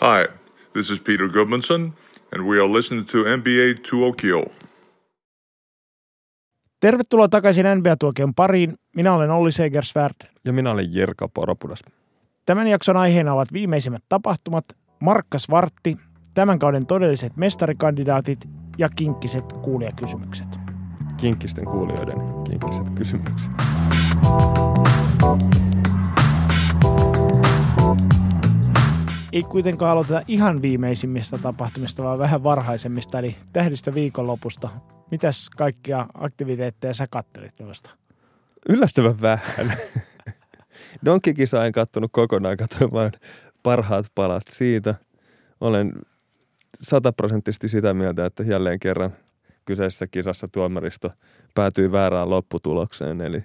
Hi, this is Peter Goodmanson, and we are listening to NBA Tokyo. Tervetuloa takaisin NBA-tuokion pariin. Minä olen Olli Segersvärd. Ja minä olen Jerka Poropudas. Tämän jakson aiheena ovat viimeisimmät tapahtumat, Markkas Vartti, tämän kauden todelliset mestarikandidaatit ja kinkkiset kuulijakysymykset. Kinkkisten kuulijoiden kinkkiset kysymykset. Ei kuitenkaan aloiteta ihan viimeisimmistä tapahtumista, vaan vähän varhaisemmista, eli tähdistä viikonlopusta. Mitäs kaikkia aktiviteetteja sä kattelit noista? Yllättävän vähän. Donkikisa en kattonut kokonaan, katsoin vain parhaat palat siitä. Olen sataprosenttisesti sitä mieltä, että jälleen kerran kyseisessä kisassa tuomaristo päätyi väärään lopputulokseen, eli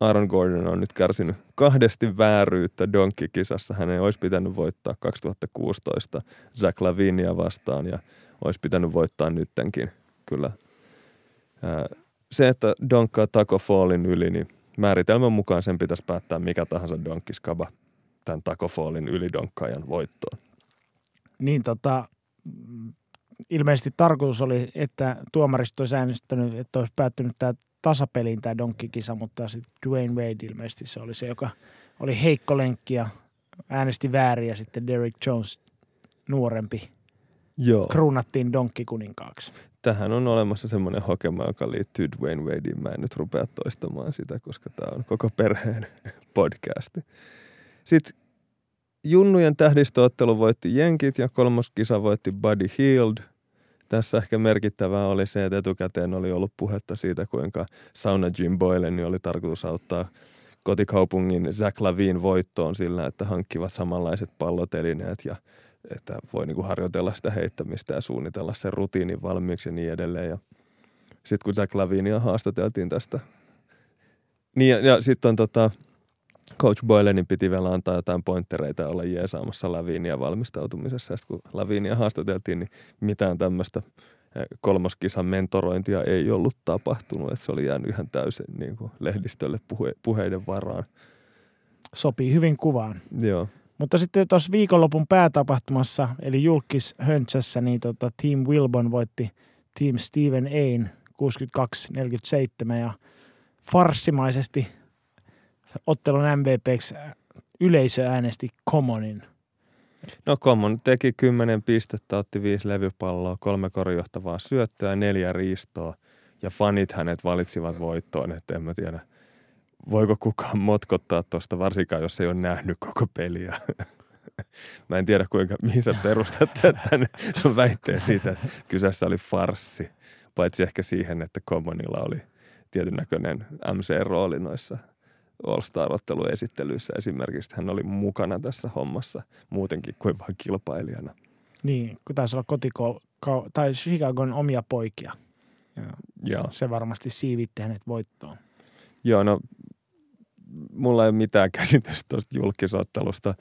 Aaron Gordon on nyt kärsinyt kahdesti vääryyttä Donkey-kisassa. Hänen olisi pitänyt voittaa 2016 Zach Lavinia vastaan ja olisi pitänyt voittaa nyttenkin kyllä. Se, että donkkaa Taco Fallin yli, niin määritelmän mukaan sen pitäisi päättää mikä tahansa donkkiskaba tämän Taco Fallin ylidonkkaajan voittoon. Niin tota, ilmeisesti tarkoitus oli, että tuomaristo olisi äänestänyt, että olisi päättynyt tämä tasapeliin tämä donkkikisa, mutta sitten Dwayne Wade ilmeisesti se oli se, joka oli heikko lenkki ja äänesti väärin ja sitten Derrick Jones nuorempi Joo. kruunattiin donkkikuninkaaksi. Tähän on olemassa semmoinen hokema, joka liittyy Dwayne Wadeen. Mä en nyt rupea toistamaan sitä, koska tämä on koko perheen podcasti. Sitten Junnujen tähdistöottelu voitti Jenkit ja kolmoskisa voitti Buddy Hield – tässä ehkä merkittävää oli se, että etukäteen oli ollut puhetta siitä, kuinka Sauna Jim Boylen oli tarkoitus auttaa kotikaupungin Zach Lavin voittoon sillä, että hankkivat samanlaiset pallotelineet ja että voi niin kuin harjoitella sitä heittämistä ja suunnitella sen rutiinin valmiiksi ja niin edelleen. Ja sitten kun Zach Lavinia haastateltiin tästä, niin ja, ja sitten on tota, Coach Boylenin piti vielä antaa jotain pointtereita olla jeesaamassa Lavinia valmistautumisessa. Ja sitten kun Lavinia haastateltiin, niin mitään tämmöistä eh, kolmoskisan mentorointia ei ollut tapahtunut. Että se oli jäänyt ihan täysin niin kuin lehdistölle puhe, puheiden varaan. Sopii hyvin kuvaan. Joo. Mutta sitten tuossa viikonlopun päätapahtumassa, eli julkis Höntsässä, niin tota Team Wilbon voitti Team Steven Ain 62-47 ja farssimaisesti ottelun MVPksi yleisö äänesti Commonin. No Common teki kymmenen pistettä, otti viisi levypalloa, kolme korjohtavaa syöttöä, neljä riistoa ja fanit hänet valitsivat voittoon, että en mä tiedä, voiko kukaan motkottaa tuosta, varsinkaan jos ei ole nähnyt koko peliä. Mä en tiedä, kuinka, mihin sä perustat tämän sun väitteen siitä, että kyseessä oli farssi. Paitsi ehkä siihen, että Commonilla oli tietyn näköinen MC-rooli noissa All-Star-otteluesittelyissä esimerkiksi. Hän oli mukana tässä hommassa muutenkin kuin vain kilpailijana. Niin, kun taisi olla kotiko, tai Chicagon omia poikia. Ja Joo. Se varmasti siivitti hänet voittoon. Joo, no mulla ei ole mitään käsitystä tuosta julkisottelusta,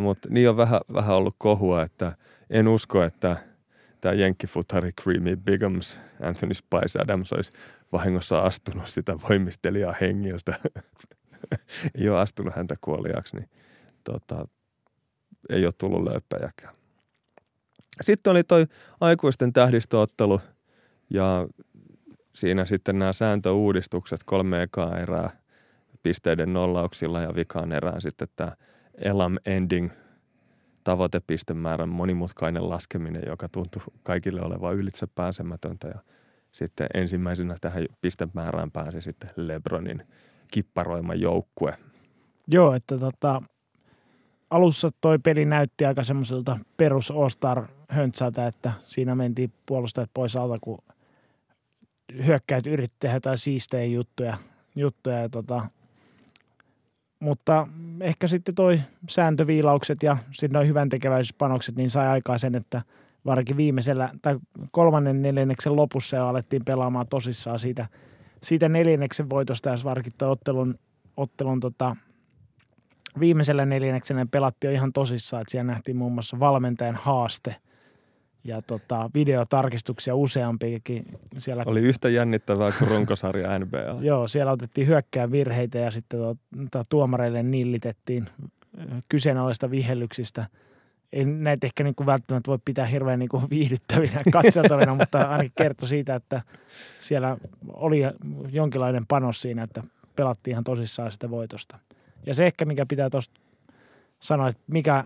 mutta niin on vähän, vähän ollut kohua, että en usko, että tämä jenkkifutari Creamy Bigums, Anthony Spice Adams olisi vahingossa astunut sitä voimistelijaa hengiltä ei ole astunut häntä kuoliaksi, niin tota, ei ole tullut löyppäjäkään. Sitten oli toi aikuisten tähdistöottelu ja siinä sitten nämä sääntöuudistukset kolme ekaa erää pisteiden nollauksilla ja vikaan erään sitten tämä elam ending tavoitepistemäärän monimutkainen laskeminen, joka tuntui kaikille olevan ylitse pääsemätöntä ja sitten ensimmäisenä tähän pistemäärään pääsi sitten Lebronin kipparoima joukkue. Joo, että tota, alussa toi peli näytti aika semmoiselta perus All-Star höntsältä, että siinä mentiin puolustajat pois alta, kun hyökkäät yritti tehdä jotain siistejä juttuja. juttuja ja tota, mutta ehkä sitten toi sääntöviilaukset ja sitten noin hyvän tekeväisyyspanokset, niin sai aikaa sen, että varsinkin viimeisellä tai kolmannen neljänneksen lopussa jo alettiin pelaamaan tosissaan siitä – siitä neljänneksen voitosta, jos varkittaa ottelun, ottelun tota, viimeisellä neljänneksenä pelattiin jo ihan tosissaan, että siellä nähtiin muun muassa valmentajan haaste ja tota, videotarkistuksia useampiakin. Siellä, Oli yhtä jännittävää kuin runkosarja NBA. Joo, siellä otettiin hyökkää virheitä ja sitten to, to, tuomareille nillitettiin kyseenalaista vihellyksistä ei näitä ehkä niin kuin välttämättä voi pitää hirveän niin kuin viihdyttävinä katseltavina, mutta ainakin kertoi siitä, että siellä oli jonkinlainen panos siinä, että pelattiin ihan tosissaan sitä voitosta. Ja se ehkä, mikä pitää tuosta sanoa, että mikä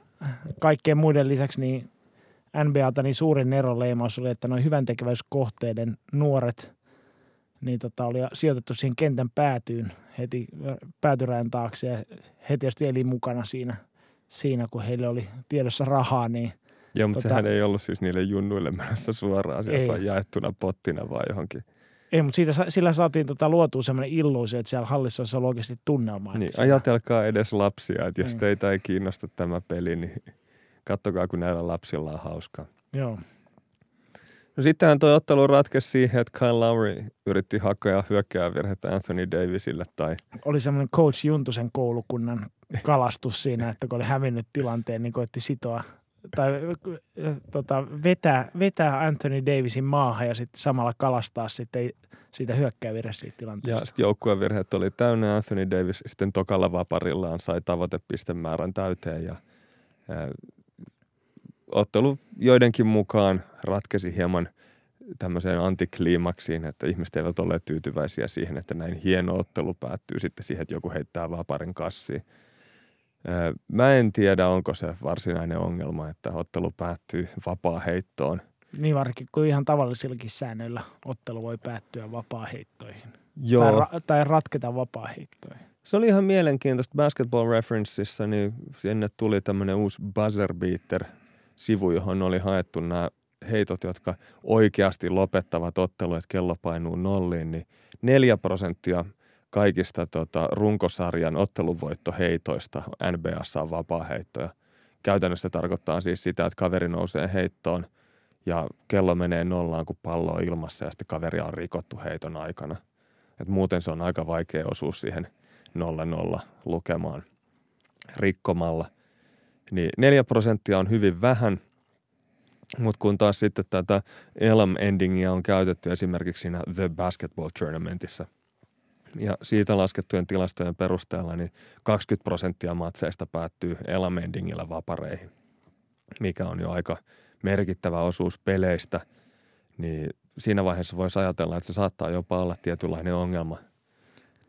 kaikkien muiden lisäksi niin NBAta niin suurin eroleimaus oli, että noin hyvän tekeväiskohteiden nuoret niin tota, oli sijoitettu siihen kentän päätyyn heti päätyrään taakse ja he tietysti eli mukana siinä, siinä kun heille oli tiedossa rahaa, niin Joo, mutta tota, sehän ei ollut siis niille junnuille menossa suoraan sieltä, vaan jaettuna pottina vai johonkin. Ei, mutta siitä, sillä saatiin tota luotua sellainen illuusio, että siellä hallissa olisi ollut oikeasti tunnelma. Niin, ajatelkaa edes lapsia, että jos niin. teitä ei kiinnosta tämä peli, niin kattokaa, kun näillä lapsilla on hauskaa. Joo. No sittenhän tuo ottelu ratkesi siihen, että Kyle Lowry yritti hakea hyökkäävirhettä Anthony Davisille. Tai... Oli semmoinen coach Juntusen koulukunnan kalastus siinä, että kun oli hävinnyt tilanteen, niin koitti sitoa tai tota, vetää, vetää Anthony Davisin maahan ja sitten samalla kalastaa sitten siitä hyökkäävirhe siitä tilanteesta. Ja sitten joukkuevirheet oli täynnä. Anthony Davis sitten tokalla vaparillaan sai tavoitepistemäärän täyteen ja ää, ottelu joidenkin mukaan ratkesi hieman tämmöiseen antikliimaksiin, että ihmiset eivät ole tyytyväisiä siihen, että näin hieno ottelu päättyy sitten siihen, että joku heittää vaparin kassiin. Mä en tiedä, onko se varsinainen ongelma, että ottelu päättyy vapaa heittoon. Niin varsinkin kuin ihan tavallisillakin säännöillä ottelu voi päättyä vapaa heittoihin. Joo. Tai, ra- tai ratketa vapaa heittoihin. Se oli ihan mielenkiintoista. Basketball Referenceissa niin sinne tuli tämmöinen uusi buzzer beater – sivu, johon oli haettu nämä heitot, jotka oikeasti lopettavat ottelu, että kello painuu nolliin, niin neljä prosenttia kaikista tota, runkosarjan otteluvoittoheitoista NBAssa on vapaa-heittoja. Käytännössä tarkoittaa siis sitä, että kaveri nousee heittoon ja kello menee nollaan, kun pallo on ilmassa ja sitten kaveri on rikottu heiton aikana. Et muuten se on aika vaikea osuus siihen 0-0 lukemaan rikkomalla – niin 4 prosenttia on hyvin vähän, mutta kun taas sitten tätä Elam endingia on käytetty esimerkiksi siinä The Basketball Tournamentissa, ja siitä laskettujen tilastojen perusteella niin 20 prosenttia matseista päättyy Elam endingillä vapareihin, mikä on jo aika merkittävä osuus peleistä, niin siinä vaiheessa voisi ajatella, että se saattaa jopa olla tietynlainen ongelma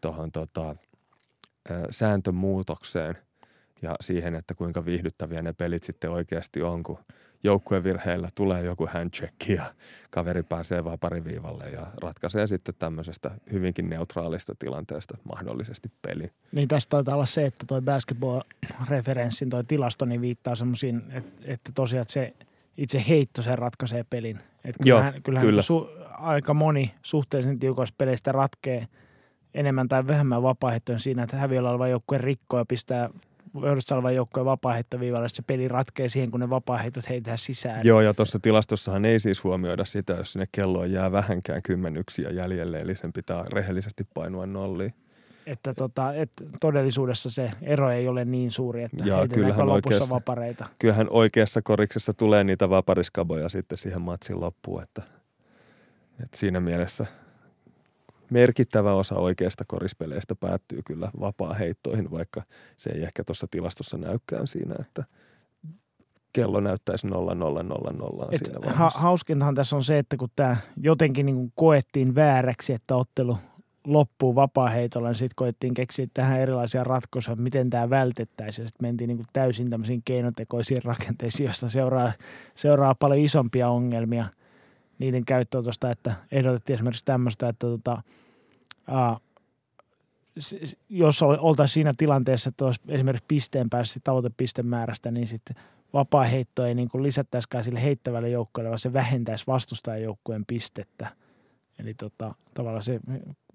tuohon tota, sääntömuutokseen – ja siihen, että kuinka viihdyttäviä ne pelit sitten oikeasti on, kun joukkuevirheillä tulee joku handcheck ja kaveri pääsee vaan pariviivalle ja ratkaisee sitten tämmöisestä hyvinkin neutraalista tilanteesta mahdollisesti peli. Niin tästä taitaa olla se, että toi basketball-referenssin toi tilasto niin viittaa semmoisiin, että, että tosiaan se itse heitto sen ratkaisee pelin. Että kyllähän, Joo, kyllähän kyllä. Su, aika moni suhteellisen tiukoista peleistä ratkee enemmän tai vähemmän vapaa siinä, että häviöllä oleva joukkue rikkoo ja pistää Olevan joukkojen vapaaheittoviivalle se peli ratkee siihen, kun ne vapaaheitot heitetään sisään. Joo, ja tuossa tilastossahan ei siis huomioida sitä, jos sinne kelloon jää vähänkään kymmenyksiä jäljelle, eli sen pitää rehellisesti painua nolliin. Että tota, et todellisuudessa se ero ei ole niin suuri, että ja kyllähän lopussa vapareita. Kyllähän oikeassa koriksessa tulee niitä vapariskaboja sitten siihen matsin loppuun, että, että siinä mielessä – merkittävä osa oikeista korispeleistä päättyy kyllä vapaa-heittoihin, vaikka se ei ehkä tuossa tilastossa näykään siinä, että kello näyttäisi 0 0 0 0 siinä vaiheessa. Ha- hauskintahan tässä on se, että kun tämä jotenkin niin koettiin vääräksi, että ottelu loppuu vapaa-heitolla, niin sitten koettiin keksiä tähän erilaisia ratkaisuja, miten tämä vältettäisiin. Sitten mentiin niin täysin tämmöisiin keinotekoisiin rakenteisiin, joista seuraa, seuraa paljon isompia ongelmia niiden käyttöönotosta, että ehdotettiin esimerkiksi tämmöistä, että tota, jos oltaisiin siinä tilanteessa, että olisi esimerkiksi pisteen päässä tavoitepistemäärästä, niin sitten vapaa-heitto ei niin lisättäisikään sille heittävälle joukkueelle, vaan se vähentäisi vastustajajoukkueen pistettä. Eli tota, tavallaan se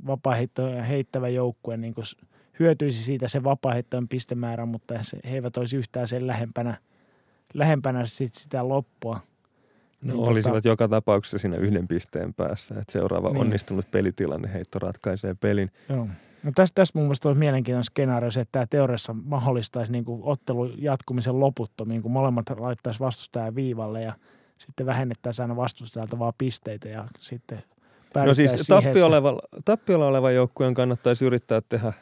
vapaa-heitto heittävä joukkue niin hyötyisi siitä se vapaa-heittojen pistemäärä, mutta he eivät olisi yhtään sen lähempänä, lähempänä sit sitä loppua. No niin, olisivat tota... joka tapauksessa siinä yhden pisteen päässä, että seuraava niin. onnistunut pelitilanne heitto ratkaisee pelin. Joo. No tästä, tästä mun mielestä olisi mielenkiintoinen skenaario se, että tämä teoriassa mahdollistaisi niin kuin ottelun jatkumisen loputtomiin, kun molemmat laittaisi vastustajan viivalle ja sitten vähennettäisiin aina vastustajalta vaan pisteitä ja sitten No siis tappiolla oleva, tappiolla oleva joukkueen kannattaisi yrittää tehdä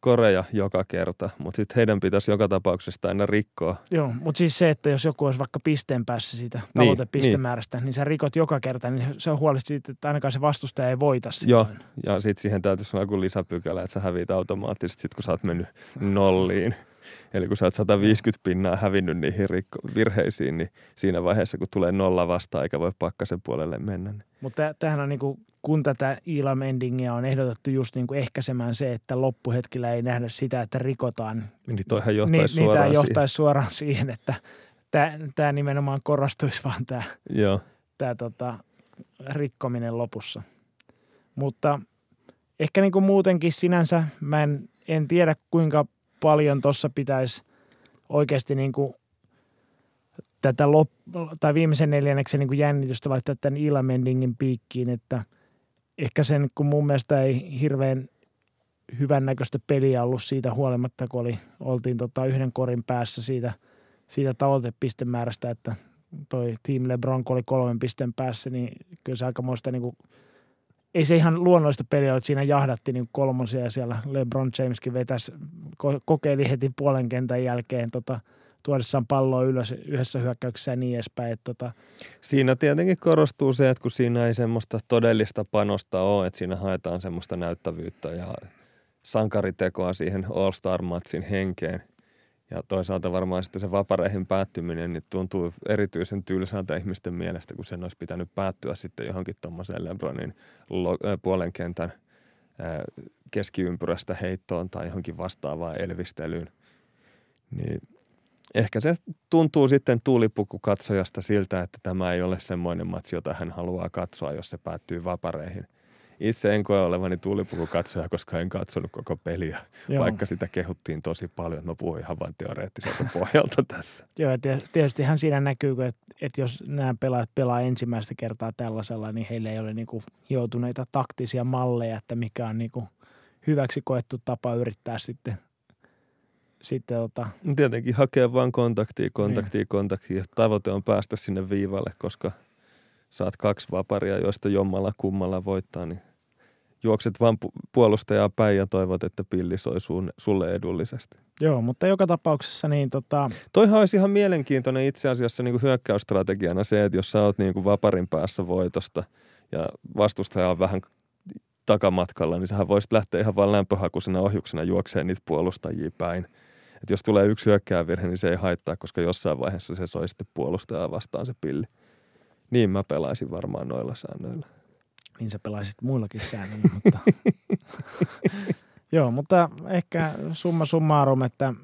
koreja joka kerta, mutta sitten heidän pitäisi joka tapauksessa aina rikkoa. Joo, mutta siis se, että jos joku olisi vaikka pisteen päässä siitä Niin, tavoitepistemäärästä, niin, niin sä rikot joka kerta, niin se on huolesti siitä, että ainakaan se vastustaja ei voita sitä. Joo, ja sitten siihen täytyisi olla joku lisäpykälä, että sä häviit automaattisesti sit kun sä oot mennyt nolliin. Eli kun sä oot 150 pinnaa hävinnyt niihin rikko- virheisiin, niin siinä vaiheessa, kun tulee nolla vastaan, eikä voi pakkasen puolelle mennä. Niin. Mutta tämähän on niin kuin, kun tätä Elam endingiä on ehdotettu just niin kuin ehkäisemään se, että loppuhetkillä ei nähdä sitä, että rikotaan. Niin toihan Niin, johtaisi niin tämä suoraan johtaisi suoraan siihen, että tämä, tämä nimenomaan korostuisi vaan tämä, siihen. Joo. tämä tota, rikkominen lopussa. Mutta ehkä niin kuin muutenkin sinänsä mä en, en tiedä kuinka paljon tuossa pitäisi oikeasti niin kuin tätä lop- tai viimeisen neljänneksen niin kuin jännitystä laittaa tämän Ilamendingin piikkiin, että ehkä sen, kun mun mielestä ei hirveän hyvännäköistä peliä ollut siitä huolimatta, kun oli, oltiin tota yhden korin päässä siitä, siitä tavoitepistemäärästä, että toi Team LeBron kun oli kolmen pisteen päässä, niin kyllä se aikamoista niin kuin, ei se ihan luonnollista peliä että siinä jahdattiin niin kolmosia ja siellä LeBron Jameskin vetäisi, ko- kokeili heti puolen kentän jälkeen tota, tuodessaan palloa ylös yhdessä hyökkäyksessä ja niin edespäin. Että, tota, Siinä tietenkin korostuu se, että kun siinä ei semmoista todellista panosta ole, että siinä haetaan semmoista näyttävyyttä ja sankaritekoa siihen All-Star-matsin henkeen. Ja toisaalta varmaan sitten se vapareihin päättyminen niin tuntuu erityisen tylsältä ihmisten mielestä, kun sen olisi pitänyt päättyä sitten johonkin tuommoiseen LeBronin äh, puolen kentän äh, keskiympyrästä heittoon tai johonkin vastaavaan elvistelyyn. Niin ehkä se tuntuu sitten tuulipukukatsojasta siltä, että tämä ei ole semmoinen matsi, jota hän haluaa katsoa, jos se päättyy vapareihin. Itse en koe olevani tuulipukukatsoja, koska en katsonut koko peliä, joo, vaikka sitä kehuttiin tosi paljon. Mä puhuin ihan vain teoreettiselta pohjalta tässä. joo, tietystihän siinä näkyy, että, että jos nämä pelaajat pelaa ensimmäistä kertaa tällaisella, niin heillä ei ole niin kuin joutuneita taktisia malleja, että mikä on niin kuin hyväksi koettu tapa yrittää sitten, sitten tota, Tietenkin hakee vain kontaktia, kontaktia, kontaktia. Tavoite on päästä sinne viivalle, koska saat kaksi vaparia, joista jommalla kummalla voittaa, niin juokset vaan pu- puolustajaa päin ja toivot, että pilli soi sun, sulle edullisesti. Joo, mutta joka tapauksessa niin tota, Toihan olisi ihan mielenkiintoinen itse asiassa niin kuin hyökkäysstrategiana se, että jos sä oot niin kuin vaparin päässä voitosta ja vastustaja on vähän takamatkalla, niin sähän voisit lähteä ihan vaan lämpöhakuisena ohjuksena juokseen niitä puolustajia päin. Et jos tulee yksi hyökkäävirhe, niin se ei haittaa, koska jossain vaiheessa se soi sitten puolustajaa vastaan se pilli. Niin mä pelaisin varmaan noilla säännöillä. niin sä pelaisit muillakin säännöillä, mutta Joo, mutta ehkä summa summarum, että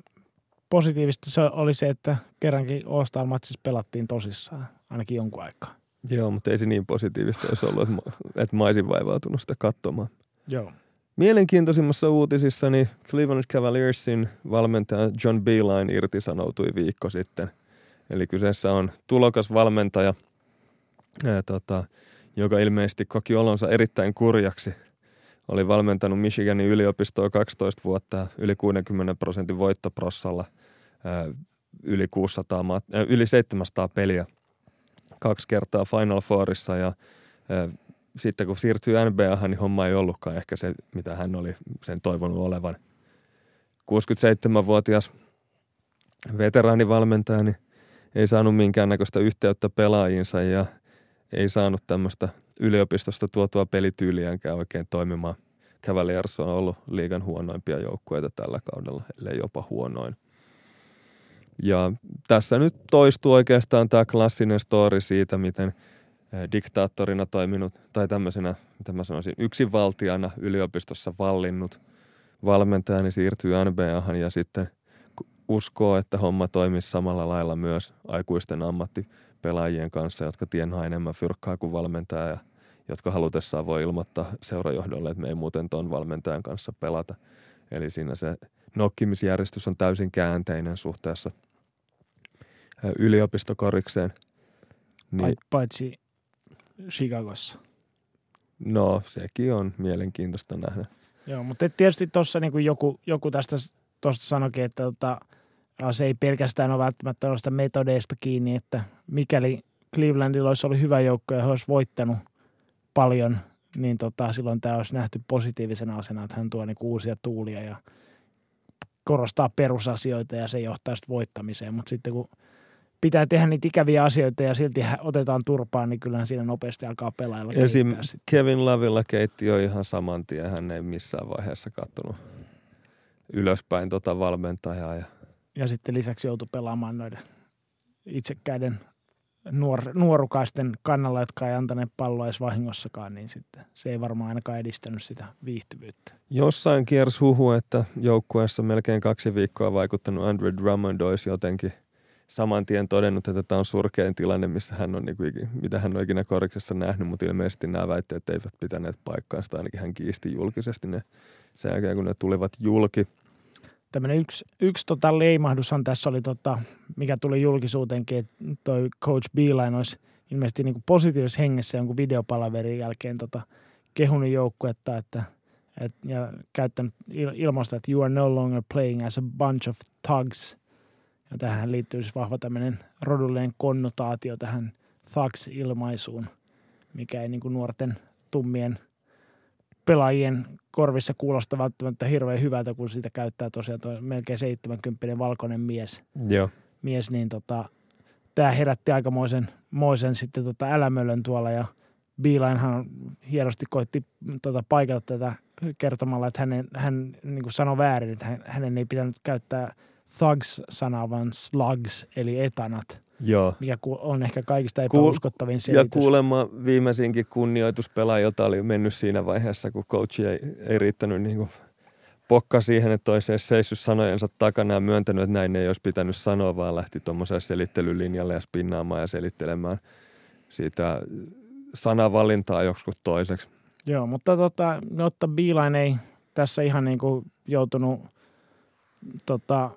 positiivista se oli se, että kerrankin All-Star-matsissa pelattiin tosissaan, ainakin jonkun aikaa. Joo, mutta ei se niin positiivista olisi ollut, että mä, että mä olisin vaivautunut sitä katsomaan. Joo. Mielenkiintoisimmassa uutisissa niin Cleveland Cavaliersin valmentaja John Beeline irtisanoutui viikko sitten. Eli kyseessä on tulokas valmentaja, ää, tota, joka ilmeisesti koki olonsa erittäin kurjaksi. Oli valmentanut Michiganin yliopistoa 12 vuotta yli 60 prosentin voittoprossalla, ää, yli, 600, mat- ää, yli 700 peliä kaksi kertaa Final Fourissa ja ää, sitten kun siirtyy NBAhan, niin homma ei ollutkaan ehkä se, mitä hän oli sen toivonut olevan. 67-vuotias veteraanivalmentaja niin ei saanut minkäännäköistä yhteyttä pelaajiinsa ja ei saanut tämmöistä yliopistosta tuotua pelityyliänkään oikein toimimaan. Cavaliers on ollut liigan huonoimpia joukkueita tällä kaudella, ellei jopa huonoin. Ja tässä nyt toistuu oikeastaan tämä klassinen story siitä, miten diktaattorina toiminut tai tämmöisenä, mitä mä sanoisin, yksinvaltiana yliopistossa vallinnut valmentaja, niin siirtyy NBAhan ja sitten uskoo, että homma toimisi samalla lailla myös aikuisten ammattipelaajien kanssa, jotka tienaa enemmän fyrkkaa kuin valmentaja ja jotka halutessaan voi ilmoittaa seurajohdolle, että me ei muuten ton valmentajan kanssa pelata. Eli siinä se nokkimisjärjestys on täysin käänteinen suhteessa eh, yliopistokorikseen. Niin. Paitsi Chicagossa. No, sekin on mielenkiintoista nähdä. Joo, mutta tietysti tuossa niin joku, joku tästä tuosta sanoikin, että tota, se ei pelkästään ole välttämättä noista metodeista kiinni, että mikäli Clevelandilla olisi ollut hyvä joukko ja he olisi voittanut paljon, niin tota, silloin tämä olisi nähty positiivisena asena, että hän tuo niin uusia tuulia ja korostaa perusasioita ja se johtaa sitten voittamiseen. Mutta sitten kun pitää tehdä niitä ikäviä asioita ja silti otetaan turpaan, niin kyllähän siinä nopeasti alkaa pelailla. Esim. Kevin Lavilla keitti jo ihan saman tien. Hän ei missään vaiheessa katsonut ylöspäin tota valmentajaa. Ja, ja sitten lisäksi joutui pelaamaan noiden itsekkäiden nuor, nuorukaisten kannalla, jotka ei antaneet palloa edes vahingossakaan, niin sitten se ei varmaan ainakaan edistänyt sitä viihtyvyyttä. Jossain kiersi huhu, että joukkueessa melkein kaksi viikkoa vaikuttanut Andre Drummond olisi jotenkin saman tien todennut, että tämä on surkein tilanne, missä hän on, niin kuin, mitä hän on ikinä koriksessa nähnyt, mutta ilmeisesti nämä väitteet eivät pitäneet paikkaansa, ainakin hän kiisti julkisesti ne sen jälkeen, kun ne tulivat julki – tämmöinen yksi, yksi tota leimahdushan tässä oli, tota, mikä tuli julkisuuteenkin, että toi Coach Beeline olisi ilmeisesti niin kuin positiivisessa hengessä jonkun videopalaverin jälkeen tota, kehunut joukkuetta, että, et, ja käyttänyt il, ilmasta, että you are no longer playing as a bunch of thugs. Ja tähän liittyy siis vahva tämmöinen rodullinen konnotaatio tähän thugs-ilmaisuun, mikä ei niin kuin nuorten tummien pelaajien korvissa kuulosta välttämättä hirveän hyvältä, kun sitä käyttää tosiaan tuo melkein 70 valkoinen mies. Joo. Mies, niin tota, tämä herätti aikamoisen moisen sitten tota älämölön tuolla ja Beelinehan hienosti koitti tota, paikata tätä kertomalla, että hänen, hän niin sanoi väärin, että hän, hänen ei pitänyt käyttää thugs-sanaa, vaan slugs, eli etanat. Joo. Mikä on ehkä kaikista epäuskottavin selitys. Ja kuulemma viimeisinkin kunnioituspelaajilta oli mennyt siinä vaiheessa, kun coach ei, ei riittänyt niin kuin pokka siihen, että olisi edes seissyt sanojensa takana ja myöntänyt, että näin ei olisi pitänyt sanoa, vaan lähti tuommoiselle selittelylinjalle ja spinnaamaan ja selittelemään siitä sanavalintaa joskus toiseksi. Joo, mutta tota, jotta Beeline ei tässä ihan niin kuin joutunut tota,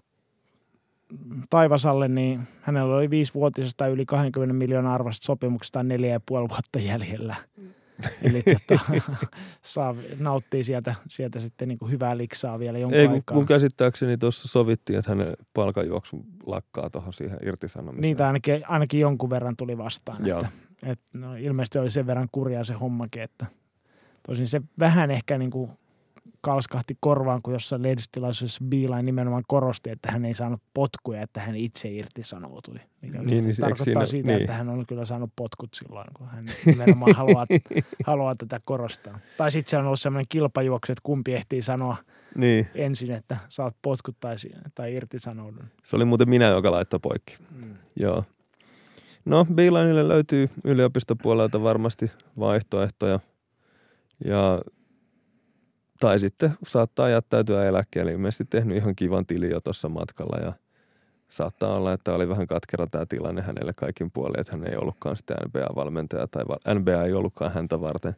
Taivasalle, niin hänellä oli viisivuotisesta yli 20 miljoonaa arvosta sopimuksesta neljä ja puoli vuotta jäljellä. Eli tota, saa, nauttii sieltä, sieltä sitten niin kuin hyvää liksaa vielä jonkun Ei, aikaa. Mun käsittääkseni tuossa sovittiin, että hänen palkanjuoksu lakkaa tuohon siihen irtisanomiseen. Niitä ainakin, ainakin jonkun verran tuli vastaan. Joo. Että, että no, ilmeisesti oli sen verran kurjaa se hommakin, että tosin se vähän ehkä niin kuin kalskahti korvaan, kun jossain lehdistötilaisuudessa Beeline nimenomaan korosti, että hän ei saanut potkuja, että hän itse irtisanoutui. Mikä niin, niin, tarkoittaa siinä, siitä, niin. että hän on kyllä saanut potkut silloin, kun hän nimenomaan haluaa, haluaa tätä korostaa. Tai sitten se on ollut sellainen kilpajuoksu, että kumpi ehtii sanoa niin. ensin, että saat potkut tai, tai irtisanoudun. Se oli muuten minä, joka laittoi poikki. Mm. Joo. No, Beelineille löytyy yliopistopuolelta varmasti vaihtoehtoja. Ja tai sitten saattaa jättäytyä eläkkeelle. Ilmeisesti tehnyt ihan kivan tili jo tuossa matkalla ja saattaa olla, että oli vähän katkera tämä tilanne hänelle kaikin puolin, että hän ei ollutkaan sitä NBA-valmentaja tai NBA ei ollutkaan häntä varten.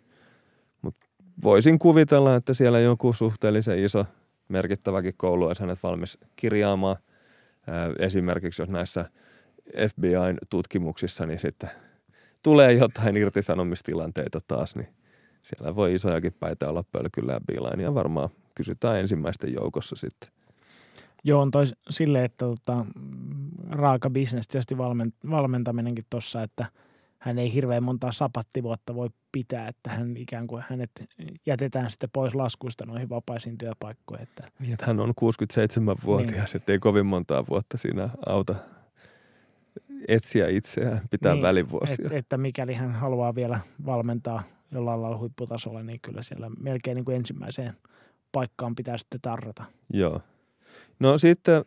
Mutta voisin kuvitella, että siellä joku suhteellisen iso merkittäväkin koulu olisi hänet valmis kirjaamaan. Esimerkiksi jos näissä FBIn tutkimuksissa, niin sitten tulee jotain irtisanomistilanteita taas, niin siellä voi isojakin päitä olla pölkyllä ja ja varmaan kysytään ensimmäisten joukossa sitten. Joo, on toi silleen, että tota, raaka bisnes tietysti valment, valmentaminenkin tuossa, että hän ei hirveän montaa sapattivuotta voi pitää, että hän ikään kuin hänet jätetään sitten pois laskuista noihin vapaisiin työpaikkoihin. Että. Niin, että hän on 67-vuotias, niin. ettei kovin montaa vuotta siinä auta etsiä itseään, pitää niin, välivuosia. Et, että mikäli hän haluaa vielä valmentaa jollain lailla huipputasolla, niin kyllä siellä melkein niin kuin ensimmäiseen paikkaan pitää sitten tarrata. Joo. No sitten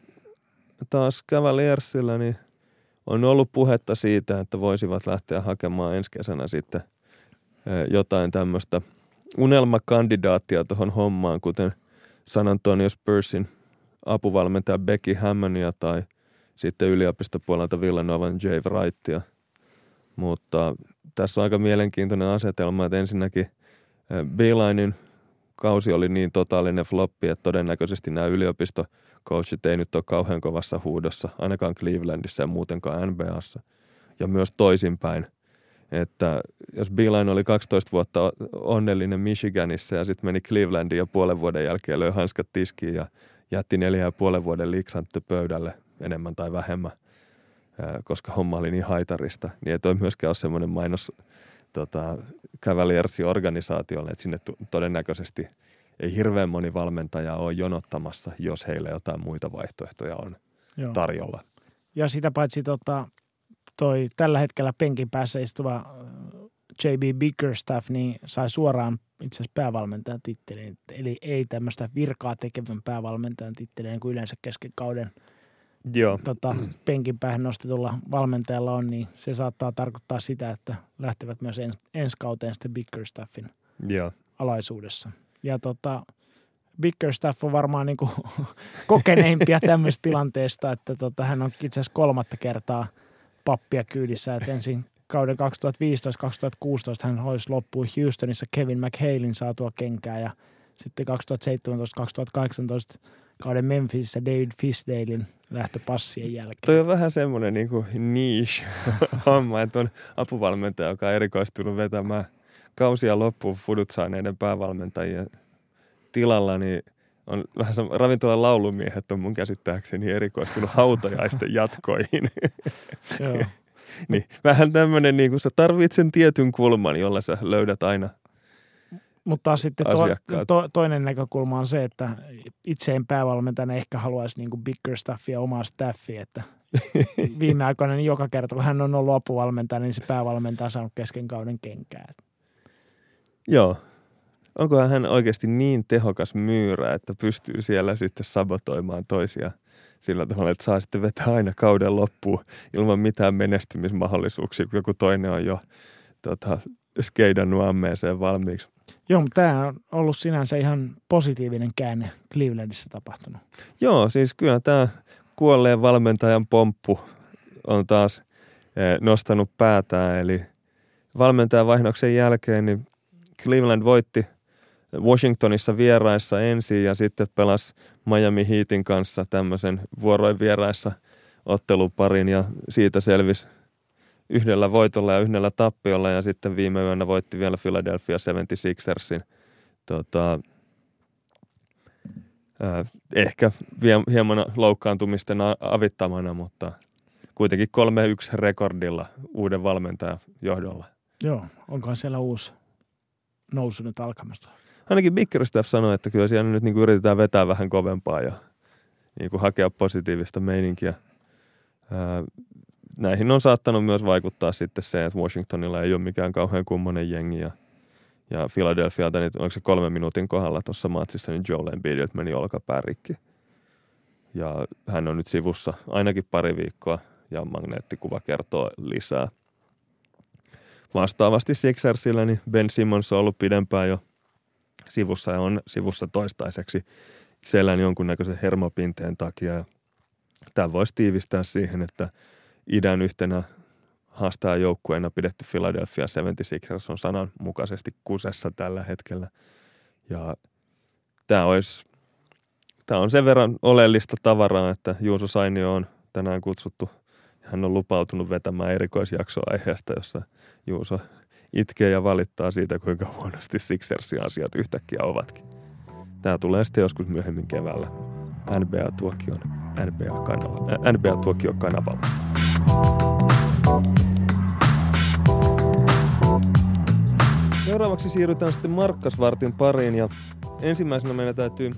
taas Cavaliersillä niin on ollut puhetta siitä, että voisivat lähteä hakemaan ensi kesänä sitten eh, jotain tämmöistä unelmakandidaattia tuohon hommaan, kuten San Antonio Spursin apuvalmentaja Becky Hammonia tai sitten yliopistopuolelta Villanovan Jay Wrightia. Mutta tässä on aika mielenkiintoinen asetelma, että ensinnäkin Beelinein kausi oli niin totaalinen floppi, että todennäköisesti nämä yliopistocoachit ei nyt ole kauhean kovassa huudossa, ainakaan Clevelandissa ja muutenkaan NBAssa. Ja myös toisinpäin, että jos Beeline oli 12 vuotta onnellinen Michiganissa ja sitten meni Clevelandiin ja puolen vuoden jälkeen löi hanskat tiskiin ja jätti neljä ja puolen vuoden liksanttu pöydälle enemmän tai vähemmän – koska homma oli niin haitarista, niin ei toi myöskään ole semmoinen mainos tota, Cavaliersi-organisaatiolle, että sinne todennäköisesti ei hirveän moni valmentaja ole jonottamassa, jos heillä jotain muita vaihtoehtoja on Joo. tarjolla. Ja sitä paitsi tota, toi tällä hetkellä penkin päässä istuva äh, JB Bickerstaff niin sai suoraan itse asiassa päävalmentajan tittelin. Eli ei tämmöistä virkaa tekevän päävalmentajan titteliä, niin kuin yleensä kesken kauden Joo. Tota, penkin päähän nostetulla valmentajalla on, niin se saattaa tarkoittaa sitä, että lähtevät myös ens, ensi kauteen sitten Bickerstaffin Joo. alaisuudessa. Ja tota, Bickerstaff on varmaan niin kuin kokeneimpia tämmöistä tilanteesta, että tota, hän on itse asiassa kolmatta kertaa pappia kyydissä, että ensin kauden 2015-2016 hän hoisi loppuun Houstonissa Kevin McHalein saatua kenkää ja sitten 2017-2018 kauden Memphisissä David Fisdalein lähtöpassien jälkeen. Toi on vähän semmoinen niin kuin niche homma, että on apuvalmentaja, joka on erikoistunut vetämään kausia loppuun fudutsaaneiden päävalmentajien tilalla, niin on vähän ravintolan laulumiehet on mun käsittääkseni erikoistunut hautajaisten jatkoihin. Joo. niin, vähän tämmöinen, niin kun sä tarvitset sen tietyn kulman, jolla sä löydät aina mutta sitten to, to, toinen näkökulma on se, että itseen päävalmentajana ehkä haluaisi niin bigger staffia omaa staffia, että viime aikoina niin joka kerta, kun hän on ollut apuvalmentaja, niin se päävalmentaja on saanut kesken kauden kenkää. Joo. Onkohan hän oikeasti niin tehokas myyrä, että pystyy siellä sitten sabotoimaan toisia sillä tavalla, että saa sitten vetää aina kauden loppuun ilman mitään menestymismahdollisuuksia, kun joku toinen on jo tota, skeidannut ammeeseen valmiiksi. Joo, mutta tämä on ollut sinänsä ihan positiivinen käänne Clevelandissa tapahtunut. Joo, siis kyllä tämä kuolleen valmentajan pomppu on taas eh, nostanut päätään. Eli valmentajan vaihdoksen jälkeen niin Cleveland voitti Washingtonissa vieraissa ensin ja sitten pelasi Miami Heatin kanssa tämmöisen vuoroin vieraissa otteluparin ja siitä selvisi yhdellä voitolla ja yhdellä tappiolla ja sitten viime yönä voitti vielä Philadelphia 76ersin. Tota, äh, ehkä hieman loukkaantumisten avittamana, mutta kuitenkin 3-1 rekordilla uuden valmentajan johdolla. Joo, onkohan siellä uusi nousu nyt alkamassa? Ainakin Bickerstaff sanoi, että kyllä siellä nyt niin kuin yritetään vetää vähän kovempaa ja niin kuin hakea positiivista meininkiä näihin on saattanut myös vaikuttaa sitten se, että Washingtonilla ei ole mikään kauhean kummonen jengi ja, ja Philadelphialta, niin onko se kolme minuutin kohdalla tuossa matsissa, niin Joel Embiidiltä meni olkapää rikki. Ja hän on nyt sivussa ainakin pari viikkoa ja magneettikuva kertoo lisää. Vastaavasti Sixersillä niin Ben Simmons on ollut pidempään jo sivussa ja on sivussa toistaiseksi selän jonkunnäköisen hermopinteen takia. Tämä voisi tiivistää siihen, että – idän yhtenä haastajajoukkueena pidetty Philadelphia 76ers on sananmukaisesti kusessa tällä hetkellä. Ja tämä olisi, tämä on sen verran oleellista tavaraa, että Juuso Sainio on tänään kutsuttu. Hän on lupautunut vetämään erikoisjaksoa aiheesta, jossa Juuso itkee ja valittaa siitä, kuinka huonosti Sixersin asiat yhtäkkiä ovatkin. Tämä tulee sitten joskus myöhemmin keväällä NBA-tuokion NBA-kanavalla. NBA-tuokio-kanavalla. Seuraavaksi siirrytään sitten Markkasvartin pariin ja ensimmäisenä meidän täytyy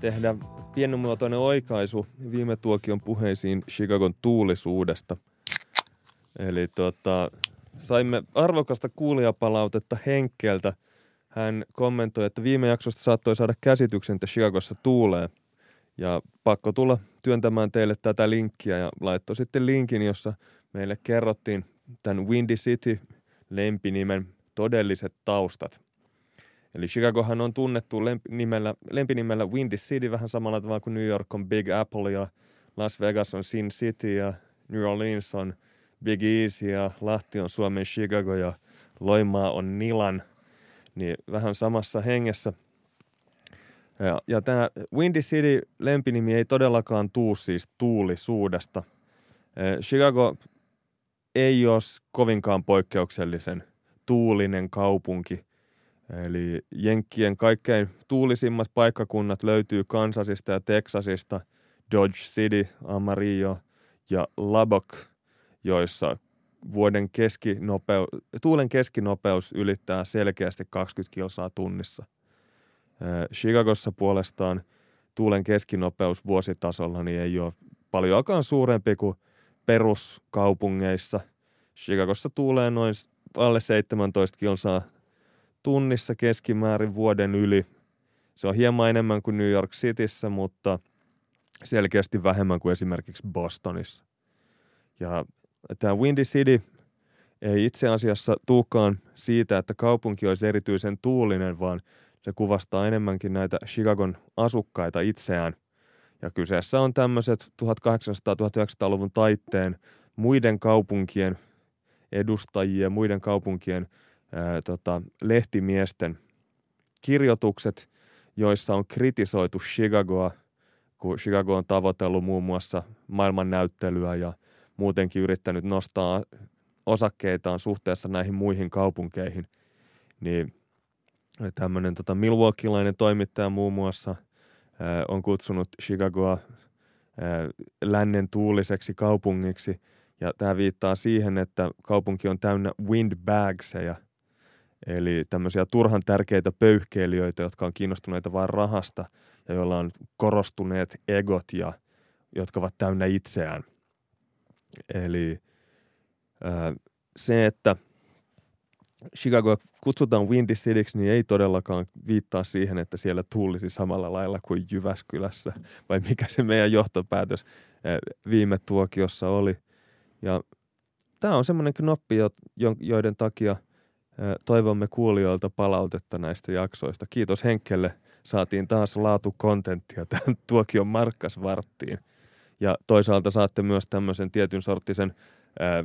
tehdä pienimuotoinen oikaisu viime tuokion puheisiin Chicagon tuulisuudesta. Eli tota, saimme arvokasta kuulijapalautetta Henkkeltä. Hän kommentoi, että viime jaksosta saattoi saada käsityksen, että Chicagossa tuulee – ja pakko tulla työntämään teille tätä linkkiä ja laittoi sitten linkin, jossa meille kerrottiin tämän Windy City lempinimen todelliset taustat. Eli Chicagohan on tunnettu lempinimellä, lempinimellä Windy City vähän samalla tavalla kuin New York on Big Apple ja Las Vegas on Sin City ja New Orleans on Big Easy ja Lahti on Suomen Chicago ja Loimaa on Nilan. Niin vähän samassa hengessä – ja, ja tämä Windy City lempinimi ei todellakaan tuu siis tuulisuudesta. Chicago ei ole kovinkaan poikkeuksellisen tuulinen kaupunki. Eli Jenkkien kaikkein tuulisimmat paikkakunnat löytyy Kansasista ja Texasista, Dodge City, Amarillo ja Lubbock, joissa vuoden keskinopeu- tuulen keskinopeus ylittää selkeästi 20 kilsaa tunnissa. Chicagossa puolestaan tuulen keskinopeus vuositasolla niin ei ole paljonkaan suurempi kuin peruskaupungeissa. Chicagossa tuulee noin alle 17 kilsaa tunnissa keskimäärin vuoden yli. Se on hieman enemmän kuin New York Cityssä, mutta selkeästi vähemmän kuin esimerkiksi Bostonissa. Ja tämä Windy City ei itse asiassa tuukaan siitä, että kaupunki olisi erityisen tuulinen, vaan se kuvastaa enemmänkin näitä Chicagon asukkaita itseään. Ja kyseessä on tämmöiset 1800-1900-luvun taitteen muiden kaupunkien edustajia, muiden kaupunkien ää, tota, lehtimiesten kirjoitukset, joissa on kritisoitu Chicagoa, kun Chicago on tavoitellut muun muassa maailmannäyttelyä ja muutenkin yrittänyt nostaa osakkeitaan suhteessa näihin muihin kaupunkeihin, niin tämmöinen tota Milwaukeelainen toimittaja muun muassa ää, on kutsunut Chicagoa ää, lännen tuuliseksi kaupungiksi, ja tämä viittaa siihen, että kaupunki on täynnä windbagseja, eli tämmöisiä turhan tärkeitä pöyhkeilijöitä, jotka on kiinnostuneita vain rahasta ja joilla on korostuneet egot ja jotka ovat täynnä itseään. Eli se, että Chicago kutsutaan Windy Cityksi, niin ei todellakaan viittaa siihen, että siellä tuulisi samalla lailla kuin Jyväskylässä, vai mikä se meidän johtopäätös viime tuokiossa oli. Ja tämä on semmoinen knoppi, joiden takia toivomme kuulijoilta palautetta näistä jaksoista. Kiitos Henkelle, saatiin taas laatukontenttia tähän tuokion markkasvarttiin. Ja toisaalta saatte myös tämmöisen tietyn sorttisen ää,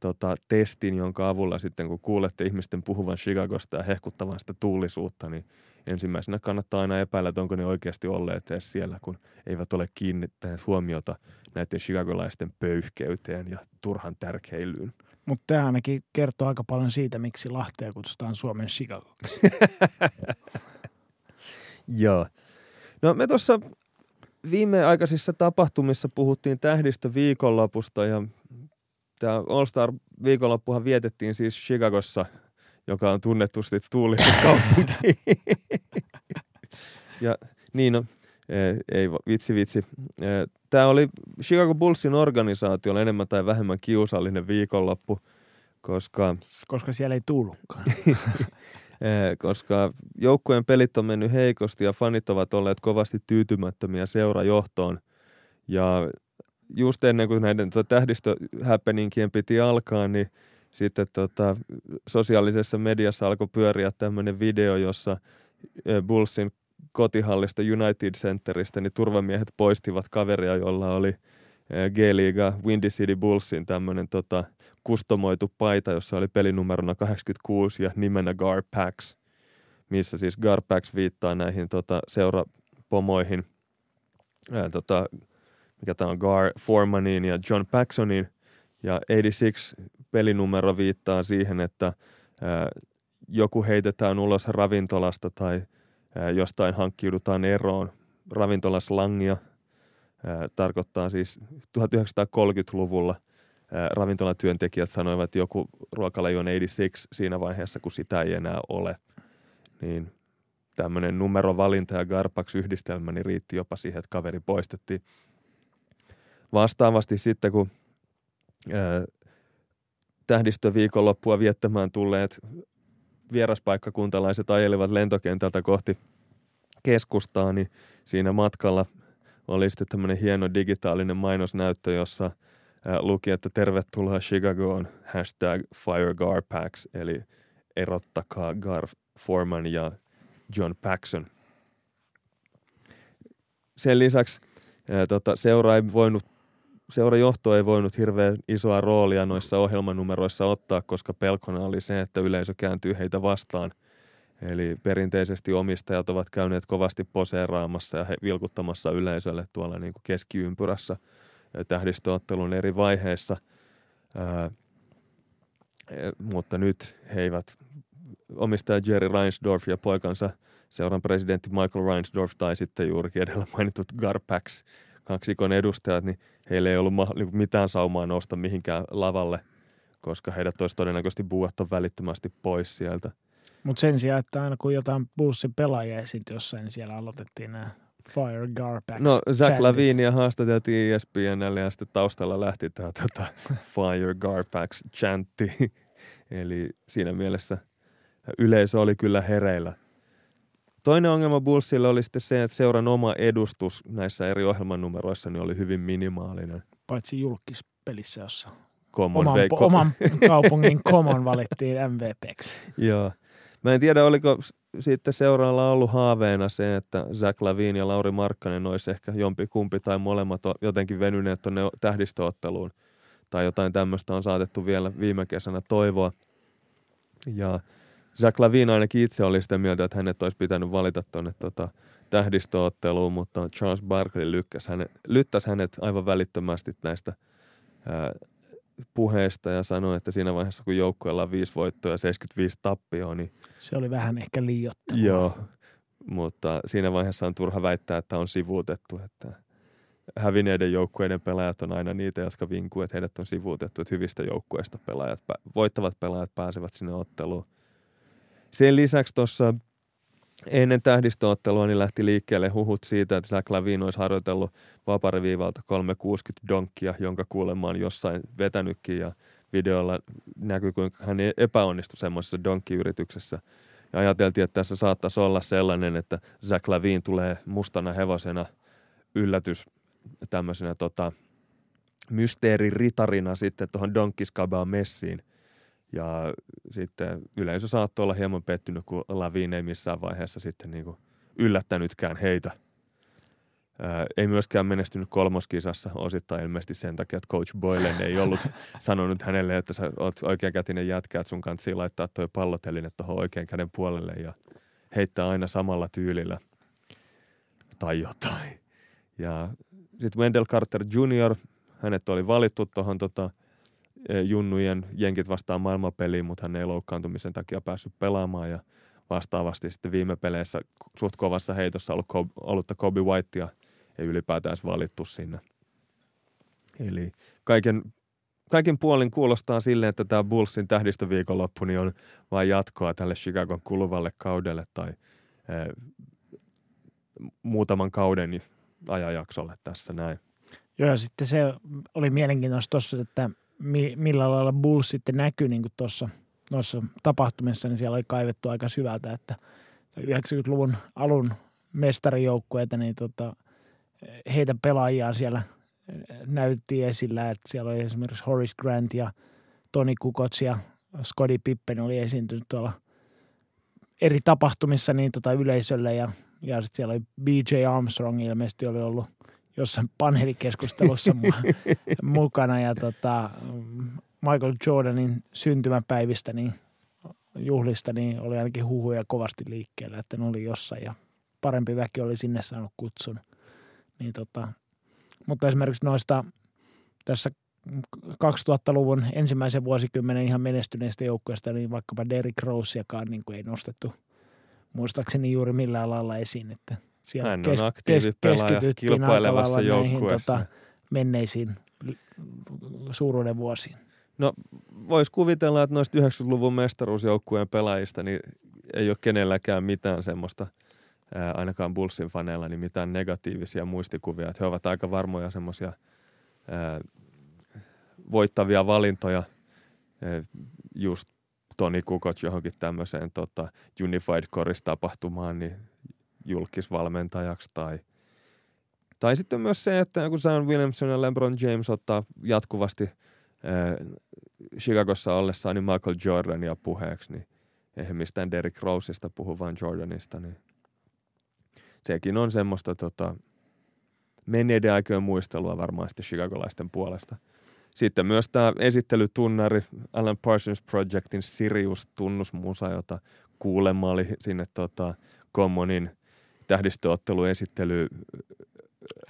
tota, testin, jonka avulla sitten kun kuulette ihmisten puhuvan Chicagosta ja hehkuttavan sitä tuulisuutta, niin ensimmäisenä kannattaa aina epäillä, että onko ne oikeasti olleet edes siellä, kun eivät ole kiinnittäneet huomiota näiden chicagolaisten pöyhkeyteen ja turhan tärkeilyyn. Mutta tämä ainakin kertoo aika paljon siitä, miksi Lahtea kutsutaan Suomen Chicago. Joo. No me tuossa viimeaikaisissa tapahtumissa puhuttiin tähdistä viikonlopusta ja tämä All Star viikonloppuhan vietettiin siis Chicagossa, joka on tunnetusti tuulinen kaupunki. ja niin no, e, ei vitsi vitsi. E, tämä oli Chicago Bullsin organisaatio enemmän tai vähemmän kiusallinen viikonloppu, koska... Koska siellä ei tullutkaan. E, koska joukkueen pelit on mennyt heikosti ja fanit ovat olleet kovasti tyytymättömiä seurajohtoon. Ja just ennen kuin näiden tota, tähdistöhäpeninkien piti alkaa, niin sitten tota, sosiaalisessa mediassa alkoi pyöriä tämmöinen video, jossa Bullsin kotihallista United Centeristä, niin turvamiehet poistivat kaveria, jolla oli G-liiga Windy City Bullsin tämmöinen tota, kustomoitu paita, jossa oli pelinumerona 86 ja nimenä Garpax, missä siis Garpax viittaa näihin tota, seurapomoihin, ää, tota, mikä tämä on, Gar Formaniin ja John Paxsoniin. Ja 86 pelinumero viittaa siihen, että ää, joku heitetään ulos ravintolasta tai ää, jostain hankkiudutaan eroon. Ravintolaslangia ää, tarkoittaa siis 1930-luvulla ää, ravintolatyöntekijät sanoivat, että joku ruokalaji on 86 siinä vaiheessa, kun sitä ei enää ole. Niin tämmöinen numerovalinta ja Garpax-yhdistelmä niin riitti jopa siihen, että kaveri poistettiin. Vastaavasti sitten, kun ää, tähdistöviikonloppua viettämään tulleet vieraspaikkakuntalaiset ajelivat lentokentältä kohti keskustaa, niin siinä matkalla oli sitten tämmöinen hieno digitaalinen mainosnäyttö, jossa ää, luki, että tervetuloa Chicagoon, hashtag FireGarPax, eli erottakaa Gar Foreman ja John Paxson. Sen lisäksi ää, tota, seura ei voinut seurajohto ei voinut hirveän isoa roolia noissa ohjelmanumeroissa ottaa, koska pelkona oli se, että yleisö kääntyy heitä vastaan. Eli perinteisesti omistajat ovat käyneet kovasti poseeraamassa ja vilkuttamassa yleisölle tuolla niin kuin keskiympyrässä tähdistöottelun eri vaiheissa. Ää, mutta nyt he eivät, omistaja Jerry Reinsdorf ja poikansa seuran presidentti Michael Reinsdorf tai sitten juurikin edellä mainitut Garpax kaksikon edustajat, niin heillä ei ollut niin mitään saumaa nousta mihinkään lavalle, koska heidät olisi todennäköisesti buuattu välittömästi pois sieltä. Mutta sen sijaan, että aina kun jotain Bullsin pelaajia esiintyi jossain, niin siellä aloitettiin nämä Fire Garbax. No, Zach Lavinia haastateltiin ESPNlle ja sitten taustalla lähti tämä tota, Fire Garbax chantti. Eli siinä mielessä yleisö oli kyllä hereillä. Toinen ongelma Bullsille oli sitten se, että seuran oma edustus näissä eri ohjelmanumeroissa niin oli hyvin minimaalinen. Paitsi julkispelissä, jossa Common oman, vei- po- oman kaupungin Common valittiin MVPksi. Joo. Mä en tiedä, oliko sitten seuraalla ollut haaveena se, että Zach Lavin ja Lauri Markkanen olisi ehkä jompi kumpi tai molemmat jotenkin venyneet tuonne tähdistöotteluun. Tai jotain tämmöistä on saatettu vielä viime kesänä toivoa. Ja Zach Lavin ainakin itse oli sitä mieltä, että hänet olisi pitänyt valita tuonne tota, tähdistöotteluun, mutta Charles Barkley lykkäsi hänet, lyttäsi hänet aivan välittömästi näistä ää, puheista ja sanoi, että siinä vaiheessa, kun joukkueella on viisi voittoa ja 75 tappioa, niin Se oli vähän ehkä liioittelua. joo, mutta siinä vaiheessa on turha väittää, että on sivuutettu, että hävinneiden joukkueiden pelaajat on aina niitä, jotka vinkuu, että heidät on sivuutettu, että hyvistä joukkueista pelaajat, voittavat pelaajat pääsevät sinne otteluun. Sen lisäksi tuossa ennen tähdistöottelua niin lähti liikkeelle huhut siitä, että Zach Lavin olisi harjoitellut vapariviivalta 360 donkkia, jonka kuulemma on jossain vetänytkin ja videolla näkyy, kuinka hän epäonnistui semmoisessa donkkiyrityksessä. Ja ajateltiin, että tässä saattaisi olla sellainen, että Zach Lavin tulee mustana hevosena yllätys tämmöisenä tota, mysteeriritarina sitten tuohon Donkkiskabaan messiin. Ja sitten yleisö saattoi olla hieman pettynyt, kun Lavin ei missään vaiheessa sitten niin kuin yllättänytkään heitä. Ää, ei myöskään menestynyt kolmoskisassa osittain ilmeisesti sen takia, että Coach Boylen ei ollut sanonut hänelle, että sä oot oikeakätinen jätkä, että sun kanssa laittaa toi palloteline tuohon oikean käden puolelle ja heittää aina samalla tyylillä tai jotain. Ja sitten Wendell Carter Jr., hänet oli valittu tuohon tota, junnujen jenkit vastaan maailmapeliin, mutta hän ei loukkaantumisen takia päässyt pelaamaan ja vastaavasti sitten viime peleissä suht kovassa heitossa ollut, ollutta Kobe Whitea ei ylipäätään valittu sinne. Eli kaiken, kaiken puolin kuulostaa sille, että tämä Bullsin tähdistöviikonloppu niin on vain jatkoa tälle Chicagon kuluvalle kaudelle tai eh, muutaman kauden ajanjaksolle tässä näin. Joo, ja sitten se oli mielenkiintoista tuossa, että mi- millä lailla Bulls sitten näkyi niin tuossa noissa tapahtumissa, niin siellä oli kaivettu aika syvältä, että 90-luvun alun mestarijoukkueita, niin tota, heitä pelaajia siellä näytti esillä, että siellä oli esimerkiksi Horace Grant ja Toni Kukoc ja Scottie Pippen oli esiintynyt tuolla eri tapahtumissa niin tota yleisölle ja, ja sitten siellä oli BJ Armstrong ilmeisesti oli ollut jossain paneelikeskustelussa mu- mukana ja tota, Michael Jordanin syntymäpäivistä niin juhlista niin oli ainakin huhuja kovasti liikkeellä, että ne oli jossain ja parempi väki oli sinne saanut kutsun. Niin tota, mutta esimerkiksi noista tässä 2000-luvun ensimmäisen vuosikymmenen ihan menestyneistä joukkueista, niin vaikkapa Derrick Roseiakaan niin kuin ei nostettu muistaakseni juuri millään lailla esiin, että siellä Hän on aktiivipelaaja keskityttiin aika kilpailevassa näihin joukkueessa. tota, menneisiin suuruuden vuosiin. No voisi kuvitella, että noista 90-luvun mestaruusjoukkueen pelaajista niin ei ole kenelläkään mitään semmoista, ää, ainakaan Bullsin faneilla, niin mitään negatiivisia muistikuvia. Että he ovat aika varmoja semmoisia voittavia valintoja, ää, just Toni Kukoc johonkin tämmöiseen tota, Unified Chorus-tapahtumaan niin julkisvalmentajaksi tai tai sitten myös se, että kun Zion Williamson ja LeBron James ottaa jatkuvasti äh, Chicagossa ollessaan niin Michael Jordania puheeksi, niin eihän mistään Derrick Roseista puhu, vaan Jordanista, niin sekin on semmoista tota, menneiden aikojen muistelua varmaan sitten chicagolaisten puolesta. Sitten myös tämä esittelytunnari Alan Parsons Projectin Sirius-tunnusmusa, jota kuulemma oli sinne tota, Commonin tähdistöottelu esittely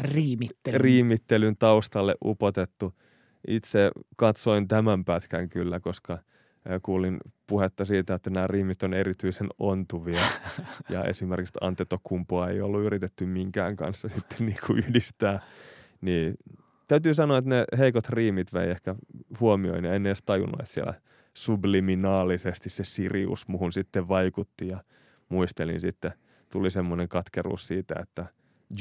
Riimittely. riimittelyn taustalle upotettu. Itse katsoin tämän pätkän kyllä, koska kuulin puhetta siitä, että nämä riimit on erityisen ontuvia. ja esimerkiksi Antetokumpoa ei ollut yritetty minkään kanssa sitten niin kuin yhdistää. Niin täytyy sanoa, että ne heikot riimit vei ehkä huomioon ja en edes tajunnut, että siellä subliminaalisesti se Sirius muhun sitten vaikutti ja muistelin sitten, tuli semmoinen katkeruus siitä, että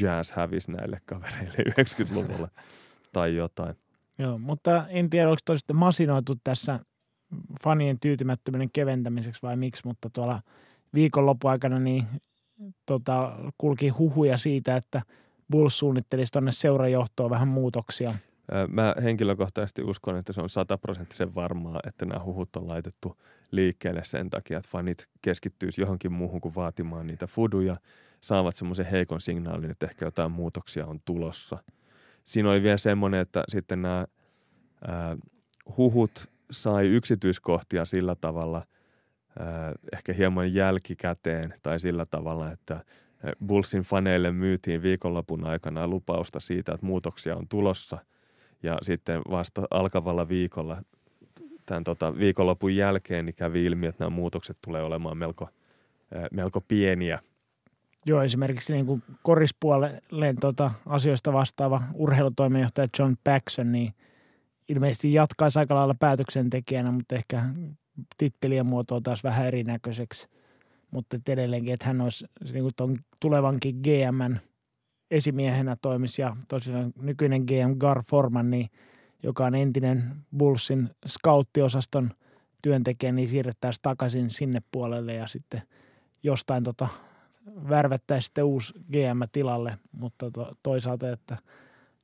jazz hävisi näille kavereille 90-luvulla tai jotain. Joo, mutta en tiedä, onko toi sitten masinoitu tässä fanien tyytymättömyyden keventämiseksi vai miksi, mutta tuolla viikonloppuaikana niin tota, kulki huhuja siitä, että Bulls suunnittelisi tuonne seurajohtoon vähän muutoksia. Mä henkilökohtaisesti uskon, että se on sataprosenttisen varmaa, että nämä huhut on laitettu liikkeelle sen takia, että fanit keskittyisi johonkin muuhun kuin vaatimaan niitä fuduja, saavat semmoisen heikon signaalin, että ehkä jotain muutoksia on tulossa. Siinä oli vielä semmoinen, että sitten nämä äh, huhut sai yksityiskohtia sillä tavalla, äh, ehkä hieman jälkikäteen tai sillä tavalla, että Bullsin faneille myytiin viikonlopun aikana lupausta siitä, että muutoksia on tulossa. Ja sitten vasta alkavalla viikolla, tämän tota, viikonlopun jälkeen, niin kävi ilmi, että nämä muutokset tulee olemaan melko, melko pieniä. Joo, esimerkiksi niin kuin korispuolelle tota, asioista vastaava urheilutoimenjohtaja John Paxson, niin ilmeisesti jatkaisi aika lailla päätöksentekijänä, mutta ehkä tittelien muotoa taas vähän erinäköiseksi – mutta edelleenkin, että hän olisi niin kuin ton tulevankin GMn esimiehenä toimisi ja tosiaan nykyinen GM Gar Forman, niin, joka on entinen Bullsin scoutti-osaston työntekijä, niin siirrettäisiin takaisin sinne puolelle ja sitten jostain tota, värvättäisiin sitten uusi GM tilalle, mutta to, toisaalta, että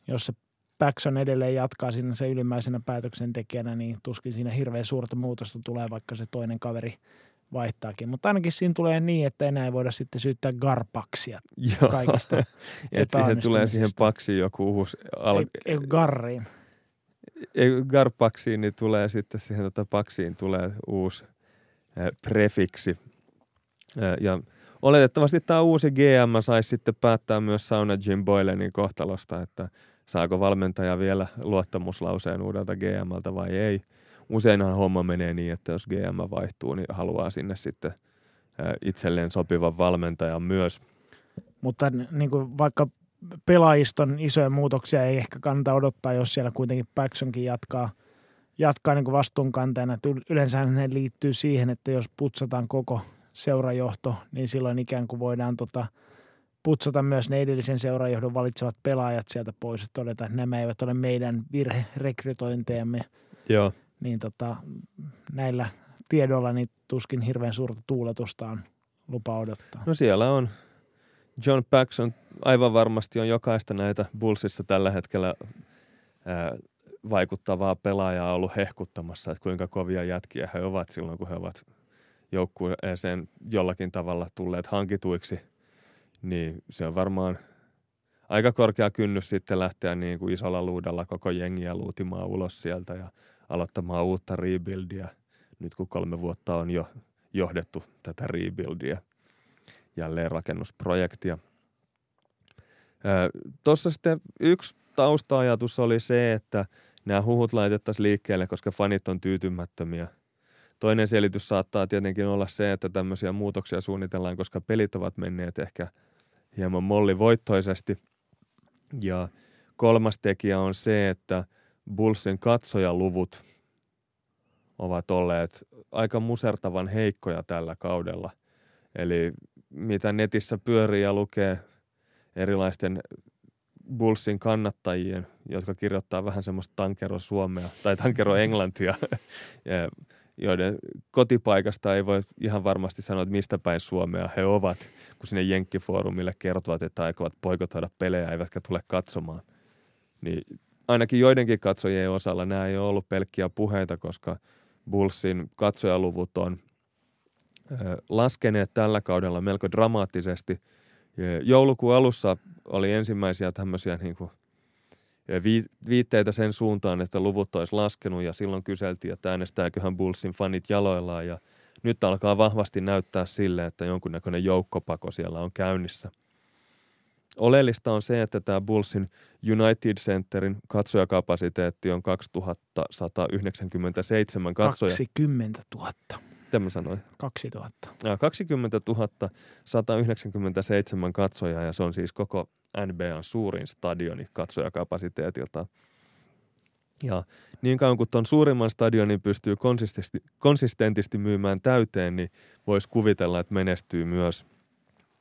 jos se Paxson edelleen jatkaa siinä se ylimmäisenä päätöksentekijänä, niin tuskin siinä hirveän suurta muutosta tulee, vaikka se toinen kaveri – vaihtaakin. Mutta ainakin siinä tulee niin, että enää ei voida sitten syyttää garpaksia Joo. kaikista Että siihen tulee siihen paksiin joku uusi... Al- ei, ei garriin. Garpaksiin, niin tulee sitten siihen tota paksiin tulee uusi äh, prefiksi. Äh, ja oletettavasti tämä uusi GM saisi sitten päättää myös Sauna Jim Boylenin kohtalosta, että saako valmentaja vielä luottamuslauseen uudelta GMltä vai ei – useinhan homma menee niin, että jos GM vaihtuu, niin haluaa sinne sitten itselleen sopivan valmentajan myös. Mutta niin kuin vaikka pelaajiston isoja muutoksia ei ehkä kannata odottaa, jos siellä kuitenkin Paxsonkin jatkaa, jatkaa niin vastuunkantajana. Yleensä ne liittyy siihen, että jos putsataan koko seurajohto, niin silloin ikään kuin voidaan tota, putsata myös ne edellisen seurajohdon valitsevat pelaajat sieltä pois ja todeta, että nämä eivät ole meidän virherekrytointejamme. Joo niin tota, näillä tiedoilla niin tuskin hirveän suurta tuuletusta on lupa odottaa. No siellä on. John Paxson aivan varmasti on jokaista näitä Bullsissa tällä hetkellä ää, vaikuttavaa pelaajaa ollut hehkuttamassa, että kuinka kovia jätkiä he ovat silloin, kun he ovat joukkueeseen jollakin tavalla tulleet hankituiksi. Niin se on varmaan aika korkea kynnys sitten lähteä niin kuin isolla luudalla koko jengiä luutimaan ulos sieltä ja – aloittamaan uutta rebuildia, nyt kun kolme vuotta on jo johdettu tätä rebuildia, jälleenrakennusprojektia. Tuossa sitten yksi tausta-ajatus oli se, että nämä huhut laitettaisiin liikkeelle, koska fanit on tyytymättömiä. Toinen selitys saattaa tietenkin olla se, että tämmöisiä muutoksia suunnitellaan, koska pelit ovat menneet ehkä hieman mollivoittoisesti. Ja kolmas tekijä on se, että – Bullsin katsojaluvut ovat olleet aika musertavan heikkoja tällä kaudella. Eli mitä netissä pyörii ja lukee erilaisten Bullsin kannattajien, jotka kirjoittaa vähän semmoista tankero Suomea tai tankero Englantia, joiden kotipaikasta ei voi ihan varmasti sanoa, että mistä päin Suomea he ovat, kun sinne Jenkkifoorumille kertovat, että aikovat poikotoida pelejä eivätkä tule katsomaan. Niin ainakin joidenkin katsojien osalla nämä ei ole ollut pelkkiä puheita, koska Bullsin katsojaluvut on laskeneet tällä kaudella melko dramaattisesti. Joulukuun alussa oli ensimmäisiä tämmöisiä niin kuin viitteitä sen suuntaan, että luvut olisi laskenut ja silloin kyseltiin, että äänestääköhän Bullsin fanit jaloillaan ja nyt alkaa vahvasti näyttää sille, että jonkunnäköinen joukkopako siellä on käynnissä – Oleellista on se, että tämä Bullsin United Centerin katsojakapasiteetti on 2197 katsoja. 20 000. Mitä mä sanoin? 2000. Ja 20 197 katsojaa ja se on siis koko NBAn suurin stadioni katsojakapasiteetilta. Ja niin kauan kuin tuon suurimman stadionin pystyy konsistenti, konsistentisti myymään täyteen, niin voisi kuvitella, että menestyy myös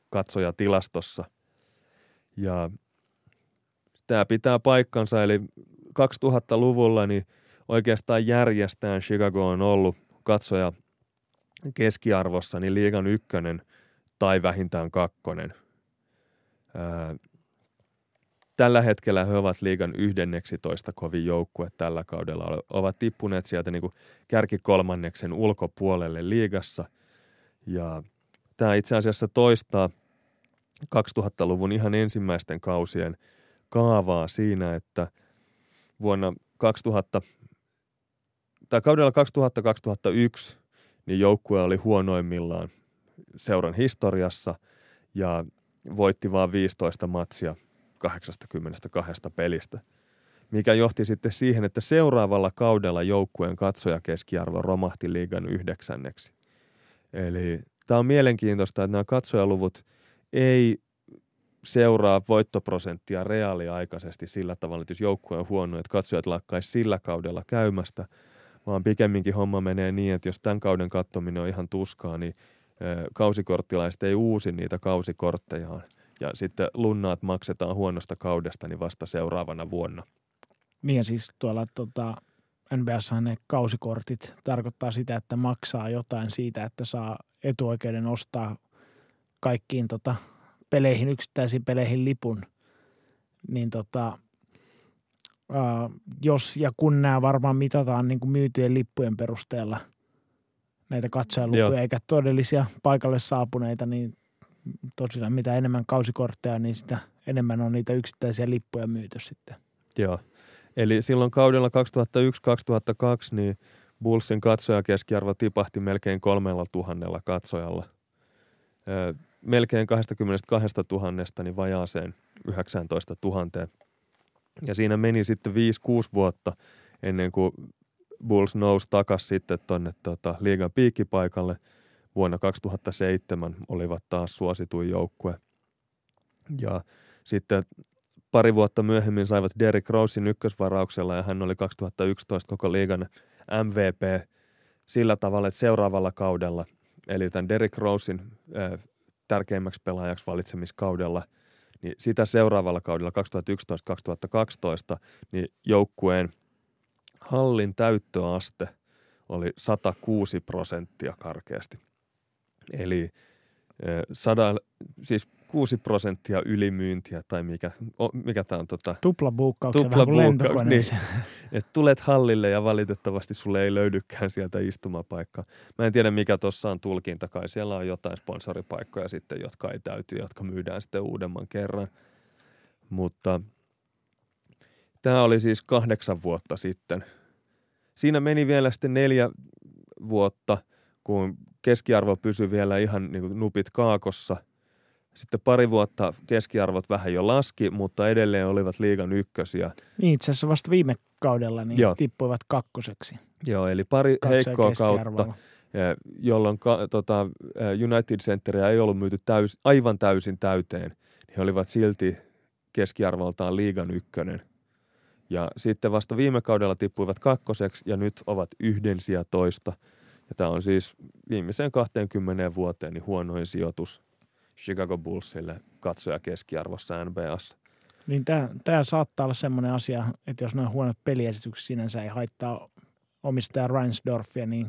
katsojatilastossa. Ja tämä pitää paikkansa, eli 2000-luvulla niin oikeastaan järjestään Chicago on ollut katsoja keskiarvossa niin liigan ykkönen tai vähintään kakkonen. tällä hetkellä he ovat liigan 11 kovin joukkue tällä kaudella. Ovat tippuneet sieltä niin kärkikolmanneksen ulkopuolelle liigassa. Ja tämä itse asiassa toistaa 2000-luvun ihan ensimmäisten kausien kaavaa siinä, että vuonna 2000 tai kaudella 2000-2001 niin joukkue oli huonoimmillaan seuran historiassa ja voitti vain 15 matsia 82 pelistä, mikä johti sitten siihen, että seuraavalla kaudella joukkueen katsoja keskiarvo romahti liigan yhdeksänneksi. Eli tämä on mielenkiintoista, että nämä katsojaluvut ei seuraa voittoprosenttia reaaliaikaisesti sillä tavalla, että jos joukkue on huono, että katsojat lakkaisi sillä kaudella käymästä, vaan pikemminkin homma menee niin, että jos tämän kauden kattominen on ihan tuskaa, niin kausikorttilaiset ei uusi niitä kausikorttejaan. Ja sitten lunnaat maksetaan huonosta kaudesta niin vasta seuraavana vuonna. Niin ja siis tuolla tota, NBS ne kausikortit tarkoittaa sitä, että maksaa jotain siitä, että saa etuoikeuden ostaa kaikkiin tota, peleihin, yksittäisiin peleihin lipun. Niin tota, jos ja kun nämä varmaan mitataan niin kuin myytyjen lippujen perusteella näitä katsojalukuja, eikä todellisia paikalle saapuneita, niin tosiaan mitä enemmän kausikortteja, niin sitä enemmän on niitä yksittäisiä lippuja myyty sitten. Joo. Eli silloin kaudella 2001-2002 niin Bullsin katsojakeskiarvo tipahti melkein kolmella tuhannella katsojalla. melkein 22 000 niin vajaaseen 19 000. Ja siinä meni sitten 5-6 vuotta ennen kuin Bulls nousi takaisin sitten tuonne tota, liigan piikkipaikalle. Vuonna 2007 olivat taas suosituin joukkue. Ja sitten pari vuotta myöhemmin saivat Derrick Rosein ykkösvarauksella ja hän oli 2011 koko liigan MVP sillä tavalla, että seuraavalla kaudella, eli tämän Derrick Rosein äh, tärkeimmäksi pelaajaksi valitsemiskaudella – niin sitä seuraavalla kaudella 2011-2012 niin joukkueen hallin täyttöaste oli 106 prosenttia karkeasti. Eli sadan, siis 6 prosenttia ylimyyntiä tai mikä, mikä tämä on? Tota, tupla buukkauksia, tupla buukka, niin, että tulet hallille ja valitettavasti sulle ei löydykään sieltä istumapaikkaa. Mä en tiedä mikä tuossa on tulkinta, kai siellä on jotain sponsoripaikkoja sitten, jotka ei täyty, jotka myydään sitten uudemman kerran. Mutta tämä oli siis kahdeksan vuotta sitten. Siinä meni vielä sitten neljä vuotta, kun keskiarvo pysyi vielä ihan niin kuin nupit kaakossa – sitten pari vuotta keskiarvot vähän jo laski, mutta edelleen olivat liigan ykkösiä. Niin itse asiassa vasta viime kaudella niin Joo. tippuivat kakkoseksi. Joo, eli pari heikkoa kautta, jolloin ka, tota, United Centeria ei ollut myyty täys, aivan täysin täyteen. He olivat silti keskiarvoltaan liigan ykkönen. Ja sitten vasta viime kaudella tippuivat kakkoseksi ja nyt ovat yhden toista. Ja tämä on siis viimeiseen 20 vuoteen niin huonoin sijoitus Chicago Bullsille katsoja keskiarvossa NBAssa. Niin tämä, tämä saattaa olla semmoinen asia, että jos noin huonot peliesitykset sinänsä ei haittaa omistaja Reinsdorfia, niin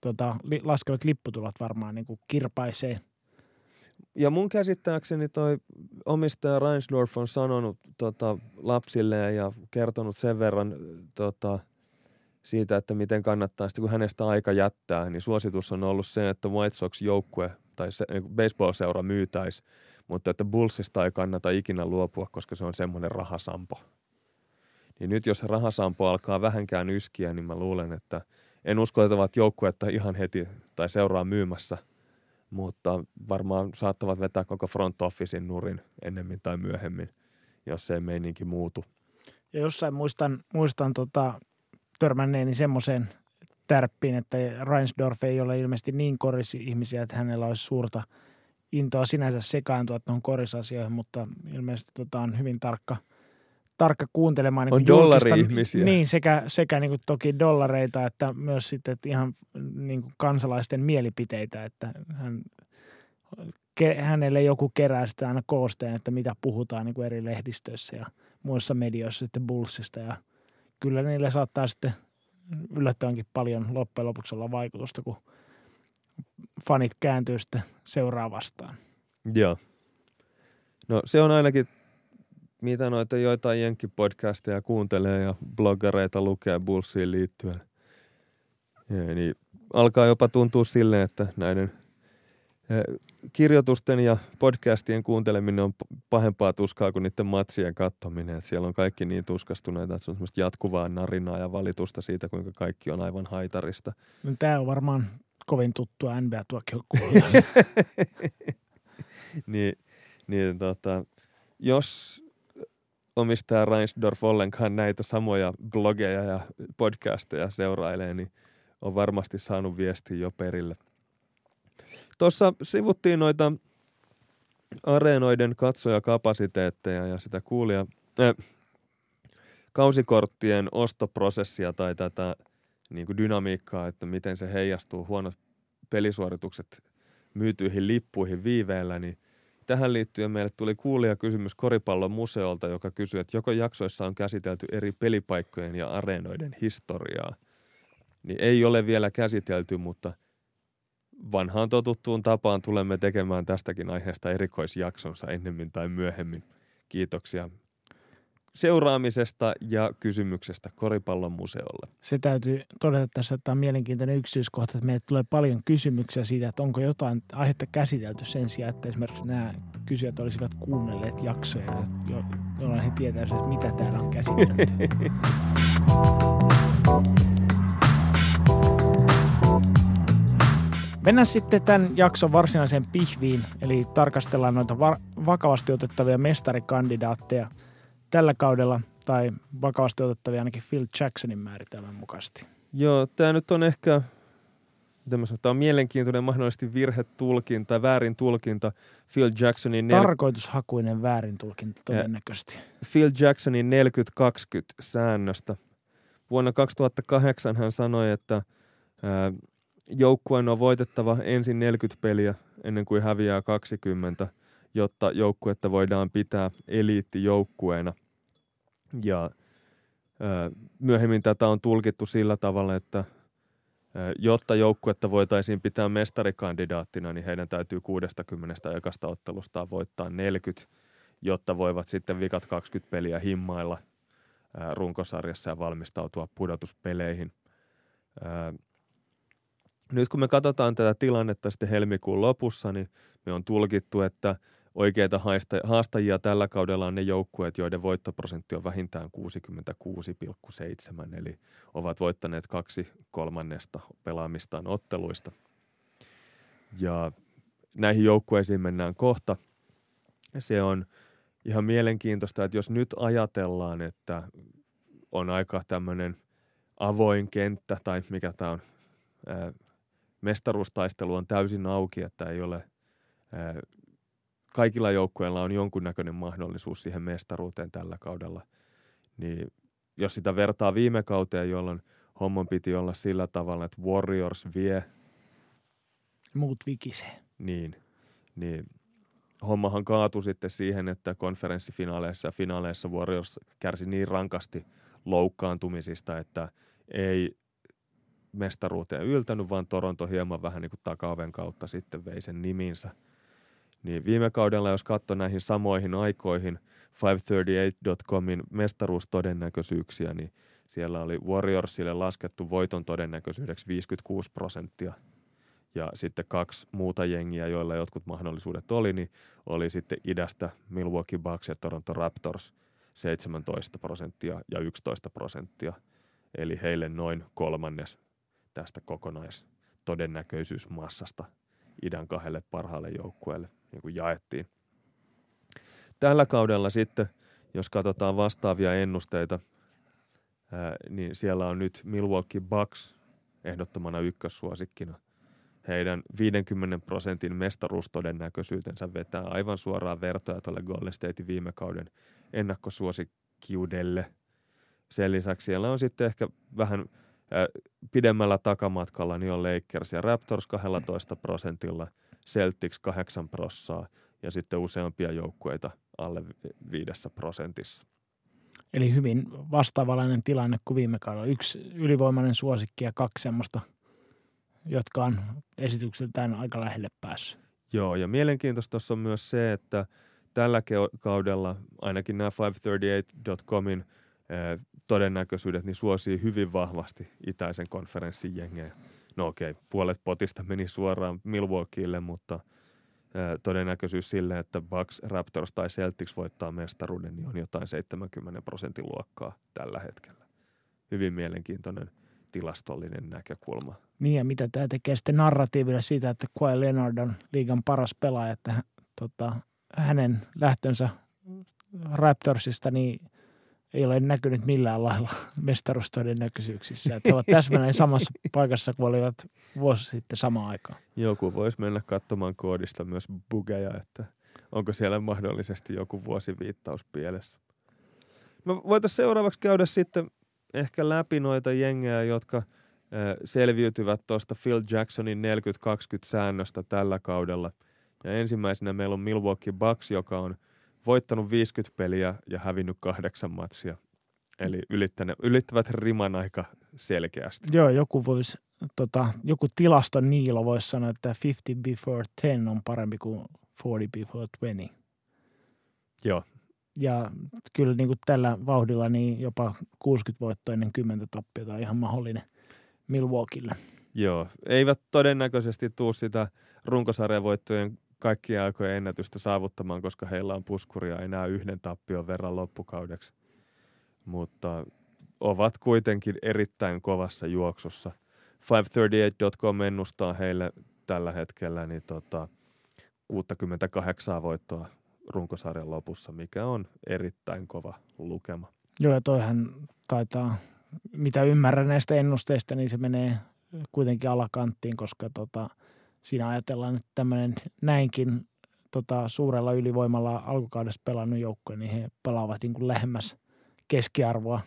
tota, li, laskevat lipputulot varmaan niin kuin kirpaisee. Ja mun käsittääkseni toi omistaja Reinsdorf on sanonut tota, lapsille ja kertonut sen verran tota, siitä, että miten kannattaa, sitten kun hänestä aika jättää, niin suositus on ollut se, että White Sox-joukkue tai se, niin baseball-seura myytäisi, mutta että Bullsista ei kannata ikinä luopua, koska se on semmoinen rahasampo. Niin nyt jos se rahasampo alkaa vähänkään yskiä, niin mä luulen, että en usko, että ovat joukkuetta ihan heti tai seuraa myymässä, mutta varmaan saattavat vetää koko front officein nurin ennemmin tai myöhemmin, jos se ei meininki muutu. Ja jossain muistan, muistan tota, törmänneeni semmoiseen tärppiin, että Reinsdorf ei ole ilmeisesti niin korisi ihmisiä, että hänellä olisi suurta intoa sinänsä sekaantua tuohon korisasioihin, mutta ilmeisesti tota on hyvin tarkka, tarkka kuuntelemaan niin On julkista- dollari-ihmisiä. Niin, sekä, sekä niin kuin toki dollareita, että myös sitten että ihan niin kuin kansalaisten mielipiteitä, että hän, ke, hänelle joku kerää sitä aina koosteen, että mitä puhutaan niin kuin eri lehdistöissä ja muissa medioissa sitten Bullsista ja kyllä niillä saattaa sitten yllättävänkin paljon loppujen lopuksi olla vaikutusta, kun fanit kääntyy sitten seuraavastaan. Joo. No se on ainakin, mitä noita joitain jenkkipodcasteja kuuntelee ja bloggareita lukee Bullsiin liittyen. Ja, niin alkaa jopa tuntua silleen, että näiden eh, kirjoitusten ja podcastien kuunteleminen on pahempaa tuskaa kuin niiden matsien katsominen. Että siellä on kaikki niin tuskastuneita, että se on semmoista jatkuvaa narinaa ja valitusta siitä, kuinka kaikki on aivan haitarista. No, Tämä on varmaan kovin tuttua nba niin, niin tota, jos omistaja Reinsdorf ollenkaan näitä samoja blogeja ja podcasteja seurailee, niin on varmasti saanut viestiä jo perille. Tuossa sivuttiin noita areenoiden katsojakapasiteetteja ja sitä kuulia, äh, kausikorttien ostoprosessia tai tätä niin kuin dynamiikkaa, että miten se heijastuu huonot pelisuoritukset myytyihin lippuihin viiveellä, niin tähän liittyen meille tuli kuulija kysymys Koripallon museolta, joka kysyi, että joko jaksoissa on käsitelty eri pelipaikkojen ja areenoiden historiaa. Niin ei ole vielä käsitelty, mutta vanhaan totuttuun tapaan tulemme tekemään tästäkin aiheesta erikoisjaksonsa ennemmin tai myöhemmin. Kiitoksia seuraamisesta ja kysymyksestä Koripallon museolle. Se täytyy todeta tässä, että tämä on mielenkiintoinen yksityiskohta, että meille tulee paljon kysymyksiä siitä, että onko jotain aihetta käsitelty sen sijaan, että esimerkiksi nämä kysyjät olisivat kuunnelleet jaksoja, jo- jolloin he tietäisivät, mitä täällä on käsitelty. Mennään sitten tämän jakson varsinaiseen pihviin, eli tarkastellaan noita va- vakavasti otettavia mestarikandidaatteja tällä kaudella, tai vakavasti otettavia ainakin Phil Jacksonin määritelmän mukaisesti. Joo, tämä nyt on ehkä, miten mä sanon, tää on mielenkiintoinen mahdollisesti virhetulkinta tai väärin tulkinta Phil Jacksonin, nel- Tarkoitushakuinen väärintulkinta todennäköisesti. Phil Jacksonin 40-20 säännöstä. Vuonna 2008 hän sanoi, että ää, joukkueen on voitettava ensin 40 peliä ennen kuin häviää 20, jotta joukkuetta voidaan pitää eliittijoukkueena. Ja ää, myöhemmin tätä on tulkittu sillä tavalla, että ää, jotta joukkuetta voitaisiin pitää mestarikandidaattina, niin heidän täytyy 60 ekasta ottelustaan voittaa 40, jotta voivat sitten vikat 20 peliä himmailla runkosarjassa ja valmistautua pudotuspeleihin. Ää, nyt kun me katsotaan tätä tilannetta sitten helmikuun lopussa, niin me on tulkittu, että oikeita haastajia tällä kaudella on ne joukkueet, joiden voittoprosentti on vähintään 66,7, eli ovat voittaneet kaksi kolmannesta pelaamistaan otteluista. Ja näihin joukkueisiin mennään kohta. Se on ihan mielenkiintoista, että jos nyt ajatellaan, että on aika tämmöinen avoin kenttä, tai mikä tämä on, mestaruustaistelu on täysin auki, että ei ole, ää, kaikilla joukkueilla on jonkunnäköinen mahdollisuus siihen mestaruuteen tällä kaudella, niin jos sitä vertaa viime kauteen, jolloin homman piti olla sillä tavalla, että Warriors vie, Muut vikisee. niin, niin hommahan kaatui sitten siihen, että konferenssifinaaleissa ja finaaleissa Warriors kärsi niin rankasti loukkaantumisista, että ei mestaruuteen yltänyt, vaan Toronto hieman vähän niin kuin takaoven kautta sitten vei sen niminsä. Niin viime kaudella, jos katsoi näihin samoihin aikoihin 538.comin mestaruustodennäköisyyksiä, niin siellä oli Warriorsille laskettu voiton todennäköisyydeksi 56 prosenttia. Ja sitten kaksi muuta jengiä, joilla jotkut mahdollisuudet oli, niin oli sitten idästä Milwaukee Bucks ja Toronto Raptors 17 prosenttia ja 11 prosenttia. Eli heille noin kolmannes tästä kokonaistodennäköisyysmassasta idän kahdelle parhaalle joukkueelle niin kuin jaettiin. Tällä kaudella sitten, jos katsotaan vastaavia ennusteita, ää, niin siellä on nyt Milwaukee Bucks ehdottomana ykkössuosikkina. Heidän 50 prosentin mestaruustodennäköisyytensä vetää aivan suoraan vertoja tuolle Golden Statein viime kauden ennakkosuosikkiin kiudelle. Sen lisäksi siellä on sitten ehkä vähän äh, pidemmällä takamatkalla niin on Lakers ja Raptors 12 prosentilla, Celtics 8 prossaa ja sitten useampia joukkueita alle viidessä prosentissa. Eli hyvin vastaavallinen tilanne kuin viime kaudella. Yksi ylivoimainen suosikki ja kaksi semmoista, jotka on esitykseltään aika lähelle päässyt. Joo, ja mielenkiintoista tuossa on myös se, että tällä kaudella ainakin nämä 538.comin eh, todennäköisyydet niin suosii hyvin vahvasti itäisen konferenssin jengejä. No okei, okay, puolet potista meni suoraan Milwaukeelle, mutta – todennäköisyys sille, että Bucks, Raptors tai Celtics voittaa mestaruuden, niin on jotain 70 prosentin luokkaa tällä hetkellä. Hyvin mielenkiintoinen tilastollinen näkökulma. Niin ja mitä tämä tekee sitten narratiiville siitä, että Kawhi Leonard on liigan paras pelaaja, että tota, hänen lähtönsä Raptorsista niin ei ole näkynyt millään lailla mestaruustodennäköisyyksissä. Että he ovat täsmälleen samassa paikassa kuin olivat vuosi sitten samaan aikaan. Joku voisi mennä katsomaan koodista myös bugeja, että onko siellä mahdollisesti joku vuosiviittaus pielessä. Me voitaisiin seuraavaksi käydä sitten ehkä läpi noita jengejä, jotka selviytyvät tuosta Phil Jacksonin 40-20 säännöstä tällä kaudella. Ja ensimmäisenä meillä on Milwaukee Bucks, joka on – voittanut 50 peliä ja hävinnyt kahdeksan matsia. Eli ylittävät riman aika selkeästi. Joo, joku voisi, tota, joku tilaston niilo voisi sanoa, että 50 before 10 on parempi kuin 40 before 20. Joo. Ja kyllä niin kuin tällä vauhdilla niin jopa 60 voittoa ennen 10 tappiota on ihan mahdollinen Milwaukeelle. Joo, eivät todennäköisesti tuu sitä runkosarjavoittojen kaikkia aikojen ennätystä saavuttamaan, koska heillä on puskuria enää yhden tappion verran loppukaudeksi. Mutta ovat kuitenkin erittäin kovassa juoksussa. 538.com ennustaa heille tällä hetkellä niin tota, 68 voittoa runkosarjan lopussa, mikä on erittäin kova lukema. Joo, ja toihan taitaa, mitä ymmärrän näistä ennusteista, niin se menee kuitenkin alakanttiin, koska tota, siinä ajatellaan, että tämmöinen näinkin tota, suurella ylivoimalla alkukaudessa pelannut joukkue, niin he pelaavat niin kuin lähemmäs keskiarvoa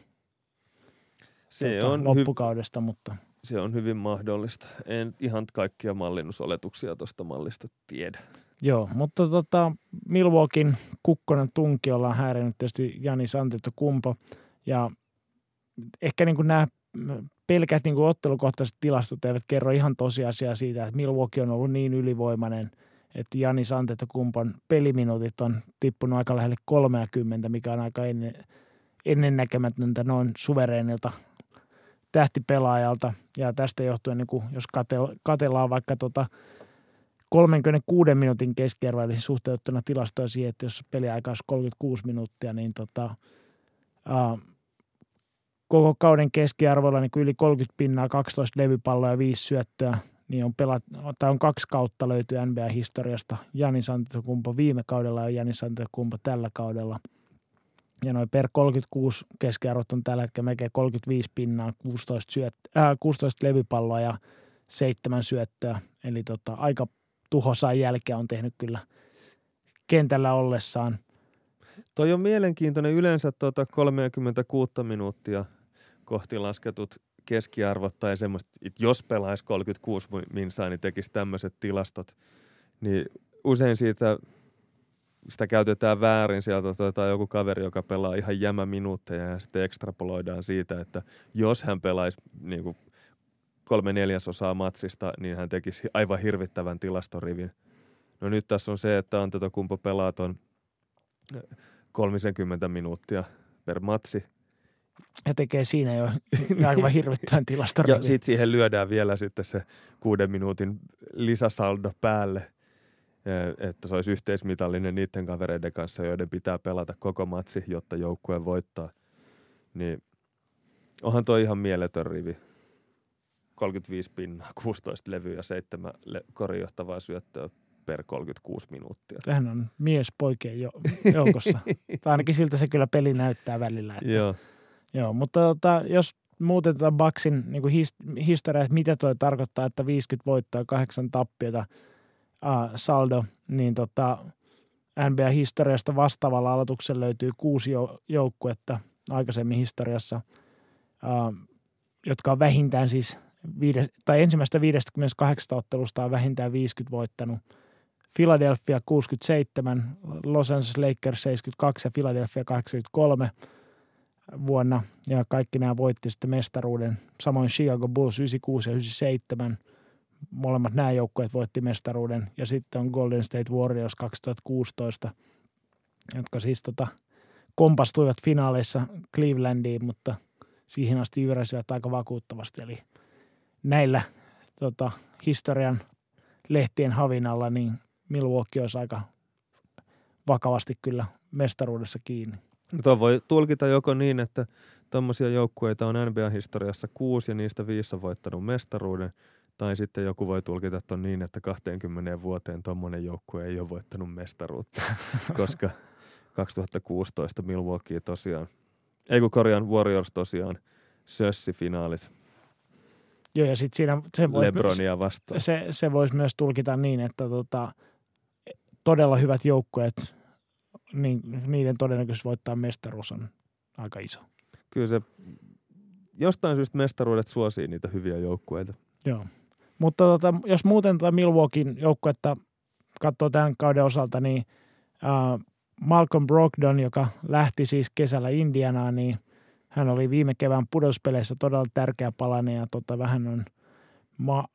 se tota, on loppukaudesta, hy- mutta... Se on hyvin mahdollista. En ihan kaikkia mallinnusoletuksia tuosta mallista tiedä. Joo, mutta tota, Milwaukeein kukkonen tunki ollaan häirinyt tietysti Jani Kumpo ja ehkä niin kuin nämä pelkät niin kuin ottelukohtaiset tilastot eivät kerro ihan tosiasiaa siitä, että Milwaukee on ollut niin ylivoimainen, että Jani Antetokumpan peliminuutit on tippunut aika lähelle 30, mikä on aika ennen, ennennäkemätöntä noin suvereenilta tähtipelaajalta. Ja tästä johtuen, niin kuin, jos katellaan vaikka tota 36 minuutin keskiarvoa, eli suhteutettuna tilastoja siihen, että jos peliaika olisi 36 minuuttia, niin tota, uh, koko kauden keskiarvolla niin yli 30 pinnaa, 12 levypalloa ja 5 syöttöä, niin on, pelat, tai on kaksi kautta löytyy NBA-historiasta. Jani Santokumpo viime kaudella ja Jani Santokumpo tällä kaudella. Ja noin per 36 keskiarvot on tällä hetkellä melkein 35 pinnaa, 16, syöt, äh, 16 levypalloa ja 7 syöttöä. Eli tota, aika tuhosaa jälkeä on tehnyt kyllä kentällä ollessaan. Toi on mielenkiintoinen. Yleensä tuota 36 minuuttia kohti lasketut keskiarvot tai semmoista, että jos pelaisi 36 minsaa, niin tekisi tämmöiset tilastot, niin usein siitä sitä käytetään väärin sieltä tai joku kaveri, joka pelaa ihan jämä minuutteja ja sitten ekstrapoloidaan siitä, että jos hän pelaisi niin kuin kolme neljäsosaa matsista, niin hän tekisi aivan hirvittävän tilastorivin. No nyt tässä on se, että kumpo pelaa ton 30 minuuttia per matsi, ja tekee siinä jo aivan hirvittävän tilasta. ja sitten siihen lyödään vielä sitten se kuuden minuutin lisäsaldo päälle, että se olisi yhteismitallinen niiden kavereiden kanssa, joiden pitää pelata koko matsi, jotta joukkue voittaa. Niin onhan toi ihan mieletön rivi. 35 pinnaa, 16 levyä ja 7 le- korijohtavaa syöttöä per 36 minuuttia. Tähän on mies poikien jo, joukossa. tai ainakin siltä se kyllä peli näyttää välillä. Että Joo. Joo, mutta tota, jos muutetaan Baksin niin his- historiaa, että mitä toi tarkoittaa, että 50 voittoa, 8 tappiota äh, saldo, niin tota, NBA-historiasta vastaavalla aloituksella löytyy kuusi joukkuetta aikaisemmin historiassa, jotka on vähintään siis viides, tai ensimmäistä 58 ottelusta on vähintään 50 voittanut. Philadelphia 67, Los Angeles Lakers 72 ja Philadelphia 83 vuonna. Ja kaikki nämä voitti sitten mestaruuden. Samoin Chicago Bulls 96 ja 97. Molemmat nämä joukkueet voitti mestaruuden. Ja sitten on Golden State Warriors 2016, jotka siis tota, kompastuivat finaaleissa Clevelandiin, mutta siihen asti yräsivät aika vakuuttavasti. Eli näillä tota, historian lehtien havinalla, niin Milwaukee olisi aika vakavasti kyllä mestaruudessa kiinni. Tuo voi tulkita joko niin, että tuommoisia joukkueita on NBA-historiassa kuusi ja niistä viisi on voittanut mestaruuden, tai sitten joku voi tulkita tuon niin, että 20 vuoteen tuommoinen joukkue ei ole voittanut mestaruutta, koska 2016 Milwaukee tosiaan, ei kun korjaan Warriors tosiaan, sössifinaalit Joo, ja sitten siinä se voisi, Lebronia vastaan. Se, se voisi myös tulkita niin, että tota, todella hyvät joukkueet, niin niiden todennäköisyys voittaa mestaruus on aika iso. Kyllä se jostain syystä mestaruudet suosii niitä hyviä joukkueita. Joo. Mutta tota, jos muuten tuota Milwaukeein joukkuetta katsoo tämän kauden osalta, niin äh, Malcolm Brogdon, joka lähti siis kesällä Indianaan, niin – hän oli viime kevään pudospeleissä todella tärkeä palanen ja tota, vähän on ma-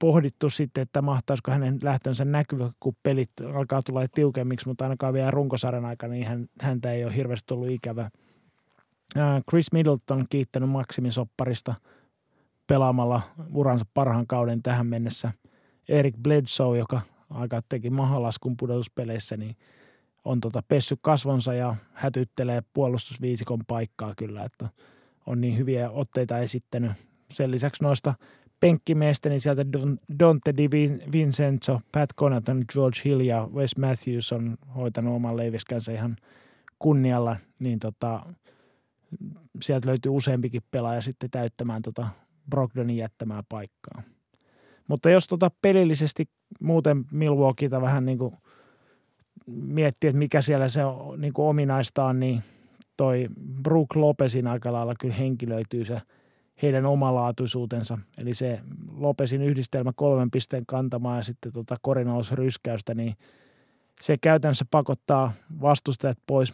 pohdittu sitten, että mahtaisiko hänen lähtönsä näkyvä, kun pelit alkaa tulla tiukemmiksi, mutta ainakaan vielä runkosarjan aikana niin hän, häntä ei ole hirveästi ollut ikävä. Chris Middleton on kiittänyt maksimisopparista pelaamalla uransa parhaan kauden tähän mennessä. Eric Bledsoe, joka aika teki mahalaskun pudotuspeleissä, niin – on tota pessy kasvonsa ja hätyttelee puolustusviisikon paikkaa kyllä, että on niin hyviä otteita esittänyt. Sen lisäksi noista penkkimiestä, niin sieltä Dante Di Vincenzo, Pat Connaughton, George Hill ja Wes Matthews on hoitanut oman leiviskänsä ihan kunnialla, niin tota, sieltä löytyy useampikin pelaaja sitten täyttämään tota Brogdonin jättämää paikkaa. Mutta jos tota pelillisesti muuten Milwaukeeita vähän niin kuin – miettii, että mikä siellä se on, niin kuin ominaistaan, niin toi Brook Lopesin aika lailla kyllä henkilöityy se heidän omalaatuisuutensa. Eli se Lopesin yhdistelmä kolmen pisteen kantamaa ja sitten tota korinallisryskäystä, niin se käytännössä pakottaa vastustajat pois,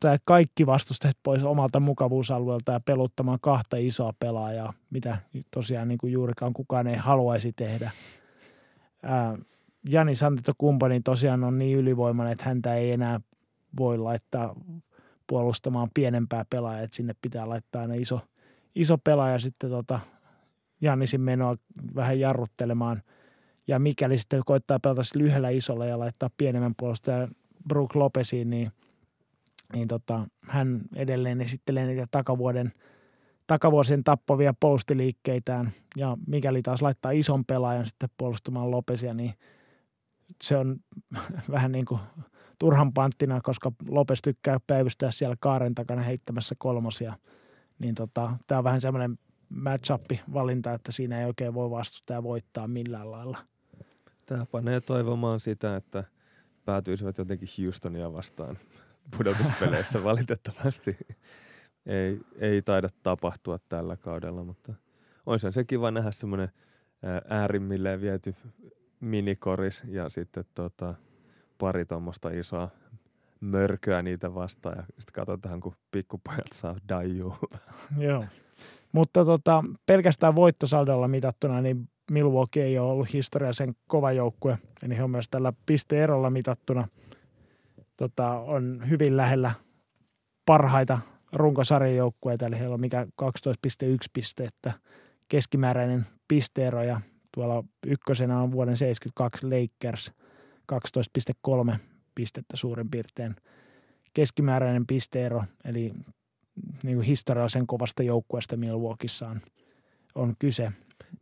tai kaikki vastustajat pois omalta mukavuusalueelta ja peluttamaan kahta isoa pelaajaa, mitä tosiaan niin kuin juurikaan kukaan ei haluaisi tehdä. Ää, Jani Antetokounmpo niin tosiaan on niin ylivoimainen, että häntä ei enää voi laittaa puolustamaan pienempää pelaajaa, että sinne pitää laittaa aina iso, iso pelaaja sitten tota Jannisin menoa vähän jarruttelemaan. Ja mikäli sitten koittaa pelata lyhyellä isolla ja laittaa pienemmän puolustajan Brook Lopesiin, niin, niin tota, hän edelleen esittelee niitä takavuoden, takavuosien tappavia postiliikkeitään. Ja mikäli taas laittaa ison pelaajan sitten puolustamaan Lopesia, niin – se on vähän niin kuin turhan panttina, koska Lopes tykkää päivystää siellä kaaren takana heittämässä kolmosia. Niin tota, tämä on vähän semmoinen match-up-valinta, että siinä ei oikein voi vastustaja voittaa millään lailla. Tämä panee toivomaan sitä, että päätyisivät jotenkin Houstonia vastaan pudotuspeleissä valitettavasti. Ei, ei taida tapahtua tällä kaudella, mutta olisi se kiva nähdä semmoinen äärimmilleen viety minikoris ja sitten tota, pari tuommoista isoa mörköä niitä vastaan ja sitten katsotaan, kun pikkupojat saa daijuu. Joo, mutta tota, pelkästään voittosaldolla mitattuna, niin Milwaukee ei ole ollut historia sen kova joukkue, eli he on myös tällä pisteerolla mitattuna tota, on hyvin lähellä parhaita runkosarjan joukkueita, eli heillä on mikä 12,1 pistettä keskimääräinen pisteero ja Tuolla ykkösenä on vuoden 72 Lakers 12,3 pistettä suurin piirtein keskimääräinen pisteero, eli niin kuin historiallisen kovasta joukkueesta Milwaukeeissa on, on kyse.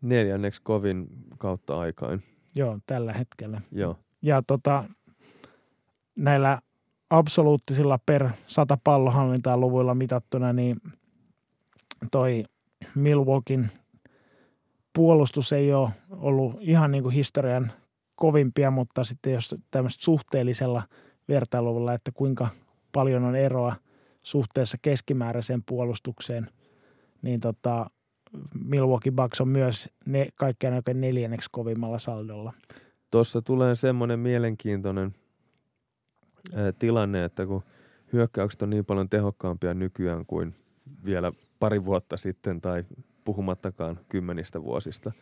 Neljänneksi kovin kautta aikain. Joo, tällä hetkellä. Joo. Ja tota, näillä absoluuttisilla per 100 pallohallintaa luvuilla mitattuna, niin toi Milwaukeein puolustus ei ole ollut ihan niin kuin historian kovimpia, mutta sitten jos tämmöistä suhteellisella vertailulla, että kuinka paljon on eroa suhteessa keskimääräiseen puolustukseen, niin tota, Milwaukee Bucks on myös ne, kaikkein oikein neljänneksi kovimmalla saldolla. Tuossa tulee semmoinen mielenkiintoinen ää, tilanne, että kun hyökkäykset on niin paljon tehokkaampia nykyään kuin vielä pari vuotta sitten tai puhumattakaan kymmenistä vuosista,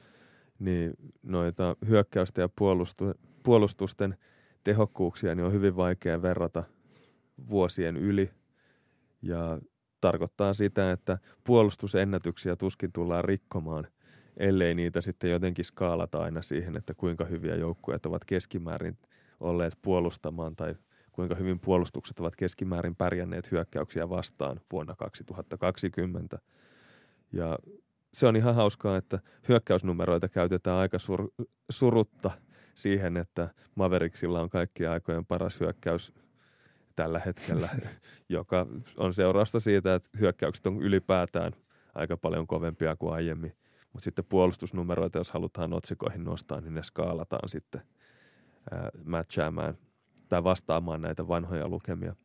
niin noita hyökkäysten ja puolustu, puolustusten tehokkuuksia niin on hyvin vaikea verrata vuosien yli. Ja tarkoittaa sitä, että puolustusennätyksiä tuskin tullaan rikkomaan, ellei niitä sitten jotenkin skaalata aina siihen, että kuinka hyviä joukkueet ovat keskimäärin olleet puolustamaan tai kuinka hyvin puolustukset ovat keskimäärin pärjänneet hyökkäyksiä vastaan vuonna 2020. Ja se on ihan hauskaa, että hyökkäysnumeroita käytetään aika sur, surutta siihen, että Mavericksilla on kaikki aikojen paras hyökkäys tällä hetkellä, joka on seurausta siitä, että hyökkäykset on ylipäätään aika paljon kovempia kuin aiemmin. Mutta sitten puolustusnumeroita, jos halutaan otsikoihin nostaa, niin ne skaalataan sitten ää, matchaamaan tai vastaamaan näitä vanhoja lukemia.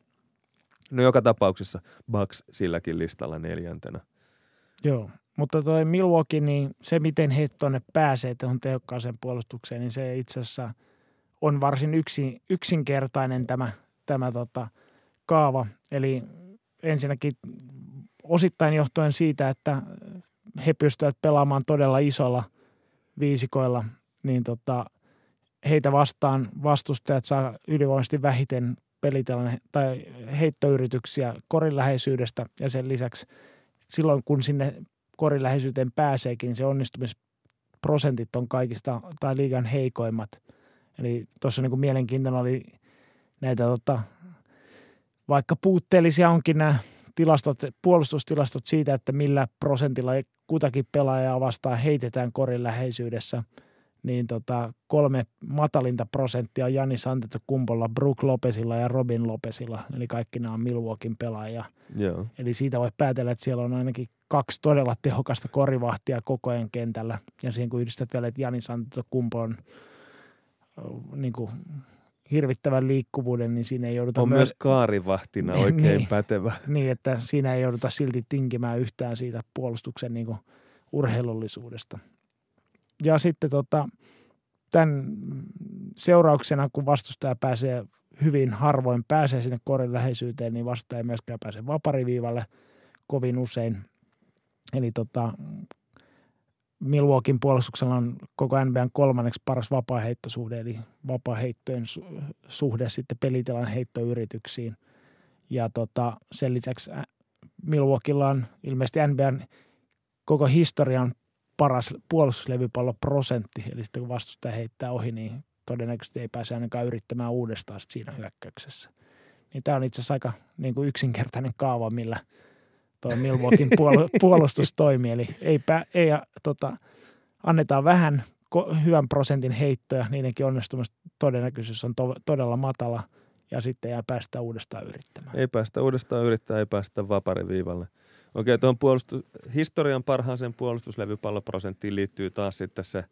No joka tapauksessa Bucks silläkin listalla neljäntenä. Joo, mutta toi Milwaukee, niin se miten he tuonne pääsee tuohon tehokkaaseen puolustukseen, niin se itse asiassa on varsin yksin, yksinkertainen tämä, tämä tota, kaava. Eli ensinnäkin osittain johtuen siitä, että he pystyvät pelaamaan todella isolla viisikoilla, niin tota, heitä vastaan vastustajat saa ylivoimaisesti vähiten pelitilanne tai heittoyrityksiä korin läheisyydestä ja sen lisäksi silloin kun sinne korin läheisyyteen pääseekin, niin se onnistumisprosentit on kaikista tai liigan heikoimmat. Eli tuossa niin mielenkiintoinen oli näitä tota, vaikka puutteellisia onkin nämä tilastot, puolustustilastot siitä, että millä prosentilla kutakin pelaajaa vastaan heitetään korin läheisyydessä – niin tota, kolme matalinta prosenttia on Jani Kumpolla, Brook Lopesilla ja Robin Lopesilla, eli kaikki nämä on Milwaukeein pelaajia. Joo. Eli siitä voi päätellä, että siellä on ainakin kaksi todella tehokasta korivahtia koko ajan kentällä. Ja siihen kun yhdistät vielä, että Jani Kumpo on niin kuin, hirvittävän liikkuvuuden, niin siinä ei jouduta... On myös, myös kaarivahtina oikein niin, pätevä. Niin, että siinä ei jouduta silti tinkimään yhtään siitä puolustuksen niin kuin, urheilullisuudesta. Ja sitten tota, tämän seurauksena, kun vastustaja pääsee hyvin harvoin pääsee sinne korin läheisyyteen, niin vastustaja ei myöskään pääse vapariviivalle kovin usein. Eli tota, Milwaukeein puolustuksella on koko NBAn kolmanneksi paras vapaaheittosuhde, eli vapaaheittojen suhde sitten pelitilan heittoyrityksiin. Ja tota, sen lisäksi Milwaukeella on ilmeisesti NBAn koko historian paras puolustuslevypalloprosentti, eli sitten kun vastustaja heittää ohi, niin todennäköisesti ei pääse ainakaan yrittämään uudestaan siinä hyökkäyksessä. Niin tämä on itse asiassa aika niin kuin yksinkertainen kaava, millä tuo Milwaukeein puolustus toimii. Eli ei, pää, ei tota, annetaan vähän hyvän prosentin heittoja, niidenkin onnistumista todennäköisyys on to, todella matala ja sitten ei päästä uudestaan yrittämään. Ei päästä uudestaan yrittämään, ei päästä vapariviivalle. Okei, tuohon puolustus, historian parhaaseen puolustuslevypalloprosenttiin liittyy taas sitten se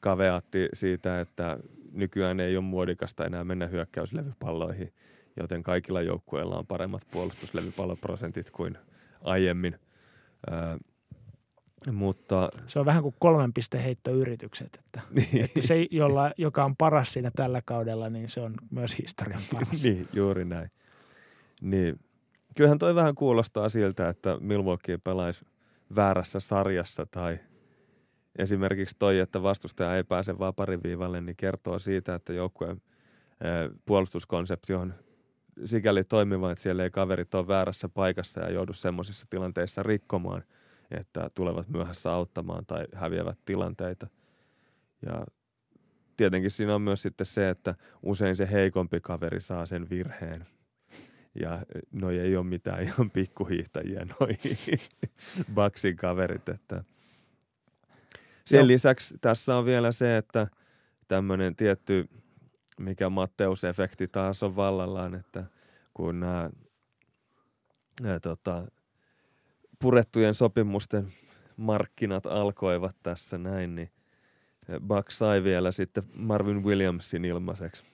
kaveatti siitä, että nykyään ei ole muodikasta enää mennä hyökkäyslevypalloihin, joten kaikilla joukkueilla on paremmat puolustuslevypalloprosentit kuin aiemmin. Ää, mutta... Se on vähän kuin kolmen piste heittoyritykset, että, niin. että se, jolla, joka on paras siinä tällä kaudella, niin se on myös historian paras. niin, juuri näin. Niin, kyllähän toi vähän kuulostaa siltä, että Milwaukee pelaisi väärässä sarjassa tai esimerkiksi toi, että vastustaja ei pääse vaan pariviivalle, niin kertoo siitä, että joukkueen puolustuskonsepti on sikäli toimiva, että siellä ei kaverit ole väärässä paikassa ja joudu semmoisissa tilanteissa rikkomaan, että tulevat myöhässä auttamaan tai häviävät tilanteita. Ja tietenkin siinä on myös sitten se, että usein se heikompi kaveri saa sen virheen, ja noi ei ole mitään ihan pikkuhiihtäjiä, noi Baksin kaverit. Että. Sen Joo. lisäksi tässä on vielä se, että tämmöinen tietty, mikä Matteus-efekti taas on vallallaan, että kun nämä, nämä tota, purettujen sopimusten markkinat alkoivat tässä näin, niin Bucks sai vielä sitten Marvin Williamsin ilmaiseksi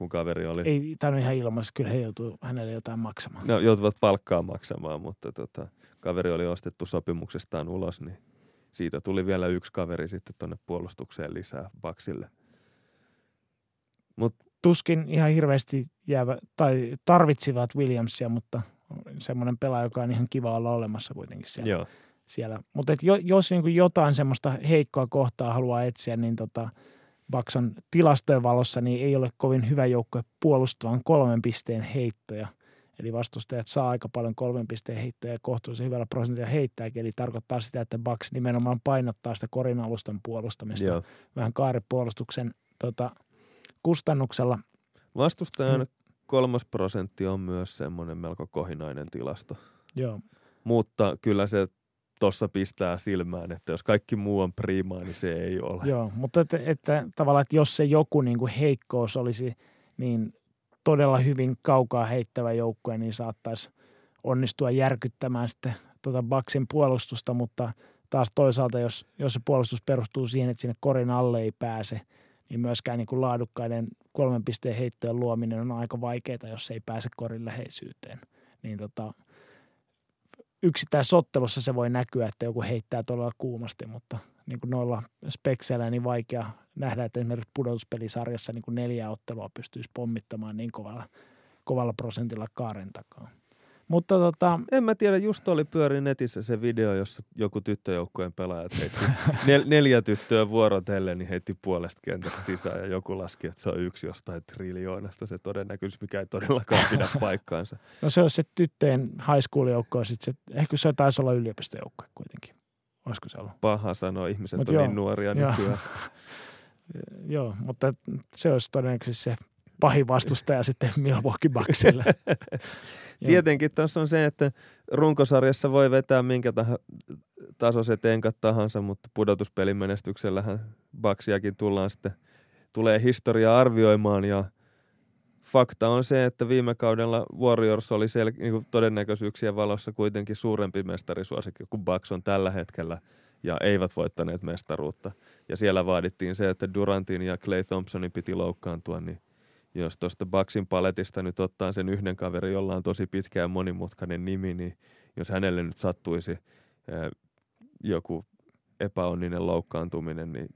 kun kaveri oli... Ei tainnut ihan ilmaisesti, kyllä he joutuu hänelle jotain maksamaan. No, joutuvat palkkaa maksamaan, mutta tota, kaveri oli ostettu sopimuksestaan ulos, niin siitä tuli vielä yksi kaveri sitten tuonne puolustukseen lisää Baksille. Mut, Tuskin ihan hirveästi jäävä, tai tarvitsivat Williamsia, mutta semmoinen pelaaja, joka on ihan kiva olla olemassa kuitenkin siellä. Joo. siellä. Mutta jo, jos niin jotain semmoista heikkoa kohtaa haluaa etsiä, niin tota, Bakson tilastojen valossa niin ei ole kovin hyvä joukkue puolustavan kolmen pisteen heittoja. Eli vastustajat saa aika paljon kolmen pisteen heittoja ja kohtuullisen hyvällä prosentilla heittääkin. Eli tarkoittaa sitä, että Bucks nimenomaan painottaa sitä korin alustan puolustamista Joo. vähän kaaripuolustuksen tota, kustannuksella. Vastustajan mm. kolmas prosentti on myös semmoinen melko kohinainen tilasto. Joo. Mutta kyllä se tuossa pistää silmään, että jos kaikki muu on priimaa, niin se ei ole. Joo, mutta että, että tavallaan, että jos se joku niin kuin heikkous olisi niin todella hyvin kaukaa heittävä joukkue, niin saattaisi onnistua järkyttämään sitten tuota Baksin puolustusta, mutta taas toisaalta, jos, jos se puolustus perustuu siihen, että sinne korin alle ei pääse, niin myöskään niin kuin laadukkaiden kolmen pisteen heittojen luominen on aika vaikeaa, jos ei pääse korin läheisyyteen. Niin tota, yksittäisottelussa se voi näkyä, että joku heittää todella kuumasti, mutta niin kuin noilla spekseillä niin vaikea nähdä, että esimerkiksi pudotuspelisarjassa niin kuin neljä ottelua pystyisi pommittamaan niin kovalla, kovalla prosentilla kaaren takaa. Mutta tota... En mä tiedä, just oli pyöri netissä se video, jossa joku tyttöjoukkueen pelaajat heitti nel- neljä tyttöä vuorotellen, niin heitti puolesta kentästä sisään ja joku laski, että se on yksi jostain triljoonasta se todennäköisyys, mikä ei todellakaan pidä paikkaansa. No se on se tyttöjen high school joukkue, sitten se, ehkä se taisi olla yliopistojoukkue kuitenkin. Olisiko se ollut? Paha sanoa, ihmiset Mut on joo, niin nuoria joo. nykyään. joo, mutta se olisi todennäköisesti se pahin vastustaja sitten Milwaukee Bucksille. Tietenkin tuossa on se, että runkosarjassa voi vetää minkä tah- tasoiset enkat tahansa, mutta pudotuspelin menestyksellähän Bucksiakin tullaan sitten, tulee historia arvioimaan ja fakta on se, että viime kaudella Warriors oli sel- niin todennäköisyyksien valossa kuitenkin suurempi mestarisuosikki kuin Bucks on tällä hetkellä ja eivät voittaneet mestaruutta. Ja siellä vaadittiin se, että Durantin ja Clay Thompsonin piti loukkaantua, niin jos tuosta Baksin paletista nyt ottaa sen yhden kaverin, jolla on tosi pitkä ja monimutkainen nimi, niin jos hänelle nyt sattuisi ää, joku epäonninen loukkaantuminen, niin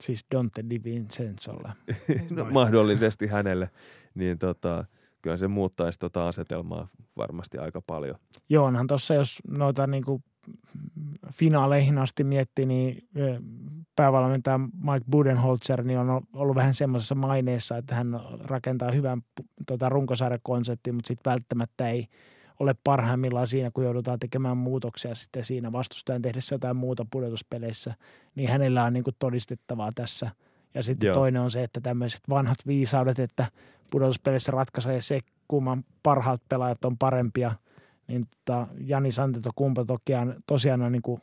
Siis Dante DiVincenzolle. no, mahdollisesti hänelle, niin tota, kyllä se muuttaisi tota asetelmaa varmasti aika paljon. Joo, onhan tuossa, jos noita niinku finaaleihin asti miettii, niin päävalmentaja Mike Budenholzer niin on ollut vähän semmoisessa maineessa, että hän rakentaa hyvän tota, runkosarjakonseptin, mutta sitten välttämättä ei ole parhaimmillaan siinä, kun joudutaan tekemään muutoksia sitten siinä vastustajan tehdessä jotain muuta pudotuspeleissä, niin hänellä on niin kuin todistettavaa tässä. Ja sitten Joo. toinen on se, että tämmöiset vanhat viisaudet, että pudotuspeleissä ratkaisee se, kumman parhaat pelaajat on parempia – niin tota, Jani Kumpa tosiaan, tosiaan niin kuin,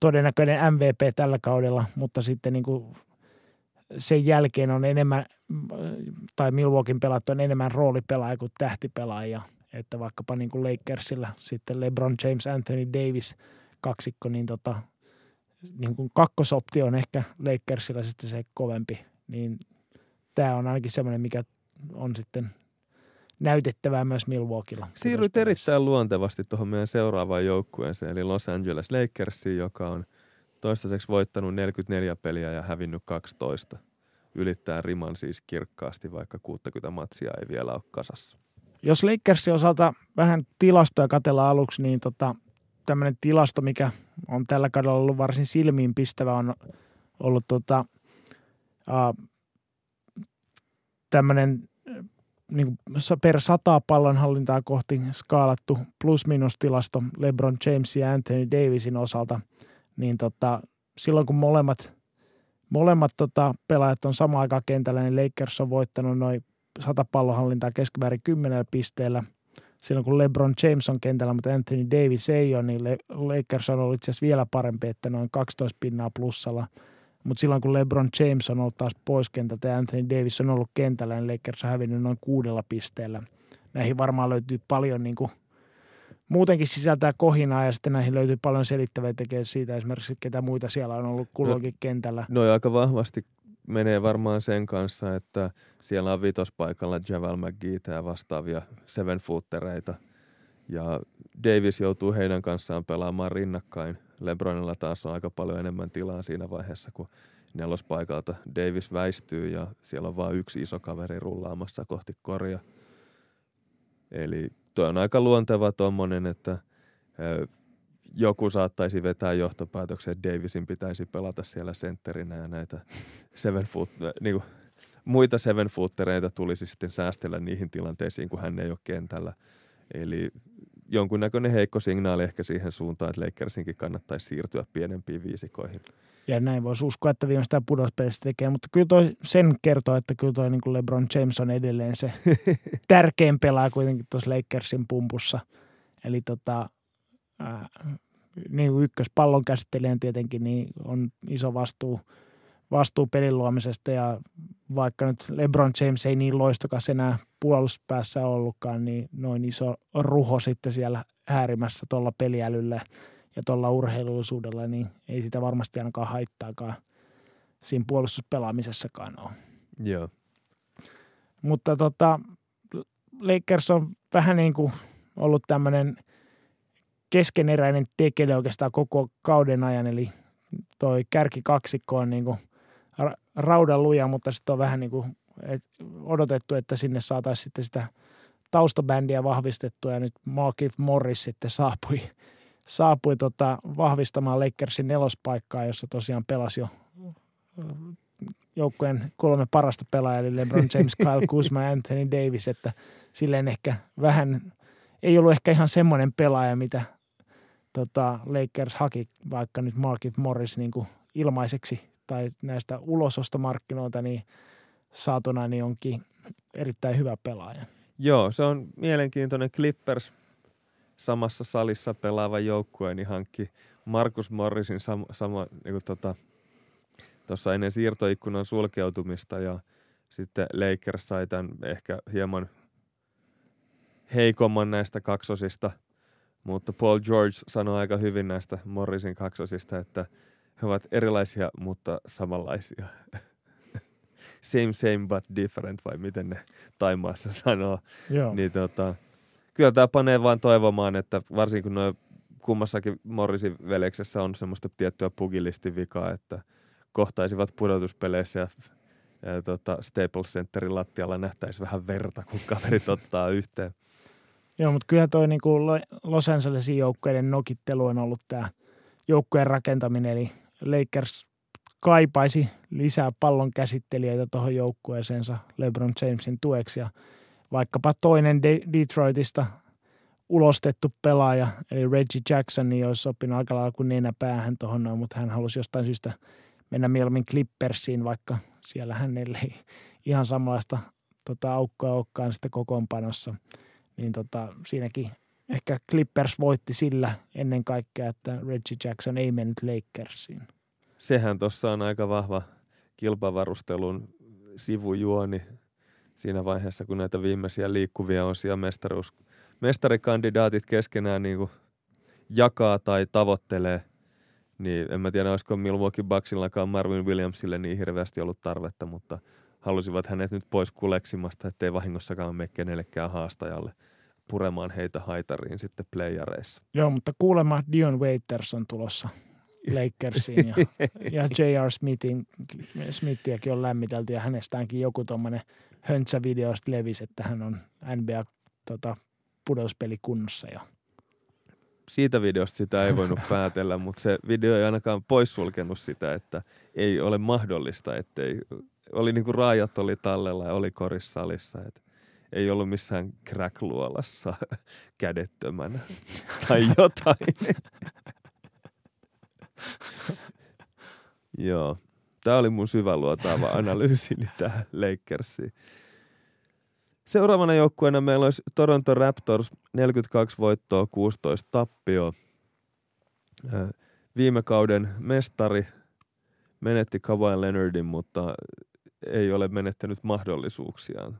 todennäköinen MVP tällä kaudella, mutta sitten niin kuin sen jälkeen on enemmän, tai Milwaukeein pelattu on enemmän roolipelaaja kuin tähtipelaaja. Että vaikkapa niin kuin Lakersilla sitten LeBron James, Anthony Davis kaksikko, niin, tota, niin kuin kakkosoptio on ehkä Lakersilla sitten se kovempi. Niin tämä on ainakin semmoinen, mikä on sitten – näytettävää myös Milwaukeella. Siirryt erittäin luontevasti tuohon meidän seuraavaan joukkueeseen, eli Los Angeles Lakersiin, joka on toistaiseksi voittanut 44 peliä ja hävinnyt 12. Ylittää riman siis kirkkaasti, vaikka 60 matsia ei vielä ole kasassa. Jos Lakersin osalta vähän tilastoja katella aluksi, niin tota, tämmöinen tilasto, mikä on tällä kaudella ollut varsin silmiinpistävä, on ollut tota, uh, tämmöinen niin per sataa pallonhallintaa kohti skaalattu plus-minus-tilasto LeBron James ja Anthony Davisin osalta, niin tota, silloin kun molemmat, molemmat tota, pelaajat on samaan aikaan kentällä, niin Lakers on voittanut noin sata pallonhallintaa keskimäärin kymmenellä pisteellä. Silloin kun LeBron James on kentällä, mutta Anthony Davis ei ole, niin Lakers on ollut itse asiassa vielä parempi, että noin 12 pinnaa plussalla – mutta silloin kun LeBron James on ollut taas pois kentältä ja Anthony Davis on ollut kentällä, niin Lakers on hävinnyt noin kuudella pisteellä. Näihin varmaan löytyy paljon niin kuin, muutenkin sisältää kohinaa ja sitten näihin löytyy paljon selittäviä tekee siitä esimerkiksi, ketä muita siellä on ollut kulloinkin no, kentällä. No aika vahvasti menee varmaan sen kanssa, että siellä on vitospaikalla Javel McGee ja vastaavia seven footereita. Ja Davis joutuu heidän kanssaan pelaamaan rinnakkain. Lebronilla taas on aika paljon enemmän tilaa siinä vaiheessa, kun nelospaikalta Davis väistyy ja siellä on vain yksi iso kaveri rullaamassa kohti korja. Eli tuo on aika luonteva tuommoinen, että joku saattaisi vetää johtopäätöksen, että Davisin pitäisi pelata siellä sentterinä ja näitä seven foot, niin kuin, muita seven footereita tulisi sitten säästellä niihin tilanteisiin, kun hän ei ole kentällä. Eli jonkunnäköinen heikko signaali ehkä siihen suuntaan, että Lakersinkin kannattaisi siirtyä pienempiin viisikoihin. Ja näin voisi uskoa, että viimeistään pudospelissä tekee, mutta kyllä toi sen kertoo, että kyllä toi niin kuin LeBron James on edelleen se tärkein pelaaja kuitenkin tuossa Lakersin pumpussa. Eli tota, ää, niin ykköspallon käsittelijän tietenkin niin on iso vastuu, vastuu pelin luomisesta ja vaikka nyt LeBron James ei niin loistokas enää puolustuspäässä ollutkaan, niin noin iso ruho sitten siellä äärimässä tuolla peliälyllä ja tuolla urheilullisuudella, niin ei sitä varmasti ainakaan haittaakaan siinä puolustuspelaamisessakaan ole. Joo. Mutta tota, Lakers on vähän niin kuin ollut tämmöinen – keskeneräinen tekele oikeastaan koko kauden ajan, eli toi kärkikaksikko on niin kuin raudan luja, mutta sitten on vähän niin kuin odotettu, että sinne saataisiin sitten sitä taustabändiä vahvistettua ja nyt Markif Morris sitten saapui, saapui tota vahvistamaan Lakersin nelospaikkaa, jossa tosiaan pelasi jo joukkueen kolme parasta pelaajaa, eli LeBron James, Kyle Kuzma ja Anthony Davis, että silleen ehkä vähän, ei ollut ehkä ihan semmoinen pelaaja, mitä tota, Lakers haki vaikka nyt Markif Morris niin kuin ilmaiseksi tai näistä ulosostomarkkinoilta, niin saatuna niin onkin erittäin hyvä pelaaja. Joo, se on mielenkiintoinen Clippers samassa salissa pelaava joukkue, niin hankki Markus Morrisin sama, sama niin tota, tuossa ennen siirtoikkunan sulkeutumista ja sitten Lakers sai tämän ehkä hieman heikomman näistä kaksosista – mutta Paul George sanoi aika hyvin näistä Morrisin kaksosista, että he ovat erilaisia, mutta samanlaisia. same, same but different, vai miten ne Taimaassa sanoo. Joo. Niin tota, kyllä tämä panee vaan toivomaan, että varsinkin kun noin kummassakin Morrisin veljeksessä on semmoista tiettyä pugilistivikaa, että kohtaisivat pudotuspeleissä ja, ja tota Staples Centerin lattialla nähtäisi vähän verta, kun kaverit ottaa yhteen. Joo, mutta kyllä toi niin kuin Los Angelesin joukkueiden nokittelu on ollut tämä joukkueen rakentaminen, eli Lakers kaipaisi lisää pallon käsittelijöitä tuohon joukkueeseensa LeBron Jamesin tueksi. Ja vaikkapa toinen De- Detroitista ulostettu pelaaja, eli Reggie Jackson, niin olisi sopinut aika lailla kuin nenä päähän tuohon noin, mutta hän halusi jostain syystä mennä mieluummin Clippersiin, vaikka siellä hänelle ei ihan samanlaista tota, aukkoa olekaan sitten kokoonpanossa – niin tota, siinäkin ehkä Clippers voitti sillä ennen kaikkea, että Reggie Jackson ei mennyt Lakersiin. Sehän tuossa on aika vahva kilpavarustelun sivujuoni siinä vaiheessa, kun näitä viimeisiä liikkuvia osia mestaruus, mestarikandidaatit keskenään niin kuin jakaa tai tavoittelee, niin en mä tiedä, olisiko Milwaukee Bucksillakaan Marvin Williamsille niin hirveästi ollut tarvetta, mutta halusivat hänet nyt pois kuleksimasta, ettei vahingossakaan mene kenellekään haastajalle – puremaan heitä haitariin sitten playareissa. Joo, mutta kuulemma Dion Waiters on tulossa Lakersiin ja, ja J.R. Smithin, Smithiäkin on lämmitelty ja hänestäänkin joku tuommoinen höntsävideosta levisi, että hän on NBA tota, pudotuspelikunnossa ja siitä videosta sitä ei voinut päätellä, mutta se video ei ainakaan poissulkenut sitä, että ei ole mahdollista, ettei, oli niin kuin raajat oli tallella ja oli korissalissa, että ei ollut missään crack-luolassa kädettömänä tai jotain. Joo. Tämä oli mun syväluotaava analyysini tähän Lakersiin. Seuraavana joukkueena meillä olisi Toronto Raptors 42 voittoa, 16 tappioa. Viime kauden mestari menetti Kawhi Leonardin, mutta ei ole menettänyt mahdollisuuksiaan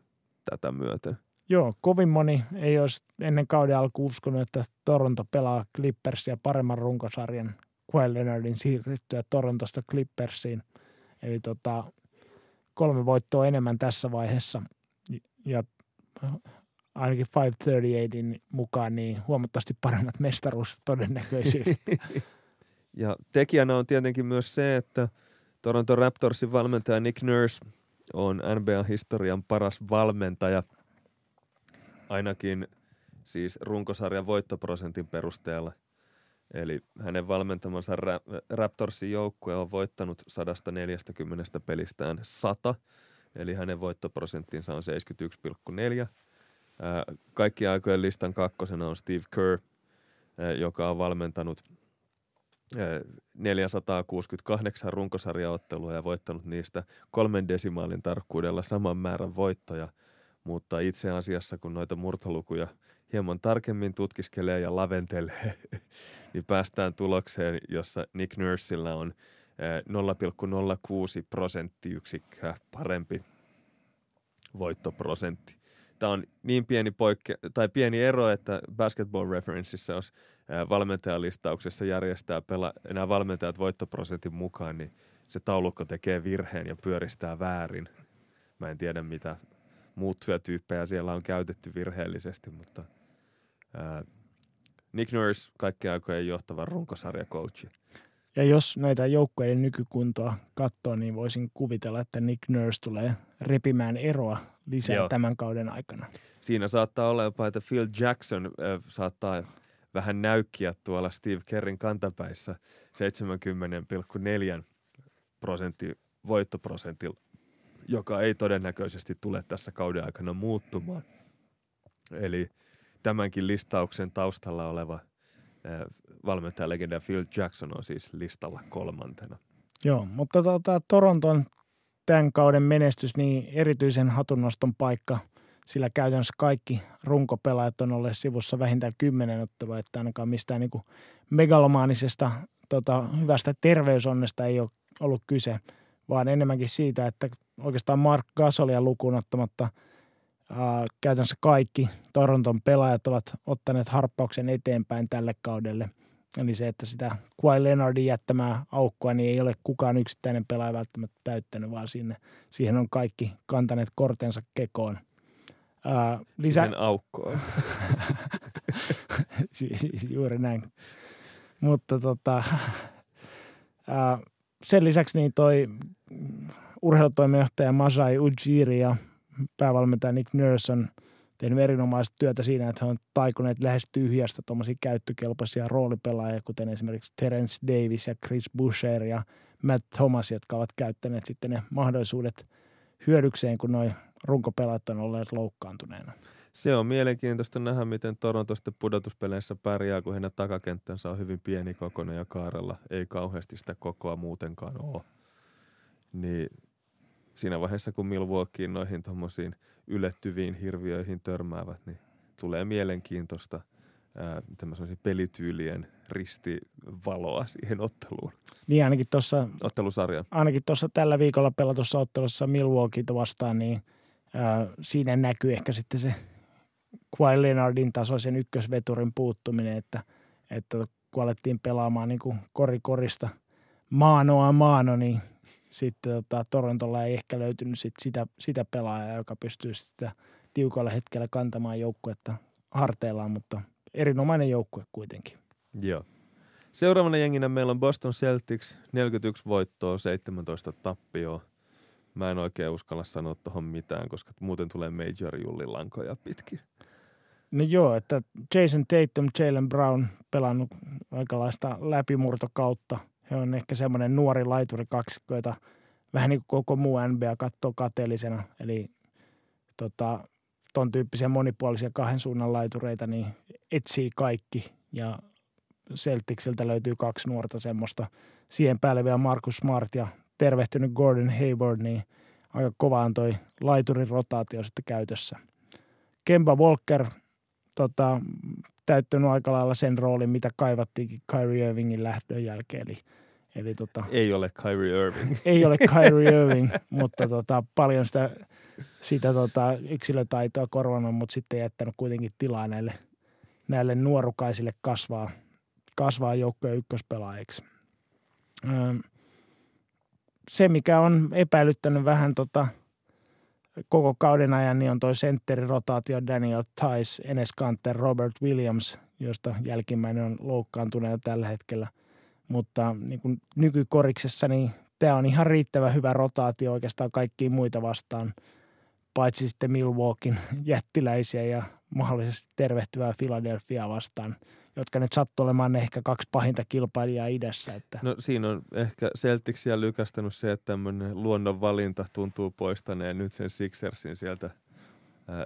tätä myöten. Joo, kovin moni ei olisi ennen kauden alku uskonut, että Toronto pelaa Clippersia paremman runkosarjan Kawhi Leonardin siirryttyä Torontosta Clippersiin. Eli tota, kolme voittoa enemmän tässä vaiheessa. Ja ainakin 538 mukaan niin huomattavasti paremmat mestaruustodennäköisyydet. ja tekijänä on tietenkin myös se, että Toronto Raptorsin valmentaja Nick Nurse on NBA-historian paras valmentaja, ainakin siis runkosarjan voittoprosentin perusteella. Eli hänen valmentamansa Raptorsin joukkue on voittanut 140 pelistään 100, eli hänen voittoprosenttinsa on 71,4. Kaikki aikojen listan kakkosena on Steve Kerr, joka on valmentanut 468 runkosarjaottelua ja voittanut niistä kolmen desimaalin tarkkuudella saman määrän voittoja, mutta itse asiassa kun noita murtolukuja hieman tarkemmin tutkiskelee ja laventelee, niin päästään tulokseen, jossa Nick Nursilla on 0,06 prosenttiyksikköä parempi voittoprosentti tämä on niin pieni, poikke- tai pieni ero, että Basketball Referenceissa, jos valmentajalistauksessa järjestää pela- nämä valmentajat voittoprosentin mukaan, niin se taulukko tekee virheen ja pyöristää väärin. Mä en tiedä, mitä muuttuja tyyppejä siellä on käytetty virheellisesti, mutta ää, Nick Nurse, kaikkien aikojen johtava runkosarjakoutsi. Ja jos näitä joukkueiden nykykuntoa katsoo, niin voisin kuvitella, että Nick Nurse tulee repimään eroa lisää Joo. tämän kauden aikana. Siinä saattaa olla jopa, että Phil Jackson äh, saattaa vähän näykkiä tuolla Steve Kerrin kantapäissä 70,4 prosentti voittoprosentilla, joka ei todennäköisesti tule tässä kauden aikana muuttumaan. Eli tämänkin listauksen taustalla oleva valmentajalegenda Phil Jackson on siis listalla kolmantena. Joo, mutta tuota, Toronton tämän kauden menestys, niin erityisen hatunnoston paikka, sillä käytännössä kaikki runkopelaajat on olleet sivussa vähintään kymmenen ottelua, että ainakaan mistään niin megalomaanisesta tota, hyvästä terveysonnesta ei ole ollut kyse, vaan enemmänkin siitä, että oikeastaan Mark Gasolia lukuun ottamatta ää, käytännössä kaikki Toronton pelaajat ovat ottaneet harppauksen eteenpäin tälle kaudelle – Eli se, että sitä Kawhi Leonardin jättämää aukkoa, niin ei ole kukaan yksittäinen pelaaja välttämättä täyttänyt, vaan sinne, siihen on kaikki kantaneet kortensa kekoon. Ää, lisä... Siihen aukkoon. Juuri näin. Mutta tota, ää, sen lisäksi niin toi urheilutoimijohtaja Masai Ujiri ja päävalmentaja Nick Nurse on – tehnyt erinomaista työtä siinä, että he on taikuneet lähes tyhjästä tuommoisia käyttökelpoisia roolipelaajia, kuten esimerkiksi Terence Davis ja Chris Boucher ja Matt Thomas, jotka ovat käyttäneet sitten ne mahdollisuudet hyödykseen, kun noin runkopelaajat on olleet loukkaantuneena. Se on mielenkiintoista nähdä, miten Toronto sitten pudotuspeleissä pärjää, kun heidän takakenttänsä on hyvin pieni kokoinen ja kaarella ei kauheasti sitä kokoa muutenkaan ole. Niin siinä vaiheessa, kun Milwaukeein noihin tuommoisiin ylettyviin hirviöihin törmäävät, niin tulee mielenkiintoista tämmöisen pelityylien ristivaloa siihen otteluun. Niin ainakin tuossa Ottelusarja. Ainakin tuossa tällä viikolla pelatussa ottelussa Milwaukeeita vastaan, niin ää, siinä näkyy ehkä sitten se Kawhi Leonardin tasoisen ykkösveturin puuttuminen, että, että kun alettiin pelaamaan niin kuin korikorista maanoa maano, niin sitten tota, Torontolla ei ehkä löytynyt sit sitä, sitä pelaajaa, joka pystyy sitä tiukalla hetkellä kantamaan joukkuetta harteillaan, mutta erinomainen joukkue kuitenkin. Joo. Seuraavana jenginä meillä on Boston Celtics, 41 voittoa, 17 tappioa. Mä en oikein uskalla sanoa tuohon mitään, koska muuten tulee Major Jullilankoja pitkin. No joo, että Jason Tatum, Jalen Brown pelannut aikalaista läpimurtokautta – he on ehkä semmoinen nuori laituri kaksikko, jota vähän niin kuin koko muu NBA katsoo kateellisena. Eli tota, ton tyyppisiä monipuolisia kahden suunnan laitureita, niin etsii kaikki. Ja Celticsiltä löytyy kaksi nuorta semmoista. Siihen päälle vielä Markus Smart ja tervehtynyt Gordon Hayward, niin aika kovaan toi laiturin rotaatio sitten käytössä. Kemba Walker tota, täyttänyt aika lailla sen roolin, mitä kaivattiin Kyrie Irvingin lähdön jälkeen. Eli, eli tota, ei ole Kyrie Irving. ei ole Kyrie Irving, mutta tota, paljon sitä, sitä tota, yksilötaitoa korvannut, mutta sitten jättänyt kuitenkin tilaa näille, näille nuorukaisille kasvaa, kasvaa joukkojen ykköspelaajiksi. Öö, se, mikä on epäilyttänyt vähän tota, koko kauden ajan, niin on toi sentterirotaatio Daniel Tice, Enes Kanter, Robert Williams, josta jälkimmäinen on loukkaantunut tällä hetkellä. Mutta niin kuin nykykoriksessa, niin tämä on ihan riittävän hyvä rotaatio oikeastaan kaikkiin muita vastaan, paitsi sitten Milwaukeein jättiläisiä ja mahdollisesti tervehtyvää Philadelphia vastaan – jotka nyt sattuu olemaan ehkä kaksi pahinta kilpailijaa idässä. Että. No siinä on ehkä Celticsia lykästänyt se, että tämmöinen luonnonvalinta tuntuu poistaneen nyt sen Sixersin sieltä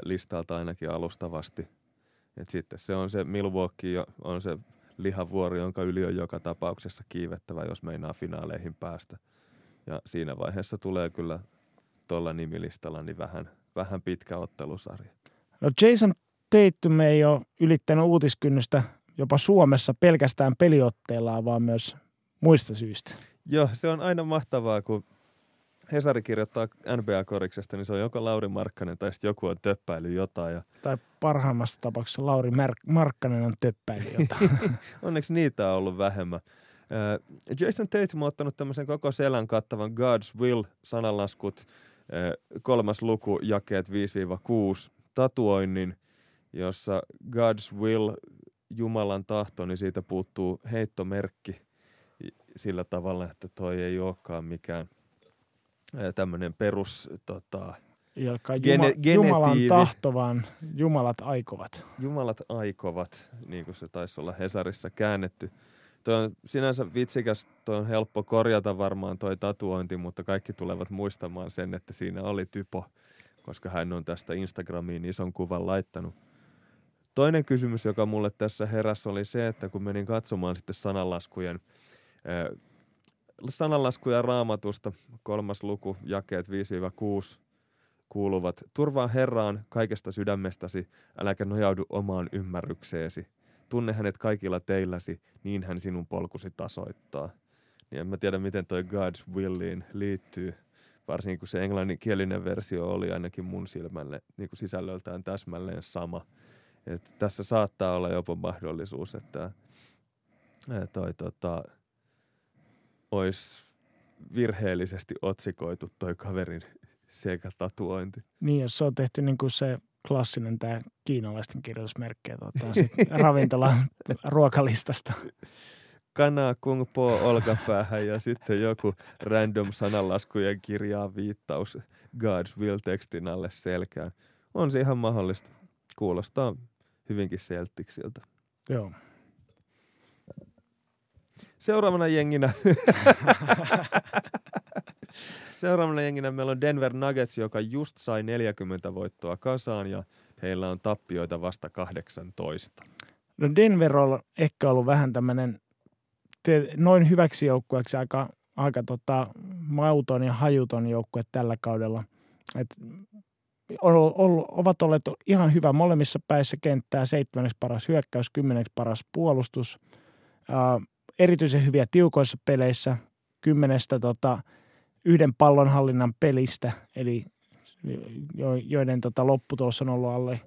listalta ainakin alustavasti. Et sitten se on se Milwaukee, on se lihavuori, jonka yli on joka tapauksessa kiivettävä, jos meinaa finaaleihin päästä. Ja siinä vaiheessa tulee kyllä tuolla nimilistalla niin vähän, vähän pitkä ottelusarja. No Jason Tatum ei ole ylittänyt uutiskynnystä jopa Suomessa pelkästään peliotteellaan, vaan myös muista syistä. Joo, se on aina mahtavaa, kun Hesari kirjoittaa NBA-koriksesta, niin se on joko Lauri Markkanen tai sitten joku on töppäily jotain. Ja... Tai parhaimmassa tapauksessa Lauri Mer- Markkanen on töppäily jotain. Onneksi niitä on ollut vähemmän. Jason Tatum on ottanut tämmöisen koko selän kattavan God's Will sananlaskut, kolmas luku, jakeet 5-6, tatuoinnin, jossa God's Will Jumalan tahto, niin siitä puuttuu heittomerkki sillä tavalla, että toi ei olekaan mikään tämmöinen perus tota, Juma, gene, Jumalan tahto, vaan Jumalat aikovat. Jumalat aikovat, niin kuin se taisi olla Hesarissa käännetty. Tuo on sinänsä vitsikäs, tuo on helppo korjata varmaan toi tatuointi, mutta kaikki tulevat muistamaan sen, että siinä oli typo, koska hän on tästä Instagramiin ison kuvan laittanut – Toinen kysymys, joka mulle tässä heräsi, oli se, että kun menin katsomaan sitten sananlaskujen, äh, sananlaskuja raamatusta, kolmas luku, jakeet 5-6, kuuluvat, turvaa Herraan kaikesta sydämestäsi, äläkä nojaudu omaan ymmärrykseesi. Tunne hänet kaikilla teilläsi, niin hän sinun polkusi tasoittaa. Niin en mä tiedä, miten toi God's Williin liittyy, varsinkin kun se englanninkielinen versio oli ainakin mun silmälle niin kuin sisällöltään täsmälleen sama – et tässä saattaa olla jopa mahdollisuus, että toi tota, olisi virheellisesti otsikoitu toi kaverin sekä tatuointi. Niin, jos se on tehty niin kuin se klassinen tämä kiinalaisten kirjoitusmerkki tota, ravintolan ruokalistasta. Kana kung po olkapäähän ja sitten joku random sananlaskujen kirjaa viittaus God's will tekstin alle selkään. On se ihan mahdollista. Kuulostaa hyvinkin Celticsiltä. Joo. Seuraavana jenginä Seuraavana jenginä meillä on Denver Nuggets, joka just sai 40 voittoa kasaan ja heillä on tappioita vasta 18. No Denver on ehkä ollut vähän tämmöinen noin hyväksi joukkueeksi aika, aika tota, mauton ja hajuton joukkue tällä kaudella. Et on ollut, ovat olleet ihan hyvä molemmissa päissä kenttää, seitsemänneksi paras hyökkäys, kymmeneksi paras puolustus. Ää, erityisen hyviä tiukoissa peleissä, kymmenestä tota, yhden pallonhallinnan pelistä, eli jo, joiden tota, lopputulos on ollut alle,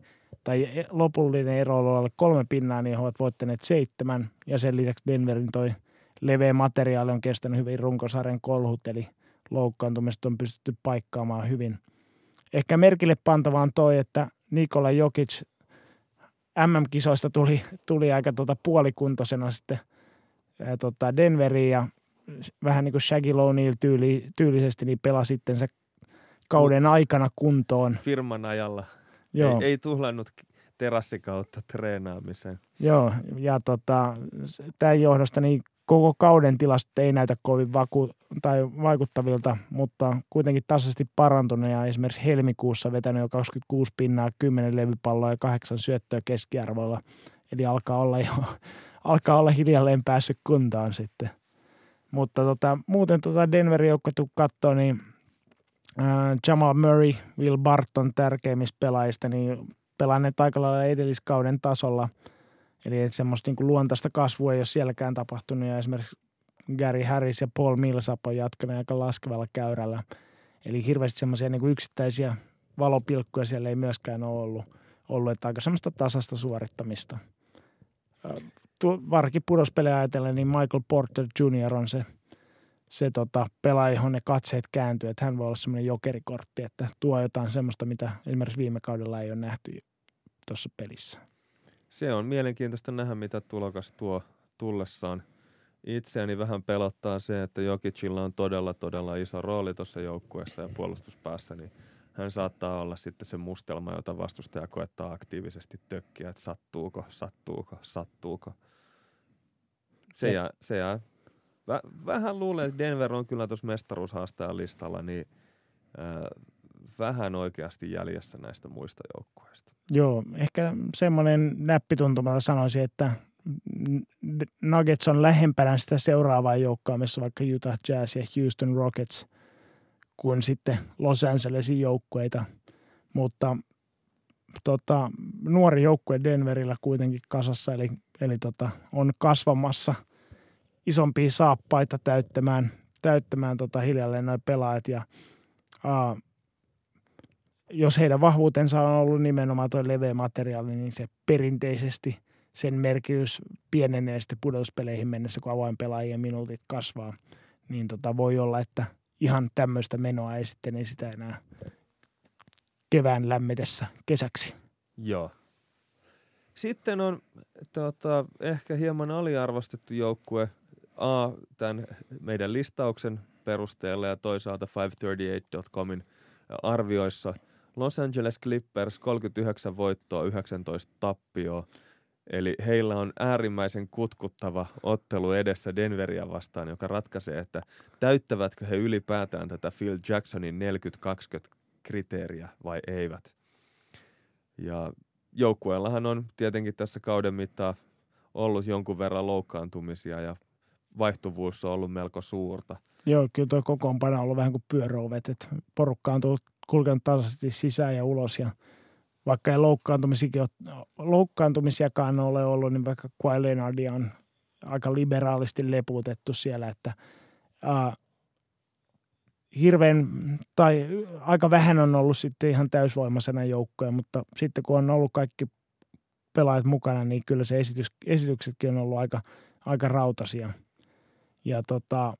tai lopullinen ero on ollut alle kolme pinnaa, niin he ovat voittaneet seitsemän, ja sen lisäksi Denverin toi leveä materiaali on kestänyt hyvin runkosarjan kolhut, eli loukkaantumista on pystytty paikkaamaan hyvin – Ehkä merkille pantavaan toi, että Nikola Jokic MM-kisoista tuli, tuli aika tuota puolikuntoisena sitten ää, tota Denveriin ja vähän niin kuin Shaggy O'Neal tyyli, tyylisesti niin pelasi sitten se kauden aikana kuntoon. Firman ajalla. Joo. Ei, ei tuhlannut terassikautta treenaamiseen. Joo, ja tota, tämän johdosta niin koko kauden tilastot ei näytä kovin vaku- tai vaikuttavilta, mutta kuitenkin tasaisesti parantunut ja esimerkiksi helmikuussa vetänyt jo 26 pinnaa, 10 levypalloa ja 8 syöttöä keskiarvoilla. Eli alkaa olla jo alkaa olla hiljalleen päässyt kuntaan sitten. Mutta tota, muuten tota Denverin joukkue katsoo, niin äh, Jamal Murray, Will Barton tärkeimmistä pelaajista, niin pelanneet aika lailla edelliskauden tasolla – Eli semmoista niin kuin luontaista kasvua ei ole sielläkään tapahtunut ja esimerkiksi Gary Harris ja Paul Millsap on jatkanut aika laskevalla käyrällä. Eli hirveästi semmoisia niin yksittäisiä valopilkkuja siellä ei myöskään ole ollut, ollut että aika semmoista tasasta suorittamista. Varkin pudospelejä ajatellen, niin Michael Porter Jr. on se, se tota, pelaaja, johon ne katseet kääntyy, että hän voi olla semmoinen jokerikortti, että tuo jotain semmoista, mitä esimerkiksi viime kaudella ei ole nähty tuossa pelissä. Se on mielenkiintoista nähdä, mitä tulokas tuo tullessaan. Itseäni vähän pelottaa se, että Jokicilla on todella, todella iso rooli tuossa joukkueessa ja puolustuspäässä, niin hän saattaa olla sitten se mustelma, jota vastustaja koettaa aktiivisesti tökkiä, että sattuuko, sattuuko, sattuuko. Se jää, se jää. Vä, vähän luulen, että Denver on kyllä tuossa mestaruushaastajan listalla, niin äh, vähän oikeasti jäljessä näistä muista joukkueista. Joo, ehkä semmoinen näppituntuma sanoisin, että Nuggets on lähempänä sitä seuraavaa joukkoa, missä vaikka Utah Jazz ja Houston Rockets, kuin sitten Los Angelesin joukkueita. Mutta tota, nuori joukkue Denverillä kuitenkin kasassa, eli, eli tota, on kasvamassa isompia saappaita täyttämään, täyttämään tota hiljalleen noin pelaajat. Ja, aa, jos heidän vahvuutensa on ollut nimenomaan tuo leveä materiaali, niin se perinteisesti sen merkitys pienenee sitten pudotuspeleihin mennessä, kun avainpelaajien minuutit kasvaa. Niin tota, voi olla, että ihan tämmöistä menoa ei sitten sitä enää kevään lämmetessä kesäksi. Joo. Sitten on tota, ehkä hieman aliarvostettu joukkue A tämän meidän listauksen perusteella ja toisaalta 538.comin arvioissa – Los Angeles Clippers 39 voittoa, 19 tappioa. Eli heillä on äärimmäisen kutkuttava ottelu edessä Denveria vastaan, joka ratkaisee, että täyttävätkö he ylipäätään tätä Phil Jacksonin 40-20 kriteeriä vai eivät. Ja joukkueellahan on tietenkin tässä kauden mittaan ollut jonkun verran loukkaantumisia ja vaihtuvuus on ollut melko suurta. Joo, kyllä tuo kokoonpano on ollut vähän kuin pyöräovet, että porukka on tullut kulkenut tasaisesti sisään ja ulos ja vaikka ei loukkaantumisiakaan ole ollut, niin vaikka Kawhi Leonardia on aika liberaalisti leputettu siellä, että ää, hirveän, tai aika vähän on ollut sitten ihan täysvoimaisena joukkoja, mutta sitten kun on ollut kaikki pelaajat mukana, niin kyllä se esitys, esityksetkin on ollut aika, aika rautasia. Ja tota,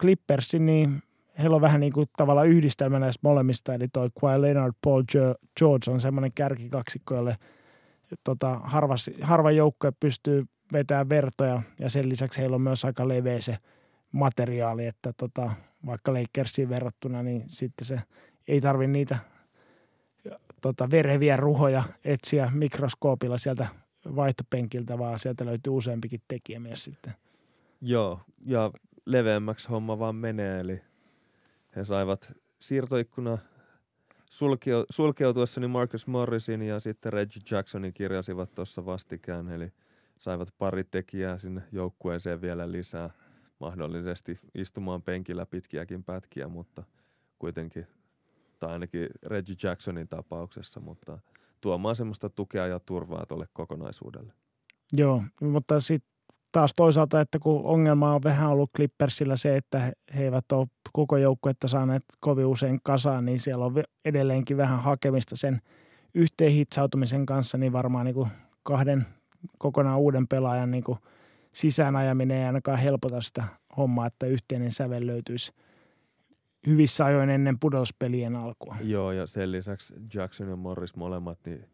Clippersin, niin heillä on vähän niin kuin tavallaan yhdistelmä näistä molemmista, eli toi Kawhi Leonard, Paul George on semmoinen kärkikaksikko, jolle tota, harva, harva joukkue pystyy vetämään vertoja, ja sen lisäksi heillä on myös aika leveä se materiaali, että tota, vaikka Lakersiin verrattuna, niin sitten se ei tarvi niitä tota, vereviä ruhoja etsiä mikroskoopilla sieltä vaihtopenkiltä, vaan sieltä löytyy useampikin tekijä myös sitten. Joo, ja leveämmäksi homma vaan menee, eli he saivat siirtoikkuna sulkeu, sulkeutuessani Marcus Morrisin ja sitten Reggie Jacksonin kirjasivat tuossa vastikään, eli saivat pari tekijää sinne joukkueeseen vielä lisää, mahdollisesti istumaan penkillä pitkiäkin pätkiä, mutta kuitenkin, tai ainakin Reggie Jacksonin tapauksessa, mutta tuomaan semmoista tukea ja turvaa tuolle kokonaisuudelle. Joo, mutta sitten taas toisaalta, että kun ongelma on vähän ollut Clippersillä se, että he eivät ole koko joukkuetta saaneet kovin usein kasaan, niin siellä on edelleenkin vähän hakemista sen yhteenhitsautumisen kanssa, niin varmaan niin kuin kahden kokonaan uuden pelaajan niin kuin sisäänajaminen ei ainakaan helpota sitä hommaa, että yhteinen sävel löytyisi hyvissä ajoin ennen pudotuspelien alkua. Joo, ja sen lisäksi Jackson ja Morris molemmat, niin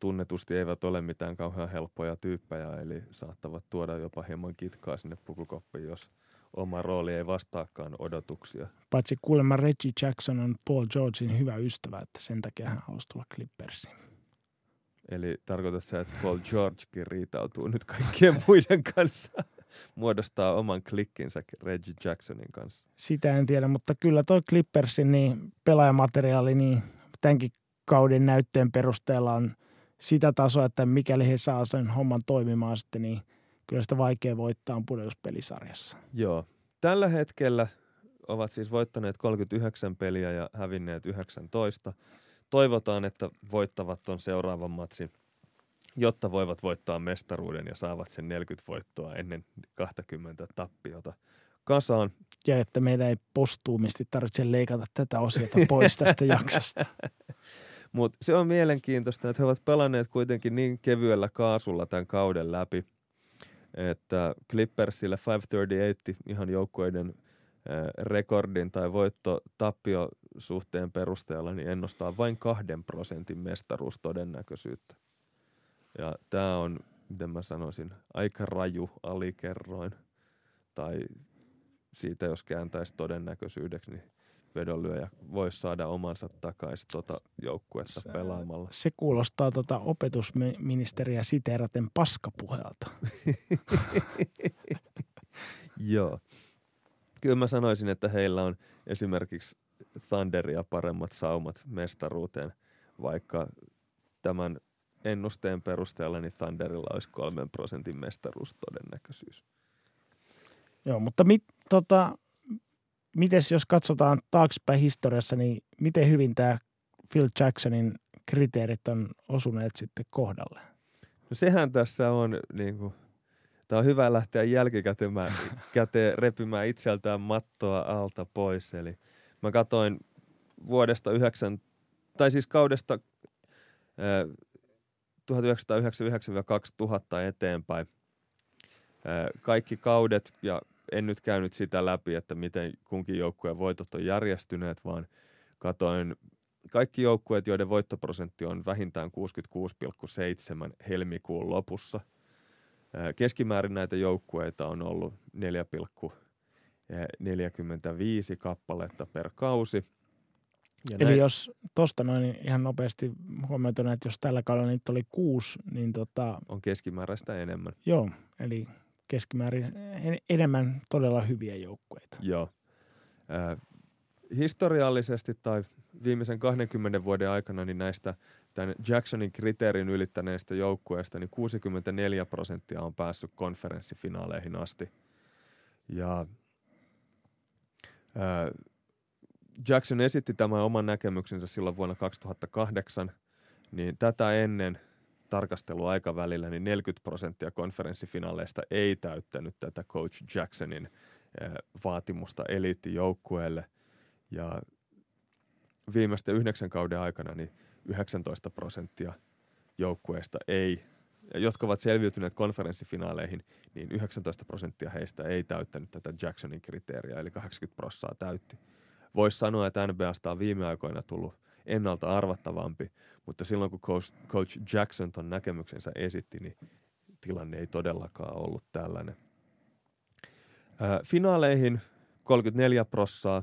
tunnetusti eivät ole mitään kauhean helppoja tyyppejä, eli saattavat tuoda jopa hieman kitkaa sinne pukukoppiin, jos oma rooli ei vastaakaan odotuksia. Paitsi kuulemma Reggie Jackson on Paul Georgein hyvä ystävä, että sen takia hän halusi tulla Clippersiin. Eli tarkoitat sä, että Paul Georgekin riitautuu nyt kaikkien muiden kanssa, muodostaa oman klikkinsä Reggie Jacksonin kanssa? Sitä en tiedä, mutta kyllä toi Clippersin niin pelaajamateriaali niin tämänkin kauden näytteen perusteella on – sitä tasoa, että mikäli he saa sen homman toimimaan sitten, niin kyllä sitä vaikea voittaa on pudotuspelisarjassa. Joo. Tällä hetkellä ovat siis voittaneet 39 peliä ja hävinneet 19. Toivotaan, että voittavat tuon seuraavan matsin, jotta voivat voittaa mestaruuden ja saavat sen 40 voittoa ennen 20 tappiota kasaan. Ja että meidän ei postuumisti tarvitse leikata tätä osiota pois tästä jaksosta. Mutta se on mielenkiintoista, että he ovat pelanneet kuitenkin niin kevyellä kaasulla tämän kauden läpi, että Clippersille 538 ihan joukkueiden rekordin tai voitto-tappio-suhteen perusteella niin ennustaa vain kahden prosentin mestaruustodennäköisyyttä. Ja tämä on, miten mä sanoisin, aika raju alikerroin. Tai siitä, jos kääntäisi todennäköisyydeksi, niin vedonlyöjä voisi saada omansa takaisin tuota joukkuetta se, pelaamalla. Se kuulostaa tuota opetusministeriä siteeraten paskapuhelta. Joo. Kyllä mä sanoisin, että heillä on esimerkiksi Thunderia paremmat saumat mestaruuteen, vaikka tämän ennusteen perusteella niin Thunderilla olisi kolmen prosentin mestaruustodennäköisyys. Joo, mutta mit, tota, mites jos katsotaan taaksepäin historiassa, niin miten hyvin tämä Phil Jacksonin kriteerit on osuneet sitten kohdalle? No sehän tässä on, niin kuin, tämä on hyvä lähteä jälkikäteen käteen repimään itseltään mattoa alta pois. Eli mä katoin vuodesta 9, tai siis kaudesta 1999-2000 eteenpäin kaikki kaudet ja en nyt käynyt sitä läpi, että miten kunkin joukkueen voitot on järjestyneet, vaan katoin kaikki joukkueet, joiden voittoprosentti on vähintään 66,7 helmikuun lopussa. Keskimäärin näitä joukkueita on ollut 4,45 kappaletta per kausi. Ja Eli näin... jos tuosta noin ihan nopeasti huomioituna, että jos tällä kaudella niitä oli kuusi, niin tota... On keskimääräistä enemmän. Joo, eli keskimäärin enemmän todella hyviä joukkueita. Joo. Äh, historiallisesti tai viimeisen 20 vuoden aikana niin näistä tämän Jacksonin kriteerin ylittäneistä joukkueista niin 64 prosenttia on päässyt konferenssifinaaleihin asti. Ja äh, Jackson esitti tämän oman näkemyksensä silloin vuonna 2008, niin tätä ennen – tarkasteluaikavälillä, niin 40 prosenttia konferenssifinaaleista ei täyttänyt tätä Coach Jacksonin eh, vaatimusta eliittijoukkueelle. Ja viimeisten yhdeksän kauden aikana niin 19 prosenttia joukkueista ei, jotka ovat selviytyneet konferenssifinaaleihin, niin 19 prosenttia heistä ei täyttänyt tätä Jacksonin kriteeriä, eli 80 prosenttia täytti. Voisi sanoa, että NBAsta on viime aikoina tullut – ennalta arvattavampi, mutta silloin kun coach, Jackson ton näkemyksensä esitti, niin tilanne ei todellakaan ollut tällainen. Finaaleihin 34 prossaa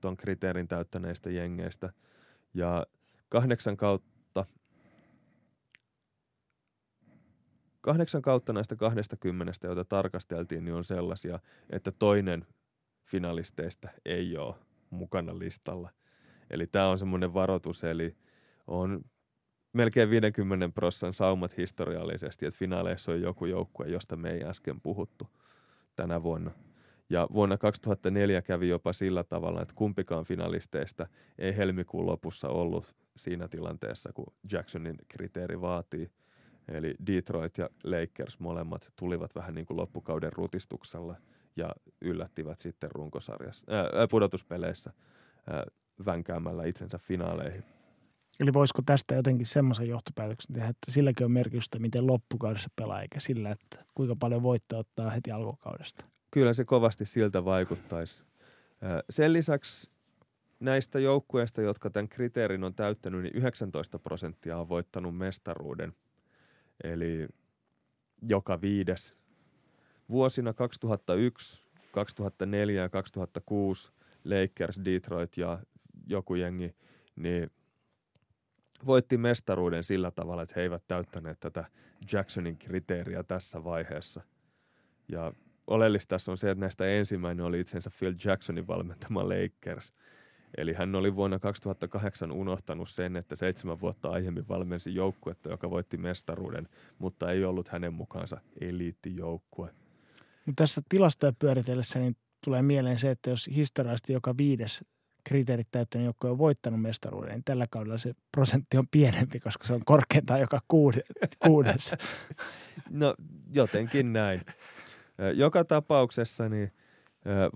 ton kriteerin täyttäneistä jengeistä ja kahdeksan kautta kahdeksan kautta näistä 20, joita tarkasteltiin, niin on sellaisia, että toinen finalisteista ei ole mukana listalla – Eli tämä on semmoinen varoitus, eli on melkein 50 prossan saumat historiallisesti, että finaaleissa on joku joukkue, josta me ei äsken puhuttu tänä vuonna. Ja vuonna 2004 kävi jopa sillä tavalla, että kumpikaan finalisteista ei helmikuun lopussa ollut siinä tilanteessa, kun Jacksonin kriteeri vaatii. Eli Detroit ja Lakers molemmat tulivat vähän niin kuin loppukauden rutistuksella ja yllättivät sitten runkosarjassa, ää, pudotuspeleissä ää, vänkäämällä itsensä finaaleihin. Eli voisiko tästä jotenkin semmoisen johtopäätöksen tehdä, että silläkin on merkitystä, miten loppukaudessa pelaa, eikä sillä, että kuinka paljon voittaa ottaa heti alkukaudesta? Kyllä se kovasti siltä vaikuttaisi. Sen lisäksi näistä joukkueista, jotka tämän kriteerin on täyttänyt, niin 19 prosenttia on voittanut mestaruuden. Eli joka viides. Vuosina 2001, 2004 ja 2006 Lakers, Detroit ja joku jengi, niin voitti mestaruuden sillä tavalla, että he eivät täyttäneet tätä Jacksonin kriteeriä tässä vaiheessa. Ja oleellista tässä on se, että näistä ensimmäinen oli itsensä Phil Jacksonin valmentama Lakers. Eli hän oli vuonna 2008 unohtanut sen, että seitsemän vuotta aiemmin valmensi joukkuetta, joka voitti mestaruuden, mutta ei ollut hänen mukaansa eliittijoukkue. Tässä tilastoja pyöritellessä niin tulee mieleen se, että jos historiallisesti joka viides kriteerit täyttänyt joukko on voittanut mestaruuden, niin tällä kaudella se prosentti on pienempi, koska se on korkeintaan joka kuudes. no jotenkin näin. Joka tapauksessa niin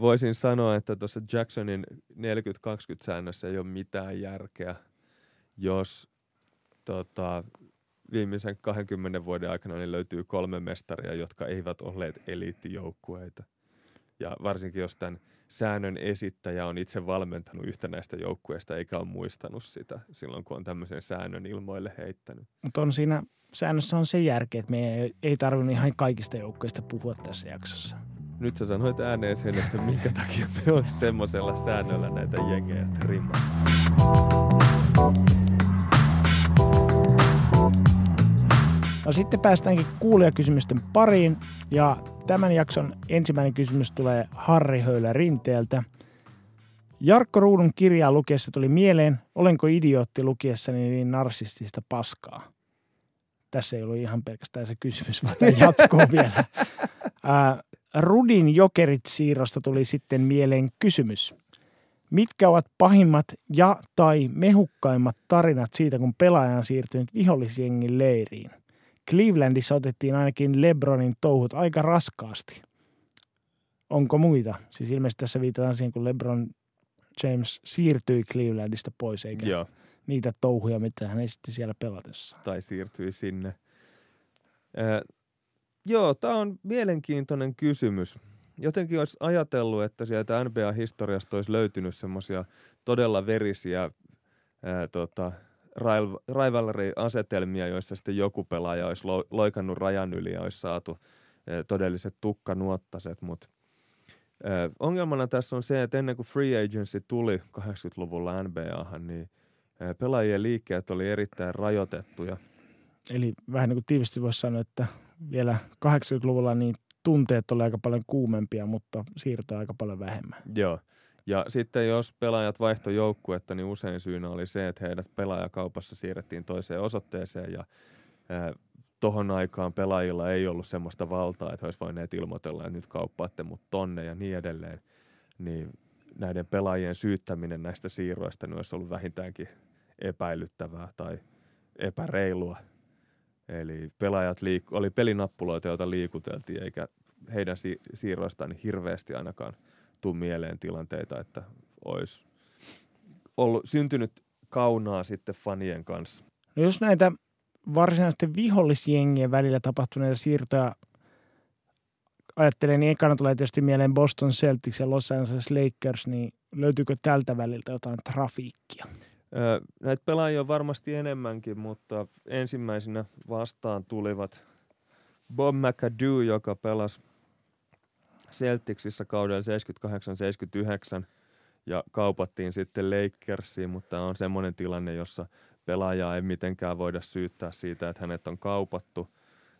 voisin sanoa, että tuossa Jacksonin 40-20 säännössä ei ole mitään järkeä, jos tota, viimeisen 20 vuoden aikana niin löytyy kolme mestaria, jotka eivät olleet eliittijoukkueita. Ja varsinkin jos tämän säännön esittäjä on itse valmentanut yhtä näistä joukkueista eikä ole muistanut sitä silloin, kun on tämmöisen säännön ilmoille heittänyt. Mutta on siinä säännössä on se järki, että me ei tarvinnut ihan kaikista joukkueista puhua tässä jaksossa. Nyt sä sanoit ääneen sen, että minkä takia me on semmoisella säännöllä näitä jengejä trimmaa. No sitten päästäänkin kuulijakysymysten pariin ja tämän jakson ensimmäinen kysymys tulee Harri Höylä Rinteeltä. Jarkko Ruudun kirjaa lukiessa tuli mieleen, olenko idiootti lukiessani niin narsistista paskaa. Tässä ei ollut ihan pelkästään se kysymys, vaan tämä jatkuu vielä. Ää, Rudin jokerit siirrosta tuli sitten mieleen kysymys. Mitkä ovat pahimmat ja tai mehukkaimmat tarinat siitä, kun pelaaja on siirtynyt vihollisjengin leiriin? Clevelandissa otettiin ainakin LeBronin touhut aika raskaasti. Onko muita? Siis ilmeisesti tässä viitataan siihen, kun LeBron James siirtyi Clevelandista pois, eikä Joo, niitä touhuja, mitä hän esitti siellä pelatessa. tai siirtyi sinne. Ää, joo, tämä on mielenkiintoinen kysymys. Jotenkin olisi ajatellut, että sieltä NBA-historiasta olisi löytynyt semmoisia todella verisiä ää, tota, rivalry-asetelmia, joissa sitten joku pelaaja olisi lo- loikannut rajan yli ja olisi saatu todelliset tukkanuottaset, mutta ongelmana tässä on se, että ennen kuin free agency tuli 80-luvulla NBAhan, niin pelaajien liikkeet oli erittäin rajoitettuja. Eli vähän niin kuin tiivisti voisi sanoa, että vielä 80-luvulla niin tunteet oli aika paljon kuumempia, mutta siirtoja aika paljon vähemmän. Joo. Ja sitten jos pelaajat vaihtoi joukkuetta, niin usein syynä oli se, että heidät pelaajakaupassa siirrettiin toiseen osoitteeseen ja tohon aikaan pelaajilla ei ollut semmoista valtaa, että olisi voineet ilmoitella, että nyt kauppaatte mut tonne ja niin edelleen. Niin näiden pelaajien syyttäminen näistä siirroista niin olisi ollut vähintäänkin epäilyttävää tai epäreilua. Eli pelaajat liik- oli pelinappuloita, joita liikuteltiin, eikä heidän si- siirroistaan niin hirveästi ainakaan tuu mieleen tilanteita, että olisi ollut syntynyt kaunaa sitten fanien kanssa. No jos näitä varsinaisten vihollisjengien välillä tapahtuneita siirtoja ajattelee, niin ekana tulee tietysti mieleen Boston Celtics ja Los Angeles Lakers, niin löytyykö tältä väliltä jotain trafiikkia? Öö, näitä pelaajia on varmasti enemmänkin, mutta ensimmäisenä vastaan tulivat Bob McAdoo, joka pelasi Celticsissa kaudella 78-79 ja kaupattiin sitten Lakersiin, mutta tämä on semmoinen tilanne, jossa pelaajaa ei mitenkään voida syyttää siitä, että hänet on kaupattu.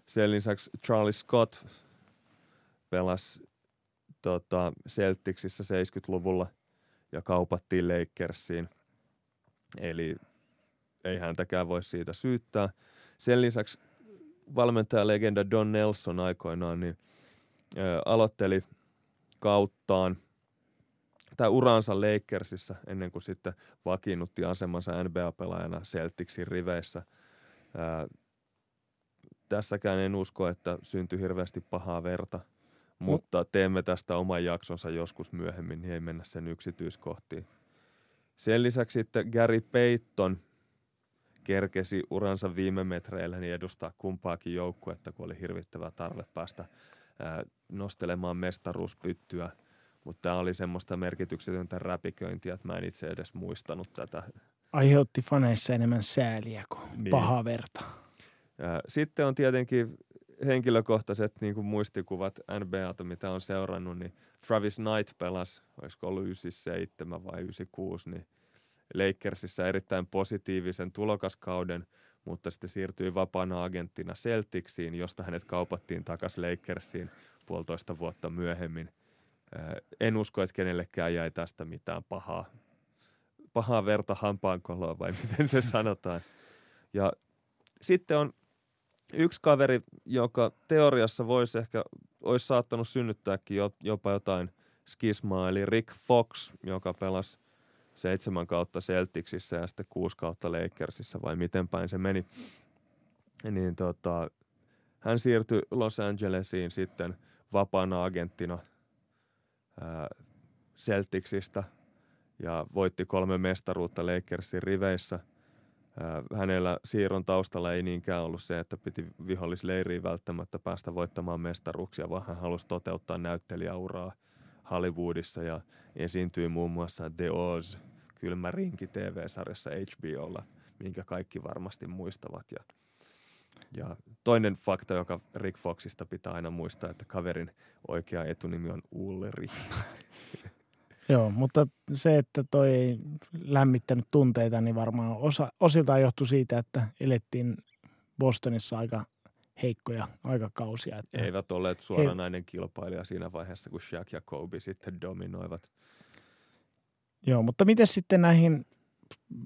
Sen lisäksi Charlie Scott pelasi tota, Celticsissa 70-luvulla ja kaupattiin Lakersiin. Eli ei häntäkään voi siitä syyttää. Sen lisäksi valmentajalegenda Don Nelson aikoinaan niin, ö, aloitteli kauttaan tai uransa Lakersissa ennen kuin sitten vakiinnutti asemansa NBA-pelaajana Celticsin riveissä. Ö, tässäkään en usko, että syntyi hirveästi pahaa verta, mutta teemme tästä oman jaksonsa joskus myöhemmin, niin ei mennä sen yksityiskohtiin. Sen lisäksi sitten Gary Payton kerkesi uransa viime metreillä niin edustaa kumpaakin joukkuetta, kun oli hirvittävä tarve päästä ää, nostelemaan mestaruuspyttyä. Mutta tämä oli semmoista merkityksetöntä räpiköintiä, että mä en itse edes muistanut tätä. Aiheutti faneissa enemmän sääliä kuin Niin. pahaa verta. Sitten on tietenkin henkilökohtaiset niin kuin muistikuvat NBAta, mitä on seurannut, niin Travis Knight pelasi, olisiko ollut 97 vai 96, niin Lakersissa erittäin positiivisen tulokaskauden, mutta sitten siirtyi vapaana agenttina Celticsiin, josta hänet kaupattiin takaisin Lakersiin puolitoista vuotta myöhemmin. En usko, että kenellekään jäi tästä mitään pahaa, pahaa verta hampaankoloa, vai miten se sanotaan. Ja sitten on yksi kaveri, joka teoriassa voisi ehkä, olisi saattanut synnyttääkin jo, jopa jotain skismaa, eli Rick Fox, joka pelasi seitsemän kautta Celticsissä ja sitten kuusi kautta Lakersissa, vai miten päin se meni. Niin tota, hän siirtyi Los Angelesiin sitten vapaana agenttina ää, Celticsista ja voitti kolme mestaruutta Lakersin riveissä. Hänellä siirron taustalla ei niinkään ollut se, että piti vihollisleiriin välttämättä päästä voittamaan mestaruuksia, vaan hän halusi toteuttaa näyttelijäuraa Hollywoodissa ja esiintyi muun muassa The Oz, kylmä rinki TV-sarjassa HBOlla, minkä kaikki varmasti muistavat. Ja, ja toinen fakta, joka Rick Foxista pitää aina muistaa, että kaverin oikea etunimi on Ulrich. Joo, mutta se, että toi ei lämmittänyt tunteita, niin varmaan osa, osiltaan johtui siitä, että elettiin Bostonissa aika heikkoja aikakausia. Että Eivät olleet suoranainen he... kilpailija siinä vaiheessa, kun Shaq ja Kobe sitten dominoivat. Joo, mutta miten sitten näihin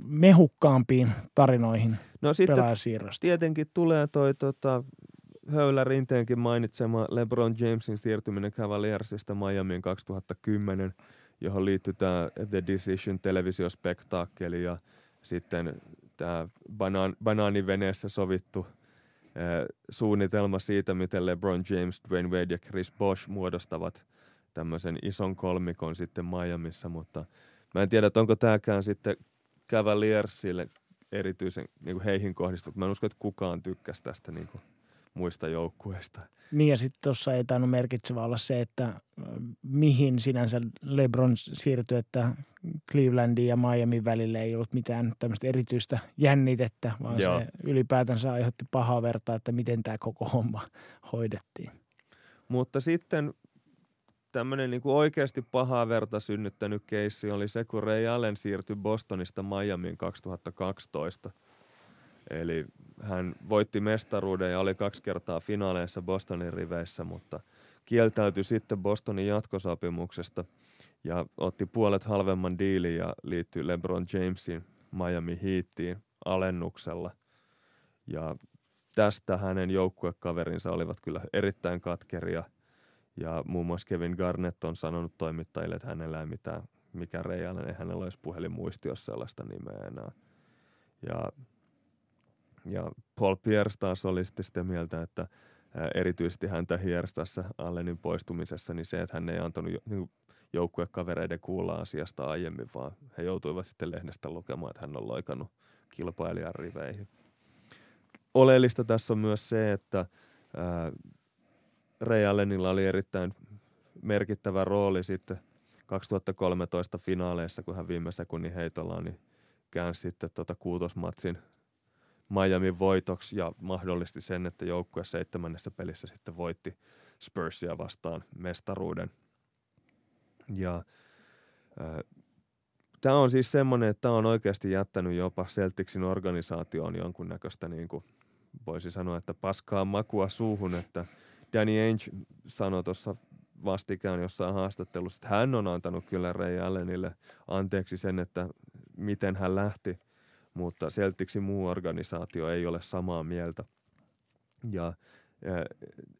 mehukkaampiin tarinoihin no sitten tietenkin tulee toi tota, Höylä Rinteenkin mainitsema LeBron Jamesin siirtyminen Cavaliersista Miamiin 2010, johon liittyy tämä The Decision televisiospektaakkeli ja sitten tämä banaan, banaaniveneessä sovittu – suunnitelma siitä, miten LeBron James, Dwayne Wade ja Chris Bosh muodostavat tämmöisen ison kolmikon sitten Miamiissa, mutta mä en tiedä, että onko tämäkään sitten Cavaliersille erityisen niin kuin heihin kohdistunut. Mä en usko, että kukaan tykkäsi tästä niin kuin muista joukkueista. Niin ja sitten tuossa ei tainnut merkitsevä olla se, että mihin sinänsä LeBron siirtyi, että Clevelandin ja Miamin välille ei ollut mitään tämmöistä erityistä jännitettä, vaan Joo. se ylipäätänsä aiheutti pahaa vertaa, että miten tämä koko homma hoidettiin. Mutta sitten tämmöinen niin kuin oikeasti pahaa verta synnyttänyt keissi oli se, kun Ray Allen siirtyi Bostonista Miamiin 2012 – Eli hän voitti mestaruuden ja oli kaksi kertaa finaaleissa Bostonin riveissä, mutta kieltäytyi sitten Bostonin jatkosopimuksesta ja otti puolet halvemman diilin ja liittyi LeBron Jamesin Miami Heatiin alennuksella. Ja tästä hänen joukkuekaverinsa olivat kyllä erittäin katkeria. Ja muun muassa Kevin Garnett on sanonut toimittajille, että hänellä ei mitään, mikä Reijanen, ei hänellä olisi puhelinmuistiossa sellaista nimeä enää. Ja ja Paul Pierce taas oli sitten sitä mieltä, että erityisesti häntä hiersi tässä Allenin poistumisessa, niin se, että hän ei antanut niin joukkuekavereiden kuulla asiasta aiemmin, vaan he joutuivat sitten lehdestä lukemaan, että hän on loikannut kilpailijan riveihin. Oleellista tässä on myös se, että Ray Allenilla oli erittäin merkittävä rooli sitten 2013 finaaleissa, kun hän viime sekunnin heitolla niin käänsi sitten tuota kuutosmatsin – Miami voitoksi ja mahdollisti sen, että joukkue seitsemännessä pelissä sitten voitti Spursia vastaan mestaruuden. Ja äh, tämä on siis semmoinen, että tämä on oikeasti jättänyt jopa Celticsin organisaatioon jonkunnäköistä niin kuin voisi sanoa, että paskaa makua suuhun, että Danny Ainge sanoi tuossa vastikään jossain haastattelussa, että hän on antanut kyllä Ray Allenille anteeksi sen, että miten hän lähti – mutta Celticsin muu organisaatio ei ole samaa mieltä. Ja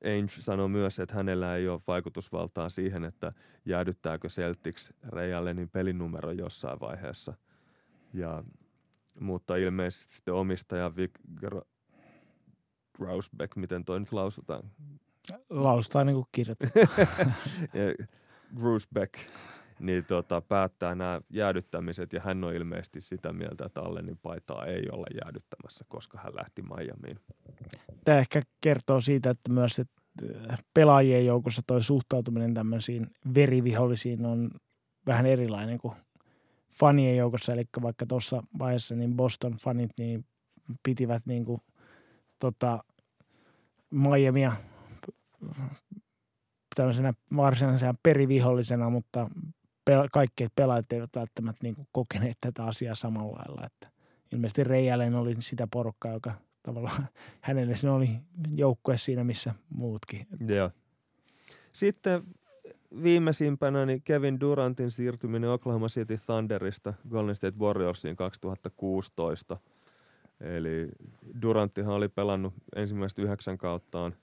Ainge sanoi myös, että hänellä ei ole vaikutusvaltaa siihen, että jäädyttääkö Celtics Ray Allenin pelinumero jossain vaiheessa. Ja, mutta ilmeisesti sitten omistaja Vic Grausbeck, miten toi nyt lausutaan? Lausutaan niin kuin kirjoitetaan. Grusbeck niin tota, päättää nämä jäädyttämiset ja hän on ilmeisesti sitä mieltä, että Allenin paitaa ei olla jäädyttämässä, koska hän lähti Miamiin. Tämä ehkä kertoo siitä, että myös että äh, pelaajien joukossa toi suhtautuminen tämmöisiin verivihollisiin on vähän erilainen kuin fanien joukossa, eli vaikka tuossa vaiheessa niin Boston fanit niin pitivät niin kuin, tota, Miamia tämmöisenä varsinaisena perivihollisena, mutta kaikki pelaajat eivät välttämättä niin kuin kokeneet tätä asiaa samalla lailla. Että ilmeisesti Reijälen oli sitä porukkaa, joka tavallaan hänelle se oli joukkue siinä, missä muutkin. Joo. Sitten viimeisimpänä niin Kevin Durantin siirtyminen Oklahoma City Thunderista Golden State Warriorsiin 2016. Eli Duranttihan oli pelannut ensimmäiset yhdeksän kauttaan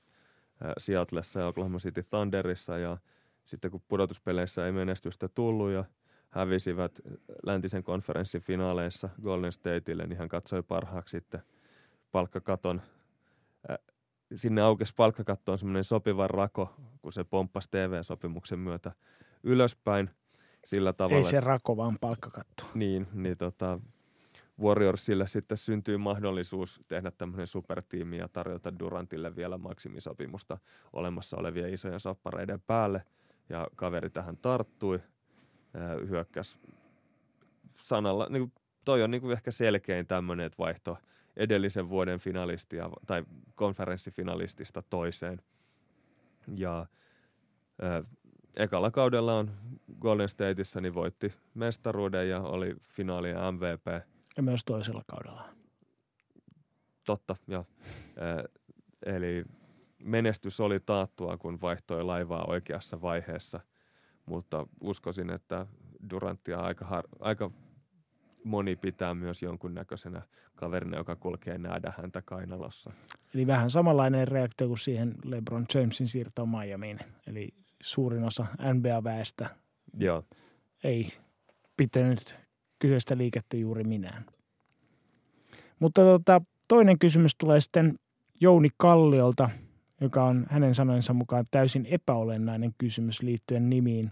Seattlessa ja Oklahoma City Thunderissa ja – sitten kun pudotuspeleissä ei menestystä tullut ja hävisivät läntisen konferenssin finaaleissa Golden Stateille, niin hän katsoi parhaaksi sitten palkkakaton. Sinne aukesi palkkakattoon semmoinen sopiva rako, kun se pomppasi TV-sopimuksen myötä ylöspäin. Sillä tavalla, Ei se rako, vaan palkkakatto. Niin, niin tota, Warriorsille sitten syntyy mahdollisuus tehdä tämmöinen supertiimi ja tarjota Durantille vielä maksimisopimusta olemassa olevien isojen soppareiden päälle – ja kaveri tähän tarttui, hyökkäs sanalla, niin kuin, toi on niin kuin ehkä selkein tämmöinen, että vaihto edellisen vuoden finalistia tai konferenssifinalistista toiseen. Ja ää, ekalla kaudella on Golden Stateissa niin voitti mestaruuden ja oli finaalien MVP. Ja myös toisella kaudella. Totta, ja eli menestys oli taattua, kun vaihtoi laivaa oikeassa vaiheessa, mutta uskoisin, että Duranttia aika, har, aika moni pitää myös jonkunnäköisenä kaverina, joka kulkee näädä häntä kainalossa. Eli vähän samanlainen reaktio kuin siihen LeBron Jamesin siirtoon Miamiin. Eli suurin osa NBA-väestä Joo. ei pitänyt kyseistä liikettä juuri minään. Mutta tota, toinen kysymys tulee sitten Jouni Kalliolta, joka on hänen sanojensa mukaan täysin epäolennainen kysymys liittyen nimiin.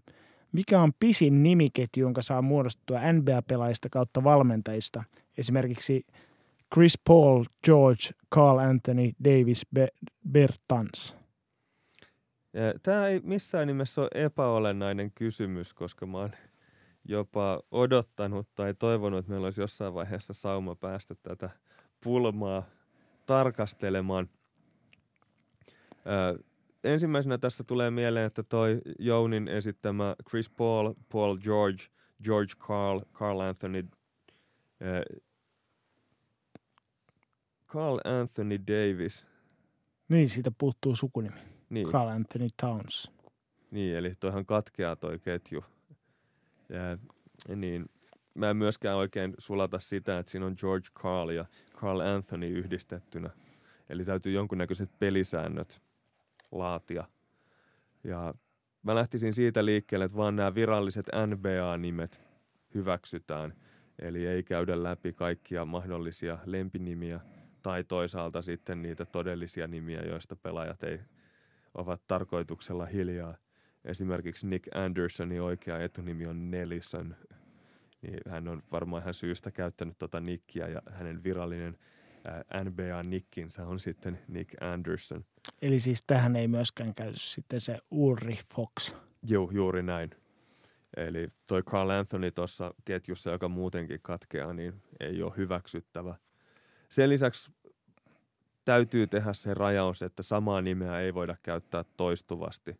Mikä on pisin nimiketju, jonka saa muodostua NBA-pelaajista kautta valmentajista? Esimerkiksi Chris Paul, George, Carl Anthony, Davis, Bertans. Tämä ei missään nimessä ole epäolennainen kysymys, koska mä oon jopa odottanut tai toivonut, että meillä olisi jossain vaiheessa sauma päästä tätä pulmaa tarkastelemaan. Ö, ensimmäisenä tässä tulee mieleen, että toi Jounin esittämä Chris Paul, Paul George, George Carl, Carl Anthony, ö, Carl Anthony Davis. Niin, siitä puuttuu sukunimi. Niin. Carl Anthony Towns. Niin, eli toihan katkeaa toi ketju. Ja, niin, mä en myöskään oikein sulata sitä, että siinä on George Carl ja Carl Anthony yhdistettynä. Eli täytyy jonkunnäköiset pelisäännöt laatia. Ja mä lähtisin siitä liikkeelle, että vaan nämä viralliset NBA-nimet hyväksytään. Eli ei käydä läpi kaikkia mahdollisia lempinimiä tai toisaalta sitten niitä todellisia nimiä, joista pelaajat ei ovat tarkoituksella hiljaa. Esimerkiksi Nick Andersonin oikea etunimi on Nelson. Niin hän on varmaan ihan syystä käyttänyt tuota Nickia ja hänen virallinen NBA-nikkinsä on sitten Nick Anderson. Eli siis tähän ei myöskään käy sitten se Ulrich Fox. Joo, juuri näin. Eli toi Carl Anthony tuossa ketjussa, joka muutenkin katkeaa, niin ei ole hyväksyttävä. Sen lisäksi täytyy tehdä se rajaus, että samaa nimeä ei voida käyttää toistuvasti,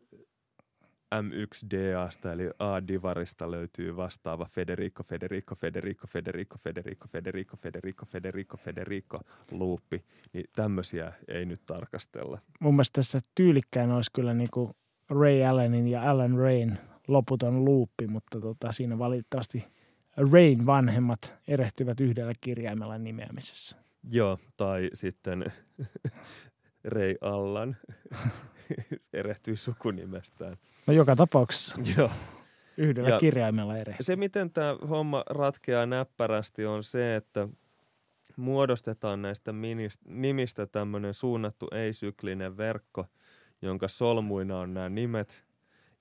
M1DAsta eli A-divarista löytyy vastaava Federico, Federico, Federico, Federico, Federico, Federico, Federico, Federico, Federico luuppi. Niin tämmöisiä ei nyt tarkastella. Mun mielestä tässä tyylikkään olisi kyllä niin kuin Ray Allenin ja Alan Rain loputon luuppi, mutta tota, siinä valitettavasti Rain vanhemmat erehtyvät yhdellä kirjaimella nimeämisessä. Joo, tai sitten Ray Allan erehtyi sukunimestään. No joka tapauksessa. Joo. Yhdellä ja kirjaimella eri. Se, miten tämä homma ratkeaa näppärästi, on se, että muodostetaan näistä nimistä tämmöinen suunnattu ei-syklinen verkko, jonka solmuina on nämä nimet.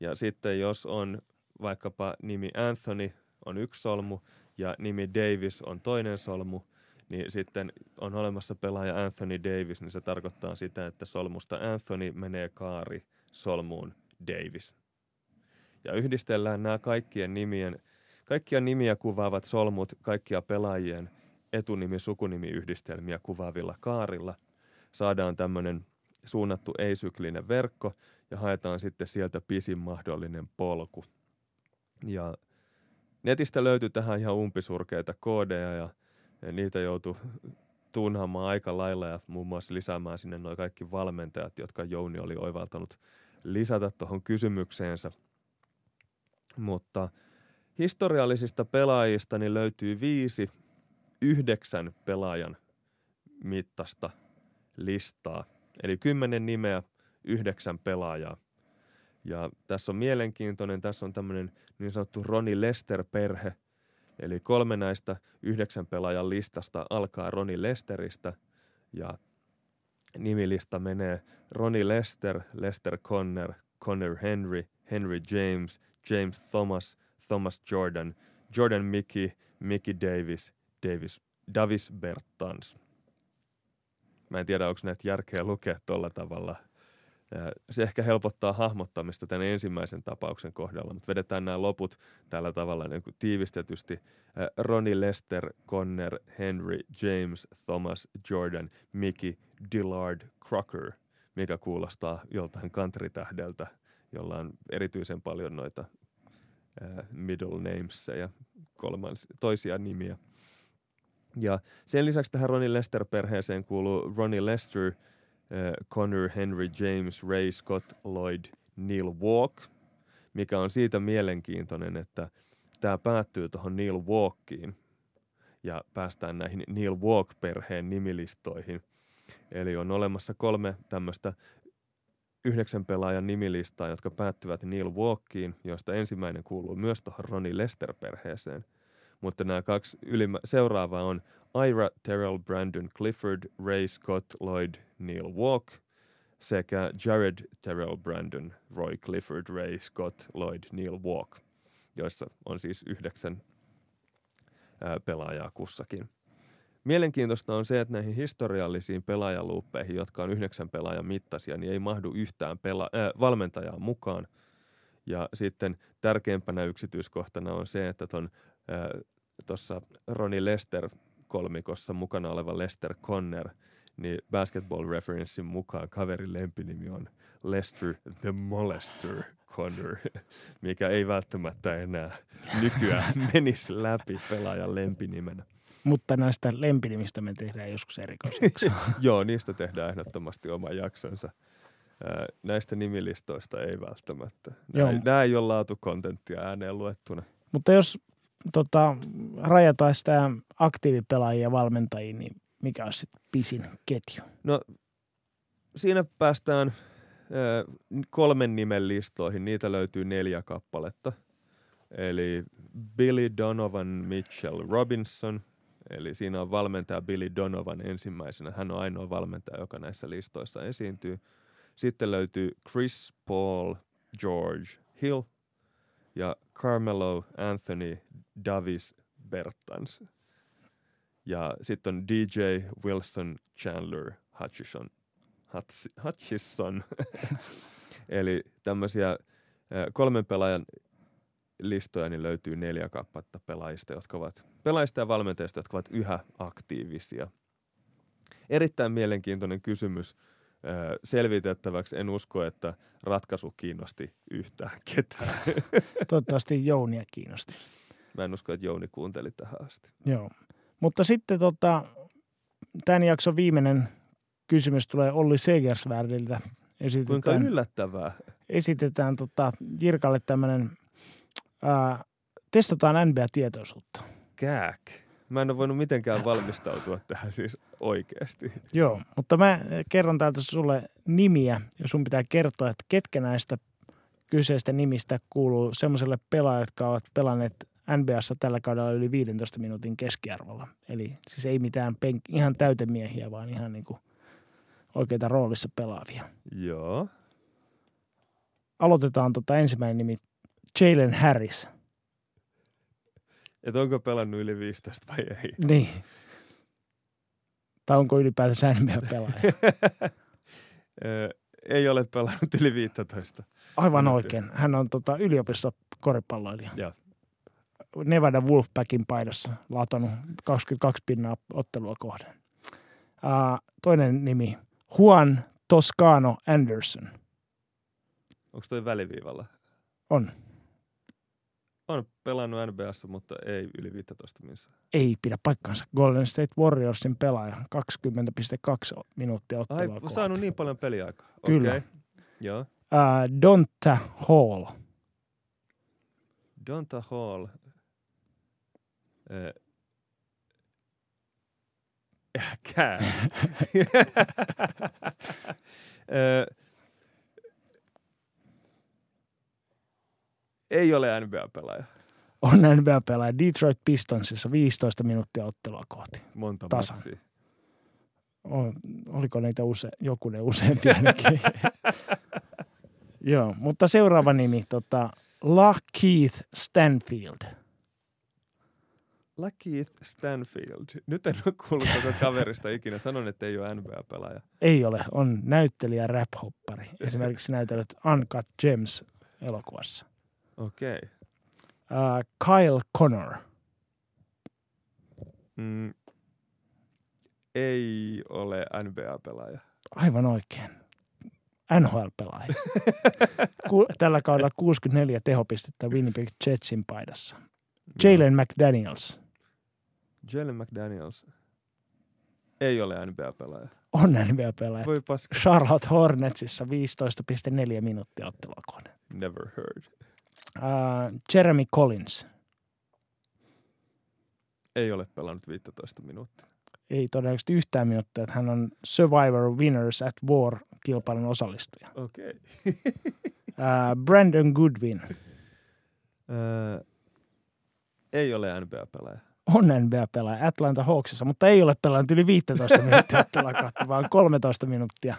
Ja sitten jos on vaikkapa nimi Anthony on yksi solmu ja nimi Davis on toinen solmu, niin sitten on olemassa pelaaja Anthony Davis, niin se tarkoittaa sitä, että solmusta Anthony menee kaari solmuun Davis. Ja yhdistellään nämä kaikkien nimien, kaikkia nimiä kuvaavat solmut kaikkia pelaajien etunimi-sukunimi-yhdistelmiä kuvaavilla kaarilla. Saadaan tämmöinen suunnattu ei-syklinen verkko ja haetaan sitten sieltä pisin mahdollinen polku. Ja netistä löytyy tähän ihan umpisurkeita koodeja ja ja niitä joutui tunhaamaan aika lailla ja muun muassa lisäämään sinne noin kaikki valmentajat, jotka Jouni oli oivaltanut lisätä tuohon kysymykseensä. Mutta historiallisista pelaajista niin löytyy viisi yhdeksän pelaajan mittasta listaa. Eli kymmenen nimeä, yhdeksän pelaajaa. Ja tässä on mielenkiintoinen, tässä on tämmöinen niin sanottu Roni Lester-perhe, eli kolme näistä yhdeksän pelaajan listasta alkaa Roni Lesteristä ja nimilista menee Roni Lester, Lester Conner, Connor Henry, Henry James, James Thomas, Thomas Jordan, Jordan Mickey, Mickey Davis, Davis, Davis Bertans. Mä en tiedä, onko näitä järkeä lukea tuolla tavalla. Se ehkä helpottaa hahmottamista tämän ensimmäisen tapauksen kohdalla, mutta vedetään nämä loput tällä tavalla niin kuin tiivistetysti. Ronnie Lester, Conner, Henry, James, Thomas, Jordan, Mickey, Dillard, Crocker, mikä kuulostaa joltain country-tähdeltä, jolla on erityisen paljon noita middle names ja kolmans, toisia nimiä. Ja sen lisäksi tähän Ronnie Lester-perheeseen kuuluu Ronnie Lester, Connor Henry James, Ray Scott Lloyd, Neil Walk, mikä on siitä mielenkiintoinen, että tämä päättyy tuohon Neil Walkiin ja päästään näihin Neil Walk-perheen nimilistoihin. Eli on olemassa kolme tämmöistä yhdeksän pelaajan nimilistaa, jotka päättyvät Neil Walkiin, josta ensimmäinen kuuluu myös tuohon Ronnie Lester-perheeseen. Mutta nämä kaksi ylimä, seuraavaa on Ira Terrell Brandon Clifford, Ray Scott Lloyd Neil Walk sekä Jared Terrell Brandon Roy Clifford, Ray Scott Lloyd Neil Walk, joissa on siis yhdeksän ää, pelaajaa kussakin. Mielenkiintoista on se, että näihin historiallisiin pelaajaluuppeihin, jotka on yhdeksän pelaajan mittaisia, niin ei mahdu yhtään pela- äh, valmentajaa mukaan. Ja sitten tärkeimpänä yksityiskohtana on se, että tuossa Roni Lester kolmikossa mukana oleva Lester Conner, niin Basketball Referencein mukaan kaverin lempinimi on Lester the Molester Connor, mikä ei välttämättä enää nykyään menisi läpi pelaajan lempinimenä. Mutta näistä lempinimistä me tehdään joskus erikoisjakso. Joo, niistä tehdään ehdottomasti oma jaksonsa. näistä nimilistoista ei välttämättä. Nämä, nämä ei ole laatukontenttia ääneen luettuna. Mutta jos tota, rajataan sitä aktiivipelaajia valmentajia, niin mikä on sitten pisin ketju? No siinä päästään kolmen nimen listoihin. Niitä löytyy neljä kappaletta. Eli Billy Donovan Mitchell Robinson, Eli siinä on valmentaja Billy Donovan ensimmäisenä. Hän on ainoa valmentaja, joka näissä listoissa esiintyy. Sitten löytyy Chris Paul George Hill ja Carmelo Anthony Davis Bertans. Ja sitten on DJ Wilson Chandler Hutchison. Hutchison. Eli tämmöisiä kolmen pelaajan listoja, niin löytyy neljä kappaletta pelaajista, jotka ovat pelaajista ja valmentajista, jotka ovat yhä aktiivisia. Erittäin mielenkiintoinen kysymys selvitettäväksi. En usko, että ratkaisu kiinnosti yhtään ketään. Toivottavasti Jounia kiinnosti. Mä en usko, että Jouni kuunteli tähän asti. Joo. Mutta sitten tota, tämän jakson viimeinen kysymys tulee Olli Segersvärdiltä. Esitetään, Kuinka yllättävää. Esitetään tota, Jirkalle tämmöinen testataan NBA-tietoisuutta. Kääk. Mä en ole voinut mitenkään valmistautua tähän siis oikeasti. Joo, mutta mä kerron täältä sulle nimiä ja sun pitää kertoa, että ketkä näistä kyseistä nimistä kuuluu semmoiselle pelaajalle, jotka ovat pelanneet NBAssa tällä kaudella yli 15 minuutin keskiarvolla. Eli siis ei mitään penk- ihan täytemiehiä, vaan ihan niin kuin oikeita roolissa pelaavia. Joo. Aloitetaan tota ensimmäinen nimi Jalen Harris. Että onko pelannut yli 15 vai ei? Niin. Tai onko ylipäätään NBA pelaaja? ei ole pelannut yli 15. Aivan oikein. Hän on tota, yliopistokoripalloilija. Ja. Nevada Wolfpackin paidassa laatanut 22 pinnaa ottelua kohden. Uh, toinen nimi, Juan Toscano Anderson. Onko toi väliviivalla? On. On pelannut NBAssa, mutta ei yli 15 missään. Ei pidä paikkaansa. Golden State Warriorsin pelaaja 20,2 minuuttia ottelua Ai, saanut niin paljon peliaikaa. Kyllä. Okay. Joo. Uh, Donta Hall. Donta Hall. Eh. Kää. eh. Ei ole NBA-pelaaja. On NBA-pelaaja Detroit Pistonsissa 15 minuuttia ottelua kohti. Monta Tasan. matsia. On, oliko niitä use, jokunen useampi. Joo, mutta seuraava nimi, tota, Keith Stanfield. Lakeith Stanfield. Nyt en ole kuullut tätä kaverista ikinä. Sanon, että ei ole NBA-pelaaja. Ei ole, on näyttelijä rap-hoppari. Esimerkiksi näytellyt Uncut Gems elokuvassa. Okei. Okay. Uh, Kyle Connor. Mm. Ei ole NBA-pelaaja. Aivan oikein. NHL-pelaaja. Ku- Tällä kaudella 64 tehopistettä Winnipeg Jetsin paidassa. Jalen McDaniels Jalen McDaniels. Ei ole NBA-pelaaja. on NBA-pelaaja. Voi paska. Charlotte Hornetsissa 15,4 minuuttia ottelua kohden. Never heard. Uh, Jeremy Collins. Ei ole pelannut 15 minuuttia. Ei todennäköisesti yhtään minuuttia, että hän on Survivor Winners at War kilpailun osallistuja. Okei. Okay. Uh, Brandon Goodwin Öö, ei ole NBA-pelaaja. on NBA-pelaaja Atlanta Hawksissa, mutta ei ole pelannut yli 15 minuuttia ottelua kohti, vaan 13 minuuttia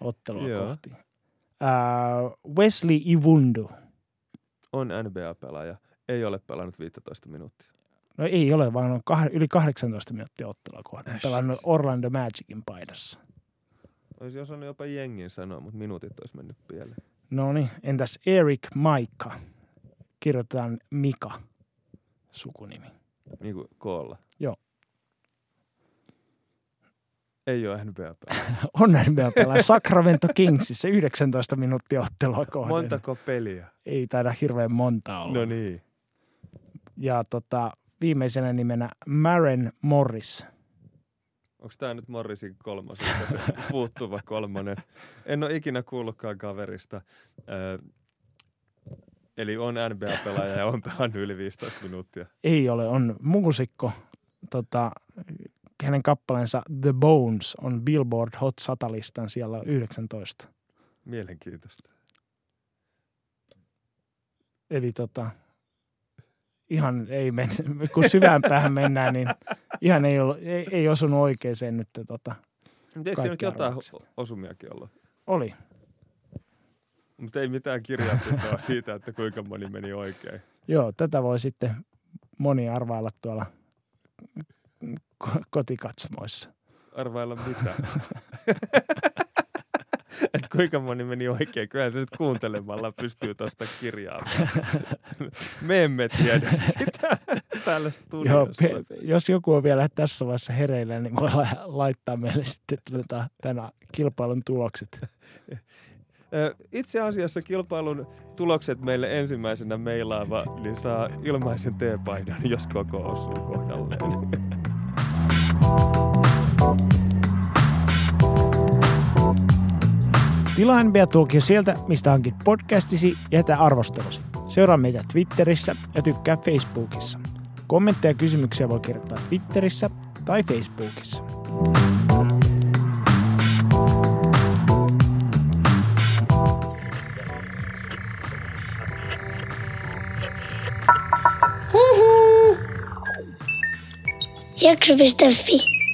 ottelua Joo. kohti. Uh, Wesley Iwundu. On NBA-pelaaja. Ei ole pelannut 15 minuuttia. No ei ole, vaan on kah- yli 18 minuuttia ottelua kohden. Äs. Pelannut Orlando Magicin paidassa. Olisi osannut jopa jengin sanoa, mutta minuutit olisi mennyt pieleen. No niin, entäs Eric Maikka? Kirjoitetaan Mika, sukunimi. Niin kuin koolla. Joo. Ei ole NBA-pelaaja. On NBA-pelaaja Sacramento Kingsissä 19 minuuttia ottelua kohden. Montako peliä? Ei taida hirveän monta olla. No niin. Ja tota, viimeisenä nimenä Maren Morris. Onko tämä nyt Morrisin kolmas, se puuttuva kolmonen? En ole ikinä kuullutkaan kaverista. Öö, eli on NBA-pelaaja ja on pelannut yli 15 minuuttia. Ei ole, on muusikko. Tota, hänen kappaleensa The Bones on Billboard Hot 100-listan siellä 19. Mielenkiintoista. Eli tota, ihan ei men, kun syvään päähän mennään, niin ihan ei, ollut, ei, ei osunut oikeeseen nyt. Tota, Mutta eikö se nyt jotain osumiakin ollut? oli. Mutta ei mitään kirjanpitoa siitä, että kuinka moni meni oikein. Joo, tätä voi sitten moni arvailla tuolla kotikatsomoissa. Arvailla mitä. Et kuinka moni meni oikein. Kyllähän se nyt kuuntelemalla pystyy tuosta kirjaamaan. Me emme tiedä sitä täällä Joo, jos joku on vielä tässä vaiheessa hereillä, niin voi la- laittaa meille sitten tota, tänä kilpailun tulokset. Itse asiassa kilpailun tulokset meille ensimmäisenä meilaava, niin saa ilmaisen teepaidan, jos koko osuu kohdalleen. Tilaa NBA-tuokio sieltä, mistä hankit podcastisi ja jätä arvostelusi. Seuraa meitä Twitterissä ja tykkää Facebookissa. Kommentteja ja kysymyksiä voi kirjoittaa Twitterissä tai Facebookissa. Jakso.fi.